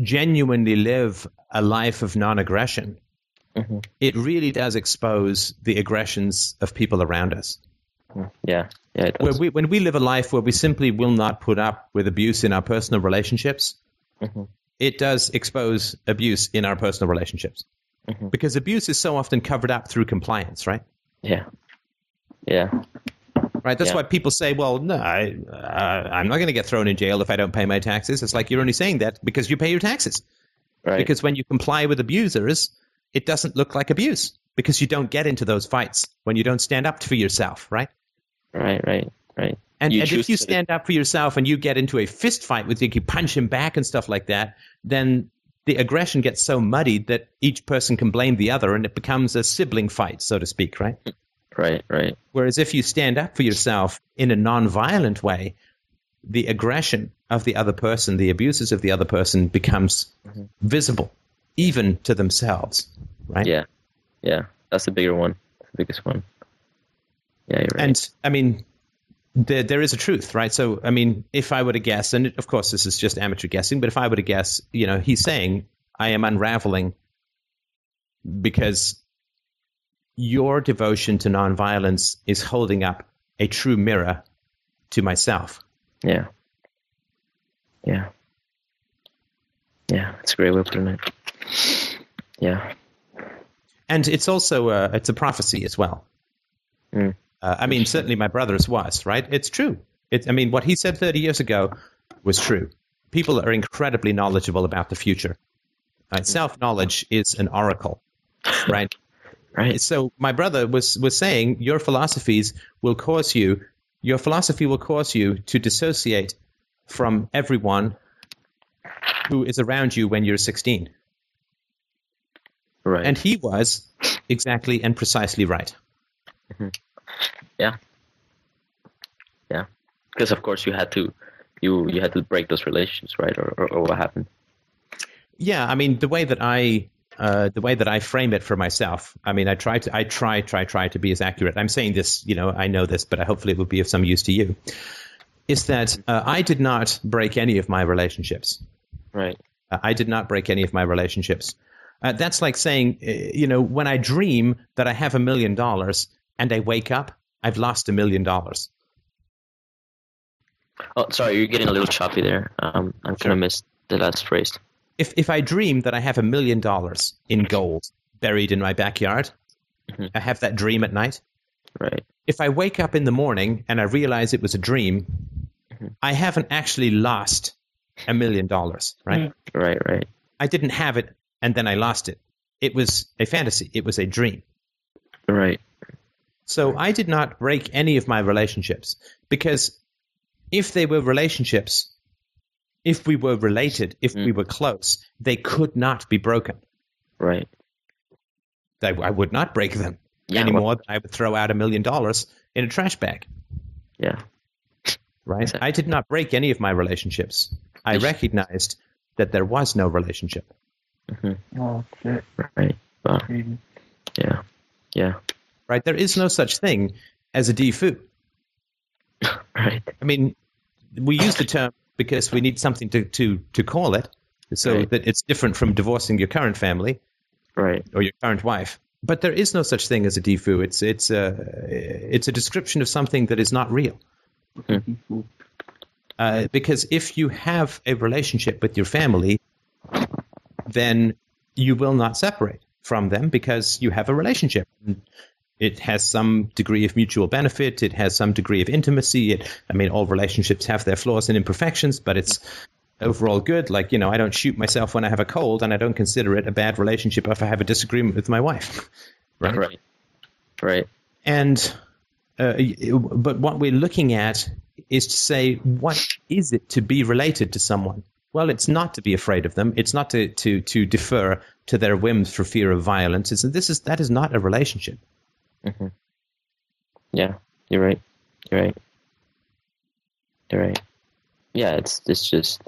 genuinely live a life of non aggression, Mhm. it really does expose the aggressions of people around us. yeah, yeah, it Where we, when we live a life where we simply will not put up with abuse in our personal relationships, Mhm. it does expose abuse in our personal relationships. Mhm. Because abuse is so often covered up through compliance, right? yeah, yeah, Right. That's Yeah. why people say, "Well, no, I, uh, I'm not going to get thrown in jail if I don't pay my taxes." It's like you're only saying that because you pay your taxes. right. Because when you comply with abusers, it doesn't look like abuse because you don't get into those fights when you don't stand up for yourself, right? right, right, right. And, and if you stand up for yourself and you get into a fist fight with you, you punch him back and stuff like that, then the aggression gets so muddied that each person can blame the other and it becomes a sibling fight, so to speak, right? Right, right. Whereas if you stand up for yourself in a non-violent way, the aggression of the other person, the abuses of the other person becomes mm-hmm. visible, even to themselves, right? Yeah, yeah. That's the bigger one. That's the biggest one. Yeah, you're right. And I mean, there, there is a truth, right? So, I mean, if I were to guess, and of course this is just amateur guessing, but if I were to guess, you know, he's saying, I am unraveling because your devotion to nonviolence is holding up a true mirror to myself. yeah, yeah, yeah. it's a great way of putting it. Yeah, And it's also a, it's a prophecy as well. Mm. Uh, I mean, certainly my brother's was, right? It's true. It, I mean, what he said 30 years ago was true. people are incredibly knowledgeable about the future. Right? Self knowledge is an oracle, right? Right. So my brother was was saying your philosophies will cause you, your philosophy will cause you to dissociate from everyone who is around you when you're 16. Right. And he was exactly and precisely right. Mm-hmm. yeah. Yeah. Because of course you had to, you you had to break those relations, right? Or or, or what happened? Yeah, I mean the way that I uh, the way that I frame it for myself. I mean, I try to I try try try to be as accurate. I'm saying this, you know, I know this, but hopefully it will be of some use to you. Is that uh, I did not break any of my relationships. Right. Uh, I did not break any of my relationships. Uh, that's like saying, uh, you know, when I dream that I have a million dollars and I wake up, I've lost a million dollars. Oh, sorry, you're getting a little choppy there. Um, I'm Sure. gonna miss the last phrase. If if I dream that I have a million dollars in gold buried in my backyard, Mhm. I have that dream at night. Right. if I wake up in the morning and I realize it was a dream, Mhm. I haven't actually lost a million dollars, right? Right. Right. I didn't have it and then I lost it. It was a fantasy. It was a dream. Right. So I did not break any of my relationships because if they were relationships, if we were related, if we were close, they could not be broken. Right. I, I would not break them Yeah. any well, I would throw out a million dollars in a trash bag. yeah. right? Exactly. I did not break any of my relationships. I recognized that there was no relationship. Oh, shit. Right. Wow. Yeah. Yeah. Right? There is no such thing as a deFOO. [LAUGHS] Right. I mean, we use the term because we need something to, to, to call it so Right. that it's different from divorcing your current family Right. or your current wife. But there is no such thing as a deFOO. It's it's a it's a description of something that is not real. Uh, because if you have a relationship with your family, then you will not separate from them because you have a relationship. It has some degree of mutual benefit. It has some degree of intimacy. It, I mean, all relationships have their flaws and imperfections, but it's overall good. Like, you know, I don't shoot myself when I have a cold, and I don't consider it a bad relationship if I have a disagreement with my wife. [LAUGHS] Right. Right. Right. And uh, but what we're looking at is to say, what is it to be related to someone? Well, it's not to be afraid of them. It's not to to to defer to their whims for fear of violence. It's, this is that is not a relationship. Yeah. You're right. You're right. You're right. Yeah. It's it's just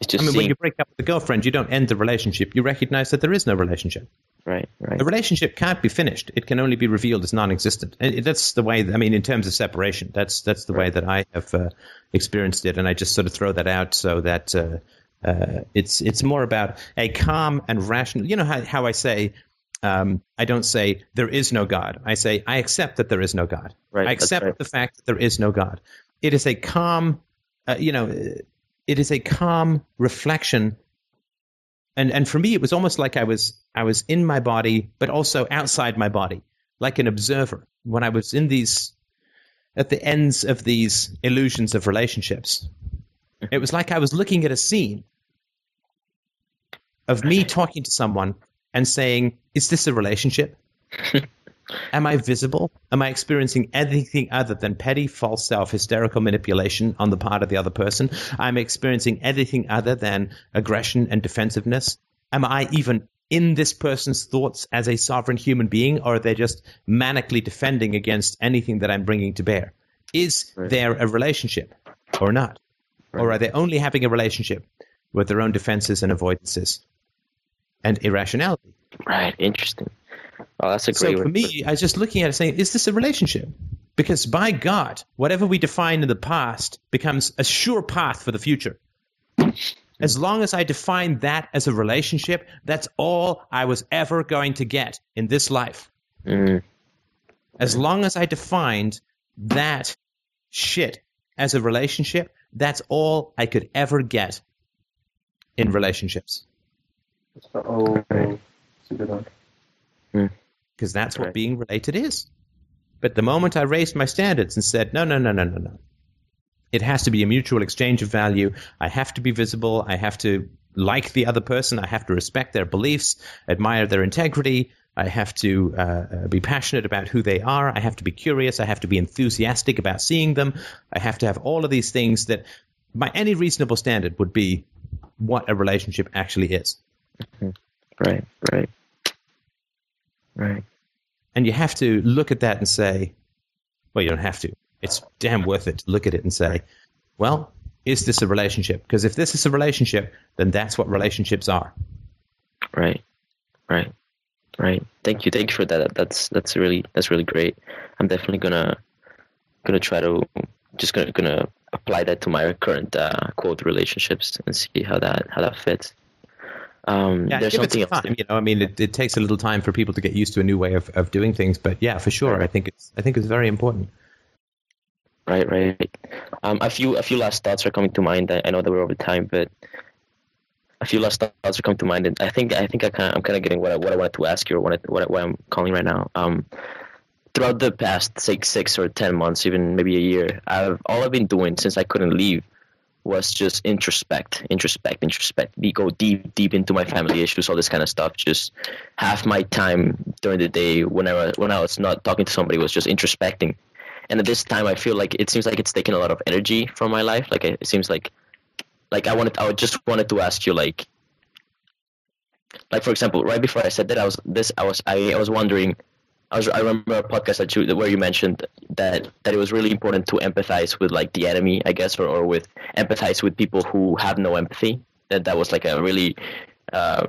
it's just I mean, when you break up with a girlfriend, you don't end the relationship. You recognize that there is no relationship. right. Right. A relationship can't be finished. It can only be revealed as non-existent. And that's the way. I mean, in terms of separation, that's that's the way that I have uh, experienced it. And I just sort of throw that out so that uh, uh, it's it's more about a calm and rational. You know how how I say. Um, I don't say there is no God. I say I accept that there is no God. Right, I accept right. the fact that there is no God. It is a calm, uh, you know, it is a calm reflection and and for me it was almost like I was I was in my body but also outside my body like an observer when I was in these at the ends of these illusions of relationships it was like I was looking at a scene of me [LAUGHS] talking to someone and saying is this a relationship [LAUGHS] Am I visible? Am I experiencing anything other than petty, false self, hysterical manipulation on the part of the other person? I'm experiencing anything other than aggression and defensiveness? Am I even in this person's thoughts as a sovereign human being, or are they just manically defending against anything that I'm bringing to bear? Is Right. there a relationship or not? Or are they only having a relationship with their own defenses and avoidances and irrationality? Right. Interesting. Oh, that's a great. So for me, I was just looking at it saying, is this a relationship? Because by God, whatever we define in the past becomes a sure path for the future. As long as I define that as a relationship, that's all I was ever going to get in this life. Mm, As long as I defined that shit as a relationship, that's all I could ever get in relationships. Oh, it's a good one. because that's what being related is. But the moment I raised my standards and said, no, no, no, no, no, no, It has to be a mutual exchange of value. I have to be visible. I have to like the other person. I have to respect their beliefs, admire their integrity. I have to uh, uh, be passionate about who they are. I have to be curious. I have to be enthusiastic about seeing them. I have to have all of these things that, by any reasonable standard, would be what a relationship actually is. [LAUGHS] Right, right, right. And you have to look at that and say, well, you don't have to. It's damn worth it to look at it and say, well, is this a relationship? Because if this is a relationship, then that's what relationships are. Right, right, right. Thank you, thank you for that. That's that's really that's really great. I'm definitely gonna gonna try to just gonna gonna apply that to my current uh, quote relationships and see how that how that fits. Um, Yeah, there's something else. time. You know, I mean, it, it takes a little time for people to get used to a new way of, of doing things. But yeah, for sure, I think it's I think it's very important. Right, right. Um, a few a few last thoughts are coming to mind. I, I know that we're over time, but a few last thoughts are coming to mind, and I think I think I kind I'm kind of getting what I, what I wanted to ask you or what I, what, I, what I'm calling right now. Um, throughout the past six six or ten months, even maybe a year, I've all I've been doing since I couldn't leave was just introspect, introspect, introspect. We go deep, deep into my family issues, all this kind of stuff. Just half my time during the day, whenever when I was not talking to somebody, was just introspecting. And at this time, I feel like it seems like it's taken a lot of energy from my life. Like it seems like, like I wanted, I just wanted to ask you, like, like for example, right before I said that, I was this, I was, I, I was wondering. I was, I remember a podcast that you, where you mentioned that that it was really important to empathize with like the enemy, I guess, or, or with empathize with people who have no empathy. That that was like a really, uh,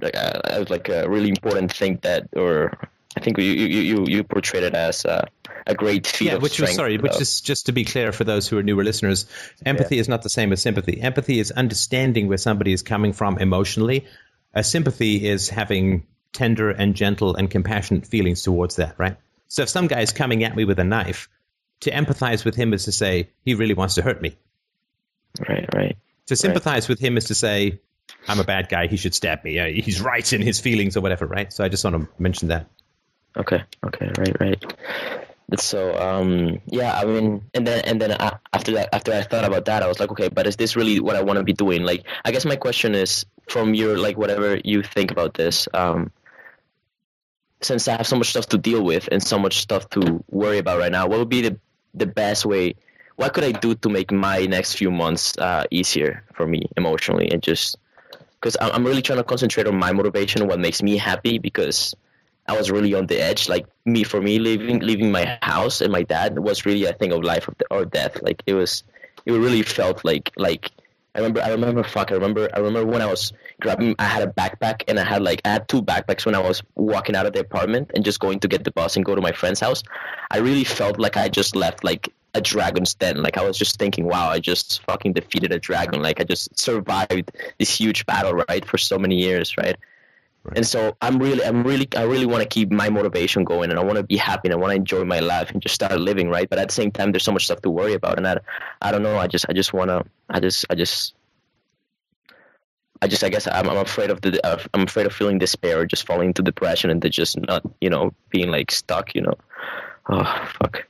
like a, like a really important thing that, or I think you you you, you portrayed it as uh, a great feat Yeah, which was sorry, which uh, is just to be clear for those who are newer listeners, empathy is not the same as sympathy. Empathy is understanding where somebody is coming from emotionally. A sympathy is having tender and gentle and compassionate feelings towards that, right? So if some guy is coming at me with a knife, to empathize with him is to say he really wants to hurt me. right, right. To sympathize with him is to say I'm a bad guy, he should stab me. Uh, He's right in his feelings or whatever, right? So I just want to mention that. Okay. Okay. Right. Right. So um yeah, I mean, and then and then I, after that, after I thought about that, I was like, okay, but is this really what I want to be doing? Like, I guess my question is, from your like whatever you think about this, um, since I have so much stuff to deal with and so much stuff to worry about right now, what would be the the best way? What could I do to make my next few months uh, easier for me emotionally and just because I'm really trying to concentrate on my motivation, what makes me happy, because I was really on the edge. Like me, for me, leaving leaving my house and my dad was really a thing of life or death. Like it was, it really felt like like I remember. I remember. Fuck. I remember. I remember when I was grabbing. I had a backpack and I had like I had two backpacks when I was walking out of the apartment and just going to get the bus and go to my friend's house. I really felt like I just left like a dragon's den. Like I was just thinking, wow, I just fucking defeated a dragon. Like I just survived this huge battle, right, for so many years, right. And so I'm really, I'm really, I really want to keep my motivation going, and I want to be happy, and I want to enjoy my life, and just start living, right? But at the same time, there's so much stuff to worry about, and I, I don't know. I just, I just want to, I just, I just, I just, I guess I'm, I'm afraid of the, I'm afraid of feeling despair, or just falling into depression, and just not, you know, being like stuck, you know. Oh fuck.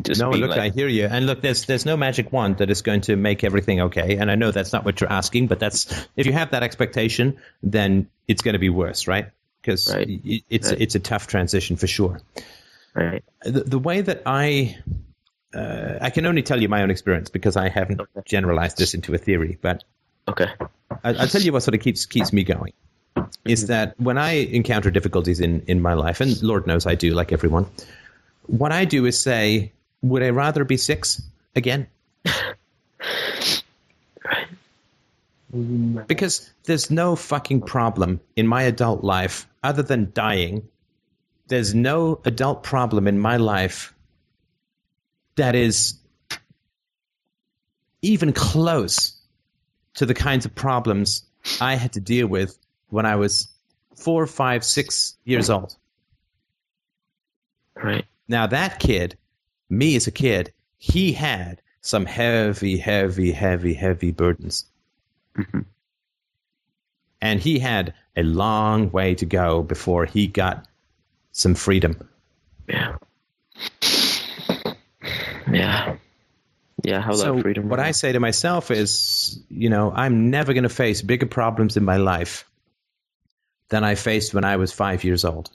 Just no, look, like, I hear you. And look, there's there's no magic wand that is going to make everything okay. And I know that's not what you're asking, but that's if you have that expectation, then it's going to be worse, right? Because Right. it's Right. it's a tough transition for sure. right. The, the way that I uh, I can only tell you my own experience because I haven't Okay. generalized this into a theory, but Okay. I, I'll tell you what sort of keeps keeps me going. Is that when I encounter difficulties in in my life, and Lord knows I do, like everyone. What I do is say, would I rather be six again? Because there's no fucking problem in my adult life other than dying. There's no adult problem in my life that is even close to the kinds of problems I had to deal with when I was four, five, six years old. Right. Now, that kid, me as a kid, he had some heavy, heavy, heavy, heavy burdens. Mhm. And he had a long way to go before he got some freedom. Yeah. Yeah. Yeah, how so about freedom? what I say to myself is, you know, I'm never going to face bigger problems in my life than I faced when I was five years old.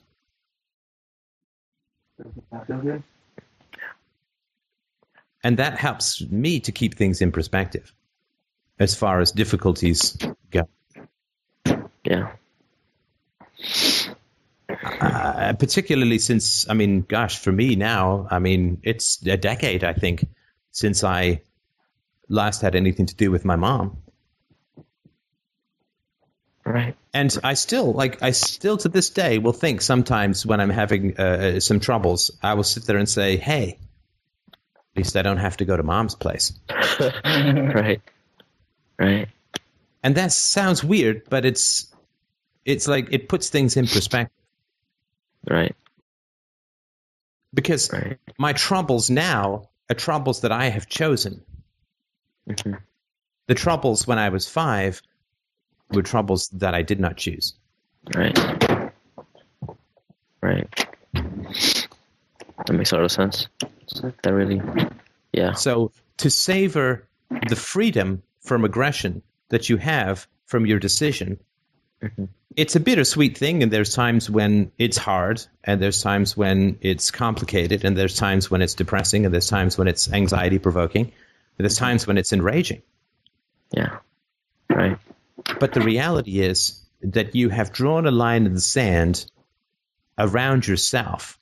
And that helps me to keep things in perspective as far as difficulties go. Yeah. Uh, particularly since, I mean, gosh, for me now, I mean, it's a decade, I think, since I last had anything to do with my mom. Right. And I still, like, I still to this day will think sometimes when I'm having uh, some troubles, I will sit there and say, hey, least I don't have to go to mom's place. [LAUGHS] right. Right. And that sounds weird, but it's, it's like, it puts things in perspective. Right. Because Right. my troubles now are troubles that I have chosen. hmm The troubles when I was five were troubles that I did not choose. Right. Right. That makes a lot of sense. That really, yeah. So to savor the freedom from aggression that you have from your decision, Mhm. it's a bittersweet thing. And there's times when it's hard, and there's times when it's complicated, and there's times when it's depressing, and there's times when it's anxiety provoking, and there's times when it's enraging. Yeah. Right. But the reality is that you have drawn a line in the sand around yourself,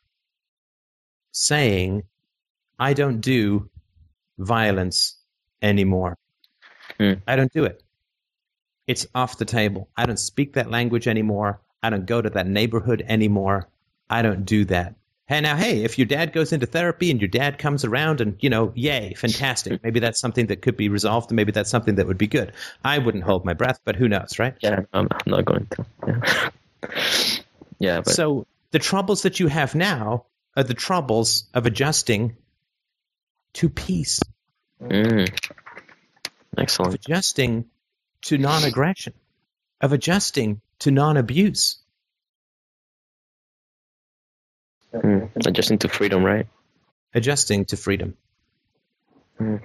saying, I don't do violence anymore. Hmm. I don't do it. It's off the table. I don't speak that language anymore. I don't go to that neighborhood anymore. I don't do that. Hey, now, hey, if your dad goes into therapy and your dad comes around and, you know, yay, fantastic. [LAUGHS] Maybe that's something that could be resolved and maybe that's something that would be good. I wouldn't hold my breath, but who knows, right? Yeah. I'm, I'm not going to. [LAUGHS] Yeah. yeah. But so the troubles that you have now are the troubles of adjusting to peace, mm, of excellent. adjusting to non aggression, of adjusting to non abuse. Mm. Adjusting to freedom, right? adjusting to freedom. Mm.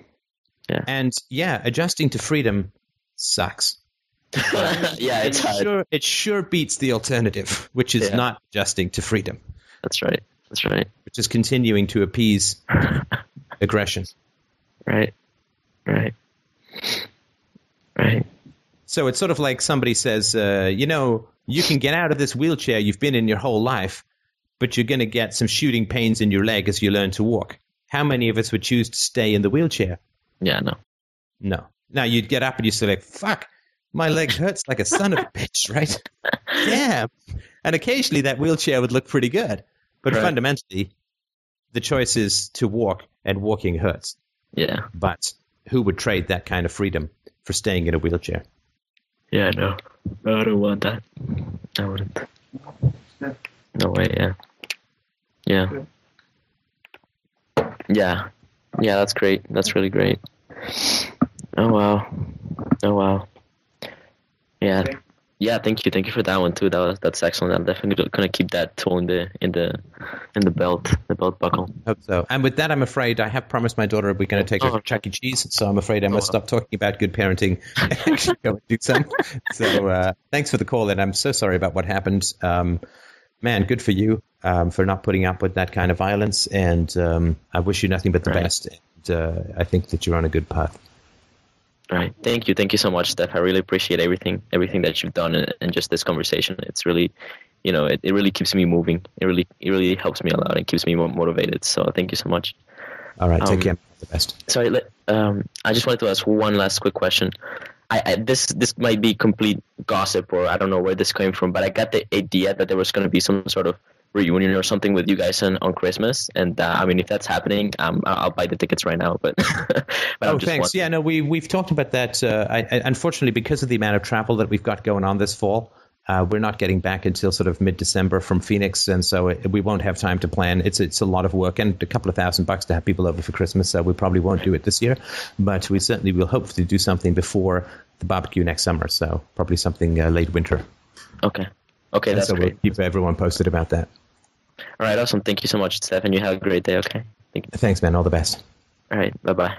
Yeah. And yeah, adjusting to freedom sucks. [LAUGHS] yeah, it's it hard. sure it sure beats the alternative, which is Yeah. not adjusting to freedom, That's right. That's right. which is continuing to appease [LAUGHS] aggression. Right. Right. Right. So it's sort of like somebody says, uh, you know, you can get out of this wheelchair you've been in your whole life, but you're going to get some shooting pains in your leg as you learn to walk. How many of us would choose to stay in the wheelchair? Yeah. No. No. Now you'd get up and you say, like, fuck, my leg hurts like a son of a bitch, right? [LAUGHS] yeah. And occasionally that wheelchair would look pretty good. But Right. fundamentally, the choice is to walk, and walking hurts. Yeah. But who would trade that kind of freedom for staying in a wheelchair? Yeah. No. I don't want that. I wouldn't. No way. Yeah. Yeah. Yeah. Yeah. That's great. That's really great. Oh wow. Oh wow. Yeah. Yeah, thank you, thank you for that one too. That was that's excellent. I'm definitely gonna keep that tool in the in the in the belt, the belt buckle. Hope so. And with that, I'm afraid I have promised my daughter we're going to take her Oh. to Chuck E. Cheese, so I'm afraid I must Oh. stop talking about good parenting and [LAUGHS] go and do some. So uh, thanks for the call, and I'm so sorry about what happened. Um, man, good for you um, for not putting up with that kind of violence, and um, I wish you nothing but the Right. best. And, uh, I think that you're on a good path. Right. Thank you. Thank you so much, Steph. I really appreciate everything, everything that you've done and, and just this conversation. It's really, you know, it, it really keeps me moving. It really, it really helps me a lot and keeps me motivated. So thank you so much. All right, take Um, care. The best. Sorry, let, um, I just wanted to ask one last quick question. I, I this this might be complete gossip or I don't know where this came from, but I got the idea that there was going to be some sort of reunion or something with you guys on, on Christmas. And uh, I mean, if that's happening, um, I- I'll buy the tickets right now. But, [LAUGHS] but oh, just thanks. wondering- Yeah, no, we we've talked about that. Uh, I, I, unfortunately, because of the amount of travel that we've got going on this fall, uh, we're not getting back until sort of mid-December from Phoenix, and so it, we won't have time to plan. It's it's a lot of work and a couple of thousand bucks to have people over for Christmas. So we probably won't do it this year, but we certainly will hopefully do something before the barbecue next summer. So probably something uh, late winter. Okay. Okay, And that's so great. we'll keep everyone posted about that. All right, awesome. Thank you so much, Steph, and you have a great day, okay? Thank you. Thanks, man. All the best. All right, bye bye.